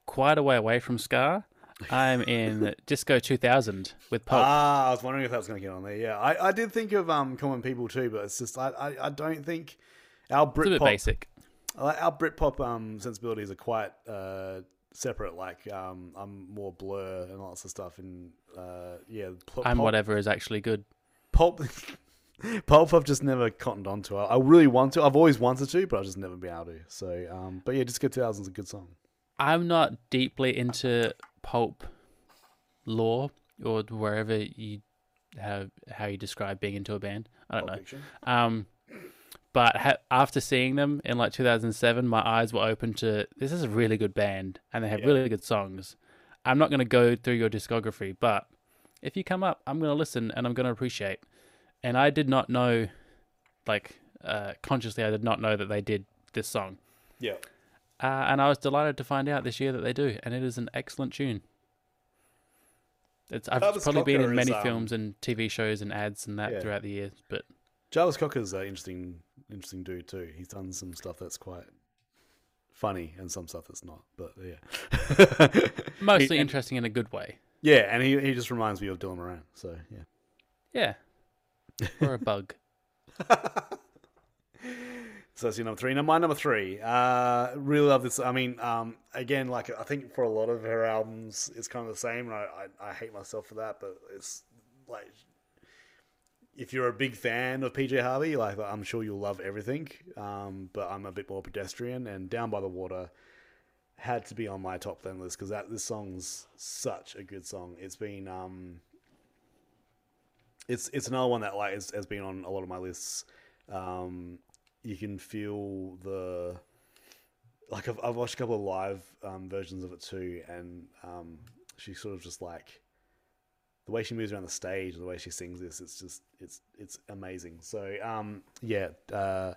Speaker 2: quite a way away from ska. I'm in Disco 2000 with Pulp.
Speaker 1: Ah, I was wondering if that was going to get on there. Yeah, I, I did think of um Common People too, but it's just I I, I don't think our
Speaker 2: it's a bit
Speaker 1: Britpop
Speaker 2: basic.
Speaker 1: our Britpop um sensibilities are quite uh separate. Like um I'm more Blur and lots of stuff, and uh yeah, pl-
Speaker 2: I'm
Speaker 1: pulp-
Speaker 2: whatever is actually good.
Speaker 1: Pulp. Pulp, I've just never cottoned onto. I, I really want to. I've always wanted to, but I've just never been able to. So, um, but yeah, Disco 2000 is a good song.
Speaker 2: I'm not deeply into pulp lore or wherever you have how you describe being into a band. I don't
Speaker 1: Pulp
Speaker 2: know.
Speaker 1: Fiction.
Speaker 2: Um, but ha- after seeing them in like 2007, my eyes were open to this is a really good band and they have
Speaker 1: Yeah.
Speaker 2: really good songs. I'm not going to go through your discography, but if you come up, I'm going to listen and I'm going to appreciate. And I did not know, like uh, consciously, I did not know that they did this song.
Speaker 1: Yeah.
Speaker 2: Uh, and I was delighted to find out this year that they do, and it is an excellent tune. It's I've
Speaker 1: Jarvis
Speaker 2: probably been in many
Speaker 1: is, um,
Speaker 2: films and TV shows and ads and that
Speaker 1: Yeah.
Speaker 2: throughout the years, but
Speaker 1: Jarvis Cocker's an interesting, interesting dude too. He's done some stuff that's quite funny and some stuff that's not. But yeah,
Speaker 2: mostly
Speaker 1: He-
Speaker 2: interesting in a good way.
Speaker 1: yeah, and he he just reminds me of Dylan Moran. So yeah.
Speaker 2: Yeah, or a bug.
Speaker 1: So that's your number three. Now my number three. Uh, really love this. I mean, um, again, like I think for a lot of her albums, it's kind of the same, and I, I, I hate myself for that. But it's like if you're a big fan of PJ Harvey, like I'm sure you'll love everything. Um, but I'm a bit more pedestrian, and Down by the Water had to be on my top ten list because that this song's such a good song. It's been um, it's it's another one that like has, has been on a lot of my lists. Um, you can feel the like I've, I've watched a couple of live um, versions of it too, and um, she sort of just like the way she moves around the stage, the way she sings this, it's just it's it's amazing. So um, yeah, uh,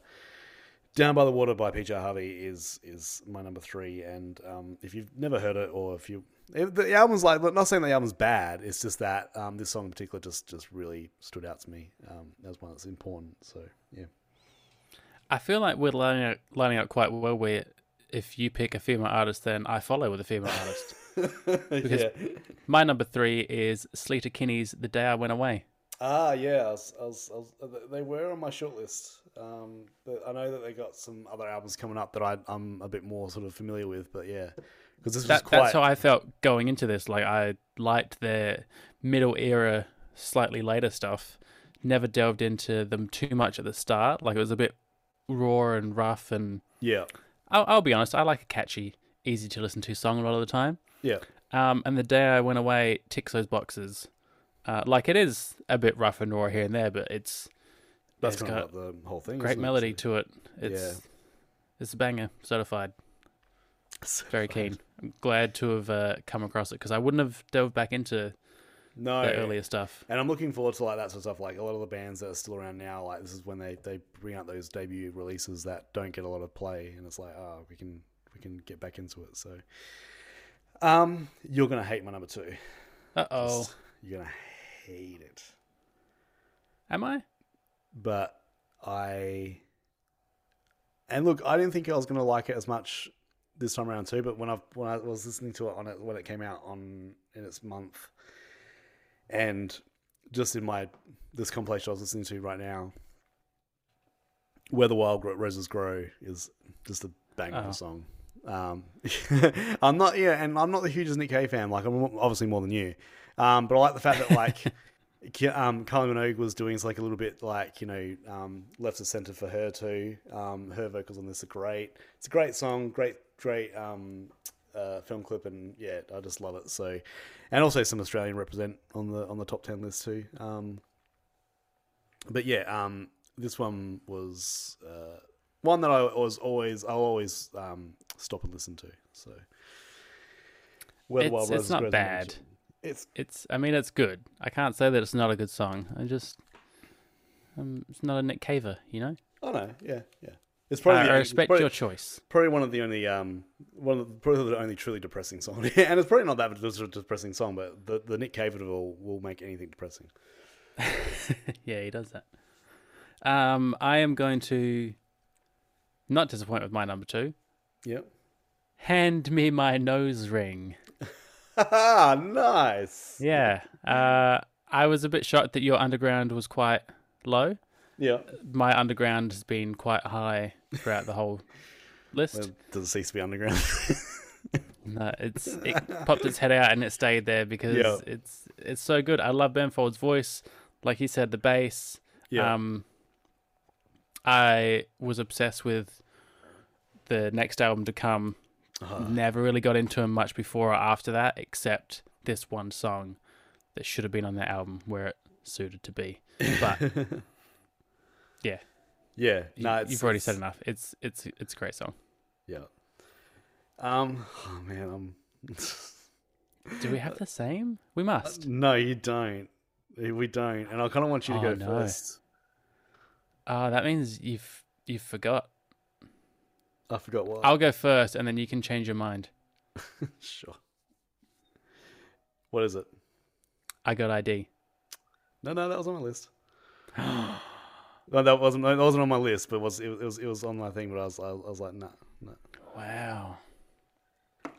Speaker 1: down by the Water by PJ Harvey is is my number three, and um, if you've never heard it or if you the album's like not saying the album's bad, it's just that um, this song in particular just just really stood out to me um, as one that's important. So yeah,
Speaker 2: I feel like we're lining up, lining up quite well. Where if you pick a female artist, then I follow with a female artist. Because-
Speaker 1: yeah.
Speaker 2: My number three is Sleater Kinney's "The Day I Went Away."
Speaker 1: Ah, yeah, I was, I was, I was, uh, they were on my shortlist. Um, but I know that they got some other albums coming up that I, I'm a bit more sort of familiar with. But yeah, because this was quite.
Speaker 2: That's how I felt going into this. Like I liked their middle era, slightly later stuff. Never delved into them too much at the start. Like it was a bit raw and rough. And
Speaker 1: yeah,
Speaker 2: I'll, I'll be honest, I like a catchy, easy to listen to song a lot of the time.
Speaker 1: Yeah,
Speaker 2: Um, and the day I went away ticks those boxes. Uh, like it is a bit rough and raw here and there, but it's
Speaker 1: that's
Speaker 2: It's
Speaker 1: kind
Speaker 2: got
Speaker 1: of the whole thing.
Speaker 2: great
Speaker 1: it?
Speaker 2: melody
Speaker 1: So-
Speaker 2: to it. It's
Speaker 1: Yeah.
Speaker 2: it's a banger, certified. Very keen. I'm glad to have uh, come across it because I wouldn't have delved back into
Speaker 1: No,
Speaker 2: the earlier stuff.
Speaker 1: And I'm looking forward to like that sort of stuff. Like a lot of the bands that are still around now, like this is when they, they bring out those debut releases that don't get a lot of play, and it's like, oh, we can we can get back into it. So, um, you're gonna hate my number two.
Speaker 2: Uh oh,
Speaker 1: you're gonna hate it.
Speaker 2: am I?
Speaker 1: But I, and look, I didn't think I was gonna like it as much this time around too. But when I when I was listening to it on it when it came out on in its month, and just in my this compilation I was listening to right now, "Where the Wild Roses Grow" is just a banger of
Speaker 2: Oh.
Speaker 1: a song. Um, I'm not yeah, and I'm not the hugest Nick Cave fan. Like I'm obviously more than you, um, but I like the fact that like. Um, Kylie Minogue was doing like a little bit like you know um, left of center for her too. Um, her vocals on this are great. It's a great song, great great um, uh, film clip, and yeah, I just love it. So, and also some Australian represent on the on the top ten list too. Um, but yeah, um, this one was uh, one that I was always I'll always um, stop and listen to. So, well,
Speaker 2: It's, it's not bad.
Speaker 1: It's
Speaker 2: It's. I mean, it's good. I can't say that it's not a good song. I just. Um, it's not a Nick Caver, you know.
Speaker 1: oh no, yeah, yeah. It's probably
Speaker 2: I respect
Speaker 1: probably,
Speaker 2: your choice.
Speaker 1: probably one of the only um one of the, probably the only truly depressing song, and it's probably not that much of a depressing song, but the the Nick Cave of all will make anything depressing.
Speaker 2: yeah, he does that. Um, I am going to not disappoint with my number two.
Speaker 1: Yep.
Speaker 2: Hand me my nose ring.
Speaker 1: Ah, nice.
Speaker 2: Yeah. Uh, I was a bit shocked that your underground was quite low.
Speaker 1: Yeah.
Speaker 2: My underground has been quite high throughout the whole list.
Speaker 1: Well, doesn't cease to be underground?
Speaker 2: No, it's it popped its head out and it stayed there because
Speaker 1: Yeah.
Speaker 2: it's it's so good. I love Ben Folds' voice, like he said, the bass.
Speaker 1: yeah.
Speaker 2: Um, I was obsessed with the next album to come.
Speaker 1: Uh-huh.
Speaker 2: Never really got into him much before or after that, except this one song that should have been on that album where it suited to be. But yeah,
Speaker 1: yeah.
Speaker 2: you,
Speaker 1: No, it's,
Speaker 2: you've already
Speaker 1: it's-
Speaker 2: said enough. It's it's it's a great song.
Speaker 1: Yeah. Um. Oh man, I'm.
Speaker 2: Do we have the same? We must.
Speaker 1: no, you don't. We don't, and I kind of want you to
Speaker 2: Oh,
Speaker 1: go
Speaker 2: no.
Speaker 1: first.
Speaker 2: Ah, that means you've you've forgot.
Speaker 1: I forgot what.
Speaker 2: I'll go first, and then you can change your mind.
Speaker 1: sure. What is it?
Speaker 2: I got ID.
Speaker 1: No, no, that was on my list. no, that wasn't. That wasn't on my list, but it was it was it was on my thing. But I was I was like, nah, nah.
Speaker 2: Wow.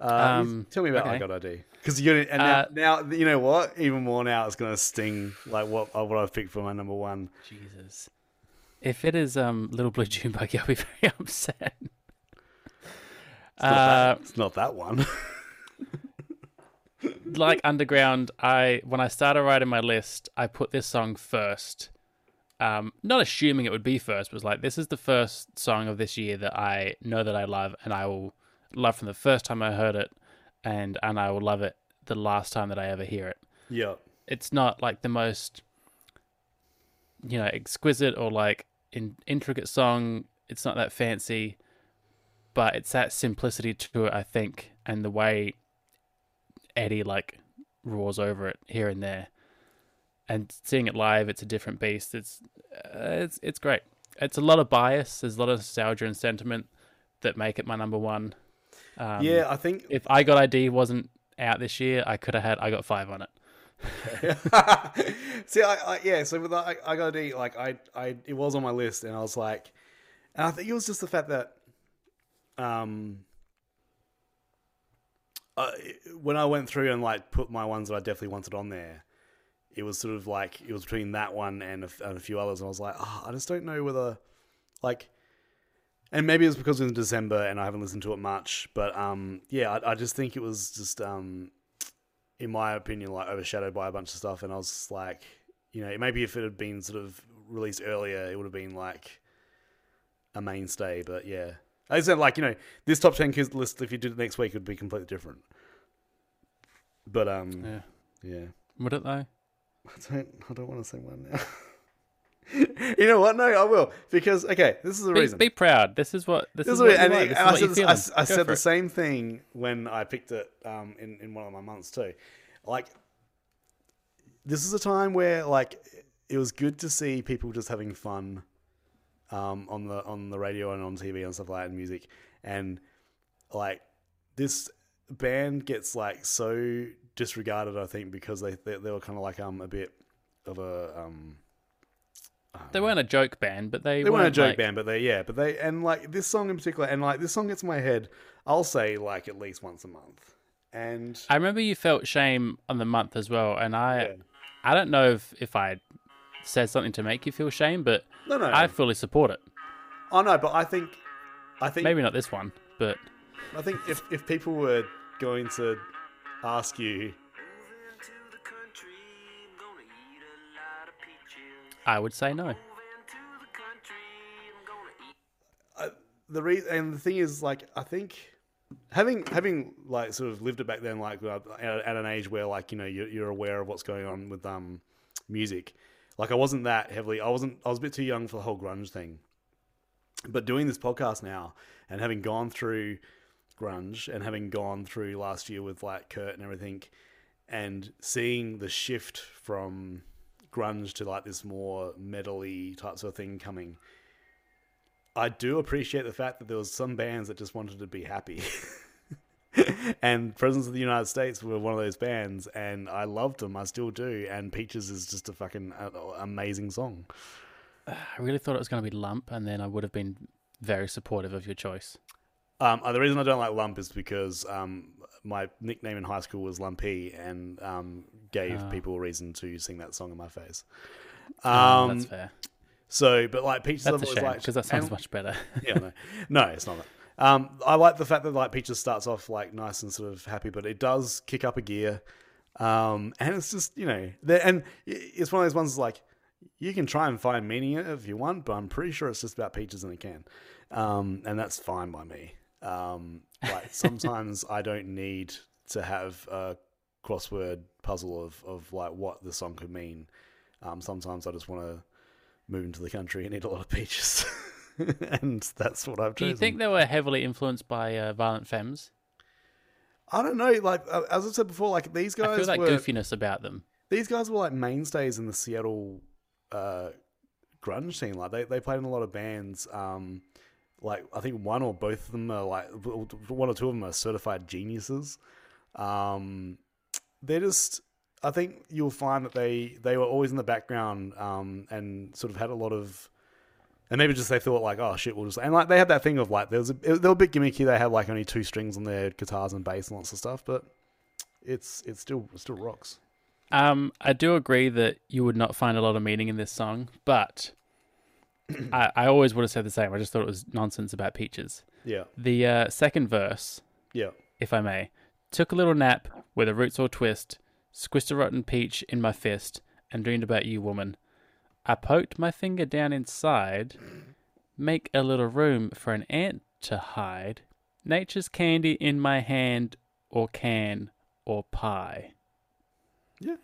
Speaker 1: Uh,
Speaker 2: Um,
Speaker 1: tell me about I got ID because you and now,
Speaker 2: Uh,
Speaker 1: now you know what even more now it's gonna sting like what uh, what I've picked for my number one.
Speaker 2: Jesus. If it is um Little Blue June Buggy, I'll be very upset.
Speaker 1: It's not,
Speaker 2: Uh,
Speaker 1: that, it's not that one.
Speaker 2: like Underground, I when I started writing my list, I put this song first. Um, not assuming it would be first, but was like this is the first song of this year that I know that I love, and I will love from the first time I heard it, and and I will love it the last time that I ever hear it.
Speaker 1: Yeah.
Speaker 2: It's not like the most, you know, exquisite or like in, intricate song. It's not that fancy, but it's that simplicity to it, I think, and the way Eddie like roars over it here and there. And seeing it live, it's a different beast. It's uh, it's it's great. It's a lot of bias. There's a lot of nostalgia and sentiment that make it my number one. Um,
Speaker 1: yeah, I think
Speaker 2: If I Got ID wasn't out this year, I could have had I Got Five on it.
Speaker 1: See, I, I yeah. So with I, I got to like I, I, it was on my list, and I was like, and I think it was just the fact that, um, uh, when I went through and like put my ones that I definitely wanted on there, it was sort of like it was between that one and a, and a few others, and I was like, oh, I just don't know whether, like, and maybe it was because it was December and I haven't listened to it much, but um, yeah, I, I just think it was just um, in my opinion, like overshadowed by a bunch of stuff, and I was just like, you know, maybe if it had been sort of released earlier, it would have been like a mainstay. But yeah, I said like you know, this top ten quiz list, if you did it next week, would be completely different. But um,
Speaker 2: Yeah.
Speaker 1: yeah,
Speaker 2: Would it though?
Speaker 1: I don't, I don't want to say one now. you know what? No, I will because okay, this is the
Speaker 2: Be,
Speaker 1: reason.
Speaker 2: be proud. This is what this,
Speaker 1: This
Speaker 2: is what
Speaker 1: what,
Speaker 2: you
Speaker 1: and
Speaker 2: like. This
Speaker 1: I
Speaker 2: is
Speaker 1: said,
Speaker 2: what
Speaker 1: this-
Speaker 2: you're
Speaker 1: I, I said the
Speaker 2: it.
Speaker 1: same thing when I picked it um, in in one of my months too. Like, this is a time where like it was good to see people just having fun um, on the on the radio and on TV and stuff like that and music, and like this band gets like so disregarded. I think because they they, they were kind of like um a bit of a um
Speaker 2: They weren't a joke band, but they
Speaker 1: they weren't a joke
Speaker 2: like-
Speaker 1: band, but they yeah, but they and like this song in particular, and like this song gets in my head. I'll say like at least once a month, and
Speaker 2: I remember you felt shame on the month as well, and I
Speaker 1: Yeah.
Speaker 2: I don't know if if I said something to make you feel shame, but
Speaker 1: no, no,
Speaker 2: I fully support it.
Speaker 1: I know, but I think, I think
Speaker 2: Maybe not this one, but
Speaker 1: I think if if people were going to ask you,
Speaker 2: I would say no.
Speaker 1: the reason and the thing is like I think having having like sort of lived it back then like at, at an age where like you know you're, you're aware of what's going on with um music like I wasn't that heavily I wasn't I was a bit too young for the whole grunge thing but doing this podcast now and having gone through grunge and having gone through last year with like Kurt and everything and seeing the shift from grunge to like this more metally types of thing coming I do appreciate the fact that there was some bands that just wanted to be happy. and Presidents of the United States were one of those bands, and I loved them. I still do. And Peaches is just a fucking uh, amazing song.
Speaker 2: I really thought it was going to be Lump, and then I would have been very supportive of your choice.
Speaker 1: Um, uh, the reason I don't like Lump is because um, my nickname in high school was Lumpy, and um, gave
Speaker 2: Ah.
Speaker 1: people a reason to sing that song in my face.
Speaker 2: Oh,
Speaker 1: Um,
Speaker 2: that's fair.
Speaker 1: so, but like Peaches, I've
Speaker 2: a
Speaker 1: always liked-
Speaker 2: because that sounds
Speaker 1: and-
Speaker 2: much better.
Speaker 1: yeah, no, no, it's not that. Um, I like the fact that like Peaches starts off like nice and sort of happy, but it does kick up a gear, um, and it's just you know, and it's one of those ones like you can try and find meaning in it if you want, but I'm pretty sure it's just about peaches in a can, um, and that's fine by me. Um, like sometimes I don't need to have a crossword puzzle of of like what the song could mean. Um, sometimes I just want to move into the country and eat a lot of peaches. and that's what I've
Speaker 2: Do you think they were heavily influenced by uh, Violent Femmes?
Speaker 1: I don't know. Like uh, as I said before, like these
Speaker 2: I
Speaker 1: guys
Speaker 2: feel that
Speaker 1: were
Speaker 2: goofiness about them.
Speaker 1: these guys were like mainstays in the Seattle uh, grunge scene. Like they, they played in a lot of bands. Um, like I think one or both of them are like one or two of them are certified geniuses. Um, they're just. I think you'll find that they they were always in the background um, and sort of had a lot of. And maybe just they thought like, oh shit, we'll just and like they had that thing of like there was a, they were a bit gimmicky. They had like only two strings on their guitars and bass and lots of stuff, but it's it's still it still rocks.
Speaker 2: Um, I do agree that you would not find a lot of meaning in this song, but I, I always would have said the same. I just thought it was nonsense about peaches.
Speaker 1: Yeah,
Speaker 2: The uh, second verse,
Speaker 1: yeah.
Speaker 2: if I may, took a little nap with a roots or twist, squished a rotten peach in my fist, and dreamed about you, woman. I poked my finger down inside, make a little room for an ant to hide. Nature's candy in my hand, or can, or pie. Yeah.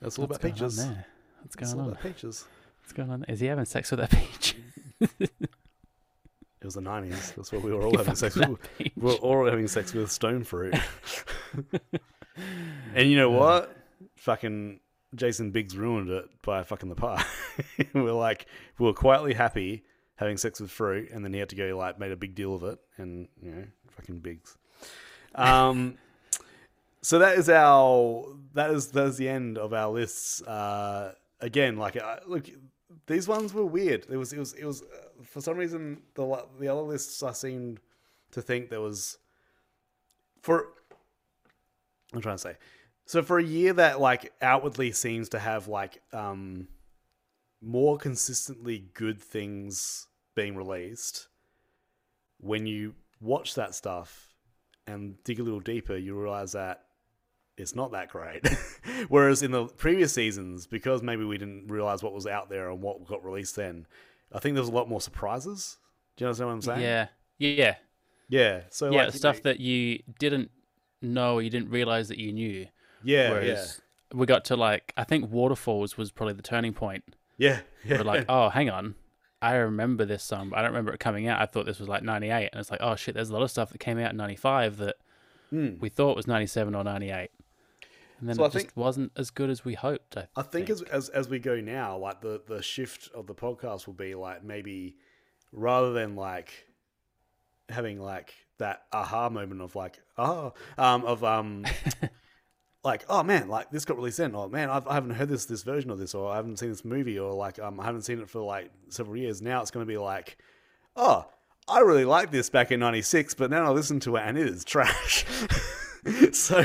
Speaker 1: That's all
Speaker 2: What's
Speaker 1: about
Speaker 2: going on
Speaker 1: peaches.
Speaker 2: there? What's
Speaker 1: It's
Speaker 2: going
Speaker 1: all
Speaker 2: on?
Speaker 1: about peaches.
Speaker 2: What's going on? Is he having sex with that peach?
Speaker 1: It was the nineties. That's what we were all
Speaker 2: He
Speaker 1: having sex with.
Speaker 2: peach.
Speaker 1: We were all having sex with stone fruit. and you know what? Fucking Jason Biggs ruined it by fucking the pie. we're like, we were quietly happy having sex with fruit, and then he had to go like made a big deal of it, and you know, fucking Biggs. Um, so that is our that is that is the end of our lists. Uh, again, like uh, look, these ones were weird. It was it was it was uh, for some reason the the other lists I seemed to think there was for I'm trying to say. So for a year that like outwardly seems to have like um more consistently good things being released, when you watch that stuff and dig a little deeper, you realize that it's not that great. Whereas in the previous seasons, because maybe we didn't realize what was out there and what got released then, I think there's a lot more surprises. Do you understand what I'm saying?
Speaker 2: Yeah, yeah,
Speaker 1: Yeah. So
Speaker 2: yeah.
Speaker 1: like,
Speaker 2: stuff
Speaker 1: know-
Speaker 2: that you didn't know, you didn't realize that you knew.
Speaker 1: Yeah,
Speaker 2: Whereas we got to like, I think Waterfalls was probably the turning point.
Speaker 1: yeah, yeah, yeah.
Speaker 2: We're like, oh, hang on. I remember this song, but I don't remember it coming out. I thought this was like 98. And it's like, oh shit, there's a lot of stuff that came out in 95 that
Speaker 1: Hmm.
Speaker 2: we thought was 97 or 98. And then
Speaker 1: So
Speaker 2: it
Speaker 1: I
Speaker 2: just
Speaker 1: think-
Speaker 2: wasn't as good as we hoped. I,
Speaker 1: I think as, as as we go now, like the the shift of the podcast will be like maybe rather than like having like that aha moment of like oh um of um like oh man like this got released then or man I've, I haven't heard this this version of this or I haven't seen this movie or like um, I haven't seen it for like several years now it's going to be like oh I really liked this back in '96 but now I listen to it and it is trash so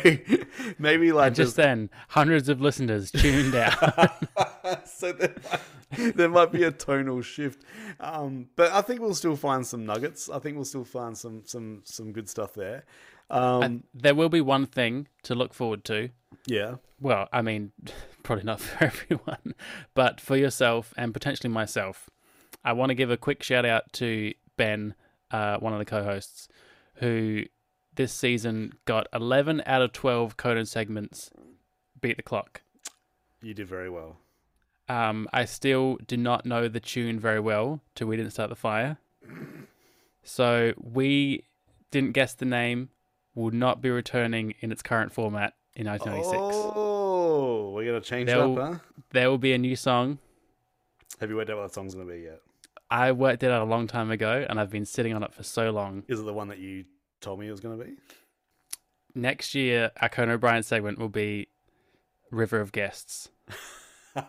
Speaker 1: maybe like
Speaker 2: and just then, hundreds of listeners tuned out.
Speaker 1: so there might, there might be a tonal shift, um, but I think we'll still find some nuggets. I think we'll still find some some some good stuff there. Um,
Speaker 2: and there will be one thing to look forward to.
Speaker 1: yeah,
Speaker 2: Well, I mean, probably not for everyone, but for yourself and potentially myself. I want to give a quick shout out to Ben, uh, one of the co hosts, who this season got 11 out of 12 Conan segments beat the clock.
Speaker 1: you did very well.
Speaker 2: Um, I still do not know the tune very well till we didn't start the fire. So we didn't guess the name, will not be returning in its current format in 1996.
Speaker 1: Oh, we're gonna change
Speaker 2: They'll-
Speaker 1: that, huh?
Speaker 2: There will be a new song.
Speaker 1: Have you worked out what that song's gonna be yet?
Speaker 2: I worked it out a long time ago and I've been sitting on it for so long.
Speaker 1: Is it the one that you told me it was gonna be?
Speaker 2: Next year, our Conan O'Brien segment will be River of Guests.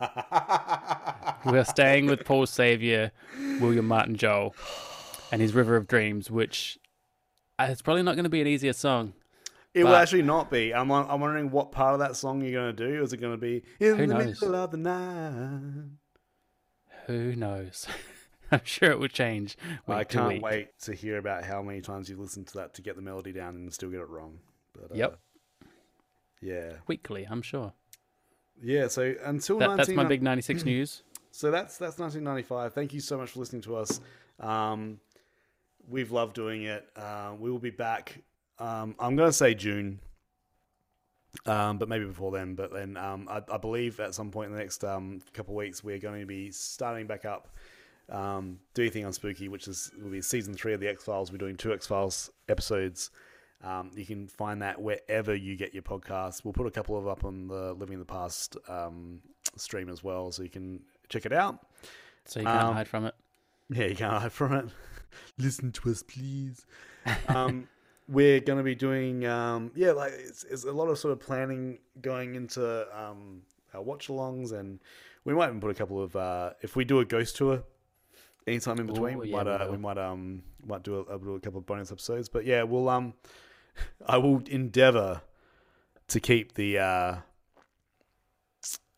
Speaker 2: We're staying with Paul Savior, William Martin Joel, and his River of Dreams, which it's probably not going to be an easier song.
Speaker 1: It will actually not be. I'm, I'm wondering what part of that song you're gonna do. Is it gonna be in
Speaker 2: Who
Speaker 1: the
Speaker 2: knows?
Speaker 1: middle of the night?
Speaker 2: Who knows? I'm sure it will change.
Speaker 1: I can't
Speaker 2: week.
Speaker 1: wait to hear about how many times you've listened to that to get the melody down and still get it wrong. But, uh,
Speaker 2: Yep.
Speaker 1: Yeah.
Speaker 2: Weekly, I'm sure.
Speaker 1: Yeah. So until
Speaker 2: That,
Speaker 1: 19,
Speaker 2: that's my big 96 news.
Speaker 1: So that's that's 1995. Thank you so much for listening to us. Um, we've loved doing it. Uh, we will be back. Um, I'm going to say June, um, but maybe before then. But then um, I, I believe at some point in the next um, couple of weeks we're going to be starting back up. Um, do anything on Spooky, which is will be season three of the X Files. We're doing two X Files episodes. Um, you can find that wherever you get your podcasts. We'll put a couple of up on the Living in the Past um, stream as well, so you can check it out.
Speaker 2: So you can't
Speaker 1: Um,
Speaker 2: hide from it.
Speaker 1: Yeah, you can't hide from it. Listen to us, please. um, we're going to be doing, um, yeah, like it's, it's a lot of sort of planning going into um, our watch alongs, and we might even put a couple of, uh, if we do a ghost tour anytime in between,
Speaker 2: Ooh,
Speaker 1: we
Speaker 2: yeah,
Speaker 1: might, uh, we might, um, might do a, do a couple of bonus episodes. But yeah, we'll, um, I will endeavor to keep the uh,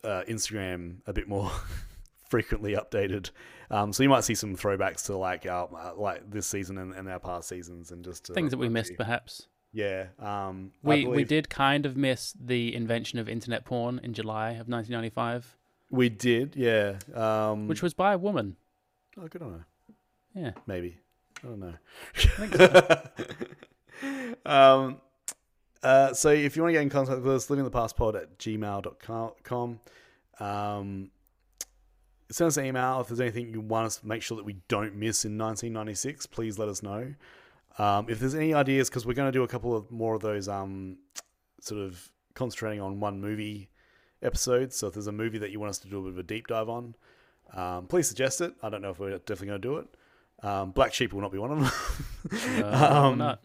Speaker 1: uh, Instagram a bit more frequently updated. Um, so you might see some throwbacks to like our uh, like this season and, and our past seasons, and just
Speaker 2: Things that we missed,
Speaker 1: you.
Speaker 2: perhaps.
Speaker 1: Yeah, um, I
Speaker 2: We we did kind of miss the invention of internet porn in July of 1995,
Speaker 1: We did, yeah. Um,
Speaker 2: which was by a woman.
Speaker 1: oh, good on her.
Speaker 2: Yeah.
Speaker 1: Maybe. I don't know. um, uh, so if you want to get in contact with us, livingthepastpod at gmail.com. Um, send us an email if there's anything you want us to make sure that we don't miss in 1996. Please let us know. Um, if there's any ideas, because we're going to do a couple of more of those um, sort of concentrating on one movie episodes. So if there's a movie that you want us to do a bit of a deep dive on, um, please suggest it. I don't know if we're definitely going to do it. Um, Black Sheep will not be one of them.
Speaker 2: No,
Speaker 1: Um,
Speaker 2: not.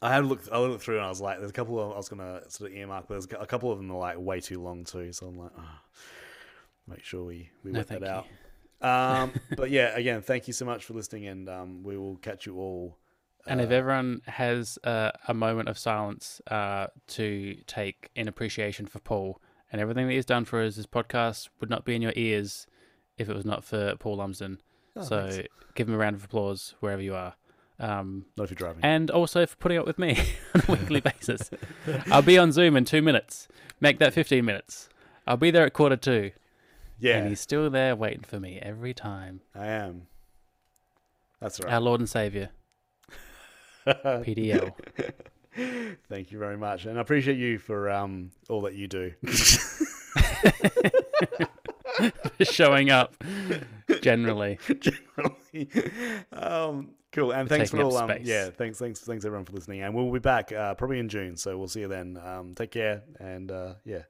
Speaker 1: I had looked. I looked through and I was like, "There's a couple of I was gonna sort of earmark, but there's a couple of them are like way too long too." So I'm like, oh, make sure we we
Speaker 2: No,
Speaker 1: work that out. Um, but yeah, again, thank you so much for listening, and um, we will catch you all.
Speaker 2: And if
Speaker 1: uh,
Speaker 2: everyone has uh, a moment of silence uh, to take in appreciation for Paul and everything that he's done for us, this podcast would not be in your ears if it was not for Paul Lumsden.
Speaker 1: oh,
Speaker 2: so
Speaker 1: thanks.
Speaker 2: give him a round of applause wherever you are. Um,
Speaker 1: not if you're driving.
Speaker 2: and also for putting up with me on a weekly basis. I'll be on Zoom in two minutes. Make that 15 minutes. I'll be there at quarter two.
Speaker 1: Yeah,
Speaker 2: And he's still there waiting for me every time.
Speaker 1: I am. That's right.
Speaker 2: Our Lord and Savior. PDL.
Speaker 1: Thank you very much, and I appreciate you for um, all that you do.
Speaker 2: showing up generally.
Speaker 1: generally. Um, cool, and thanks for all. Um,
Speaker 2: space.
Speaker 1: yeah, thanks, thanks, thanks everyone for listening, and we'll be back uh, probably in June, so we'll see you then. Um, take care, and uh, yeah.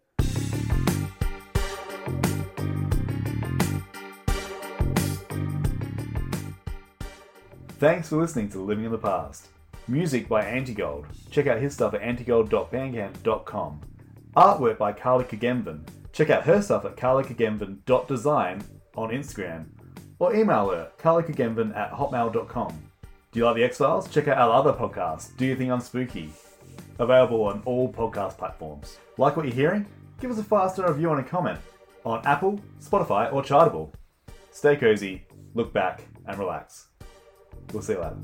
Speaker 3: Thanks for listening to Living in the Past. Music by Antigold. Check out his stuff at antigold.bandcamp.com. Artwork by Carly Curgenven. Check out her stuff at carlycurgenven.design on Instagram. Or email her, carlycurgenven at hotmail.com. Do you like the X-Files? Check out our other podcast, Do You Think I'm Spooky? Available on all podcast platforms. Like what you're hearing? Give us a five-star review and a comment on Apple, Spotify, or Chartable. Stay cozy, look back, and relax. Ou sei lá.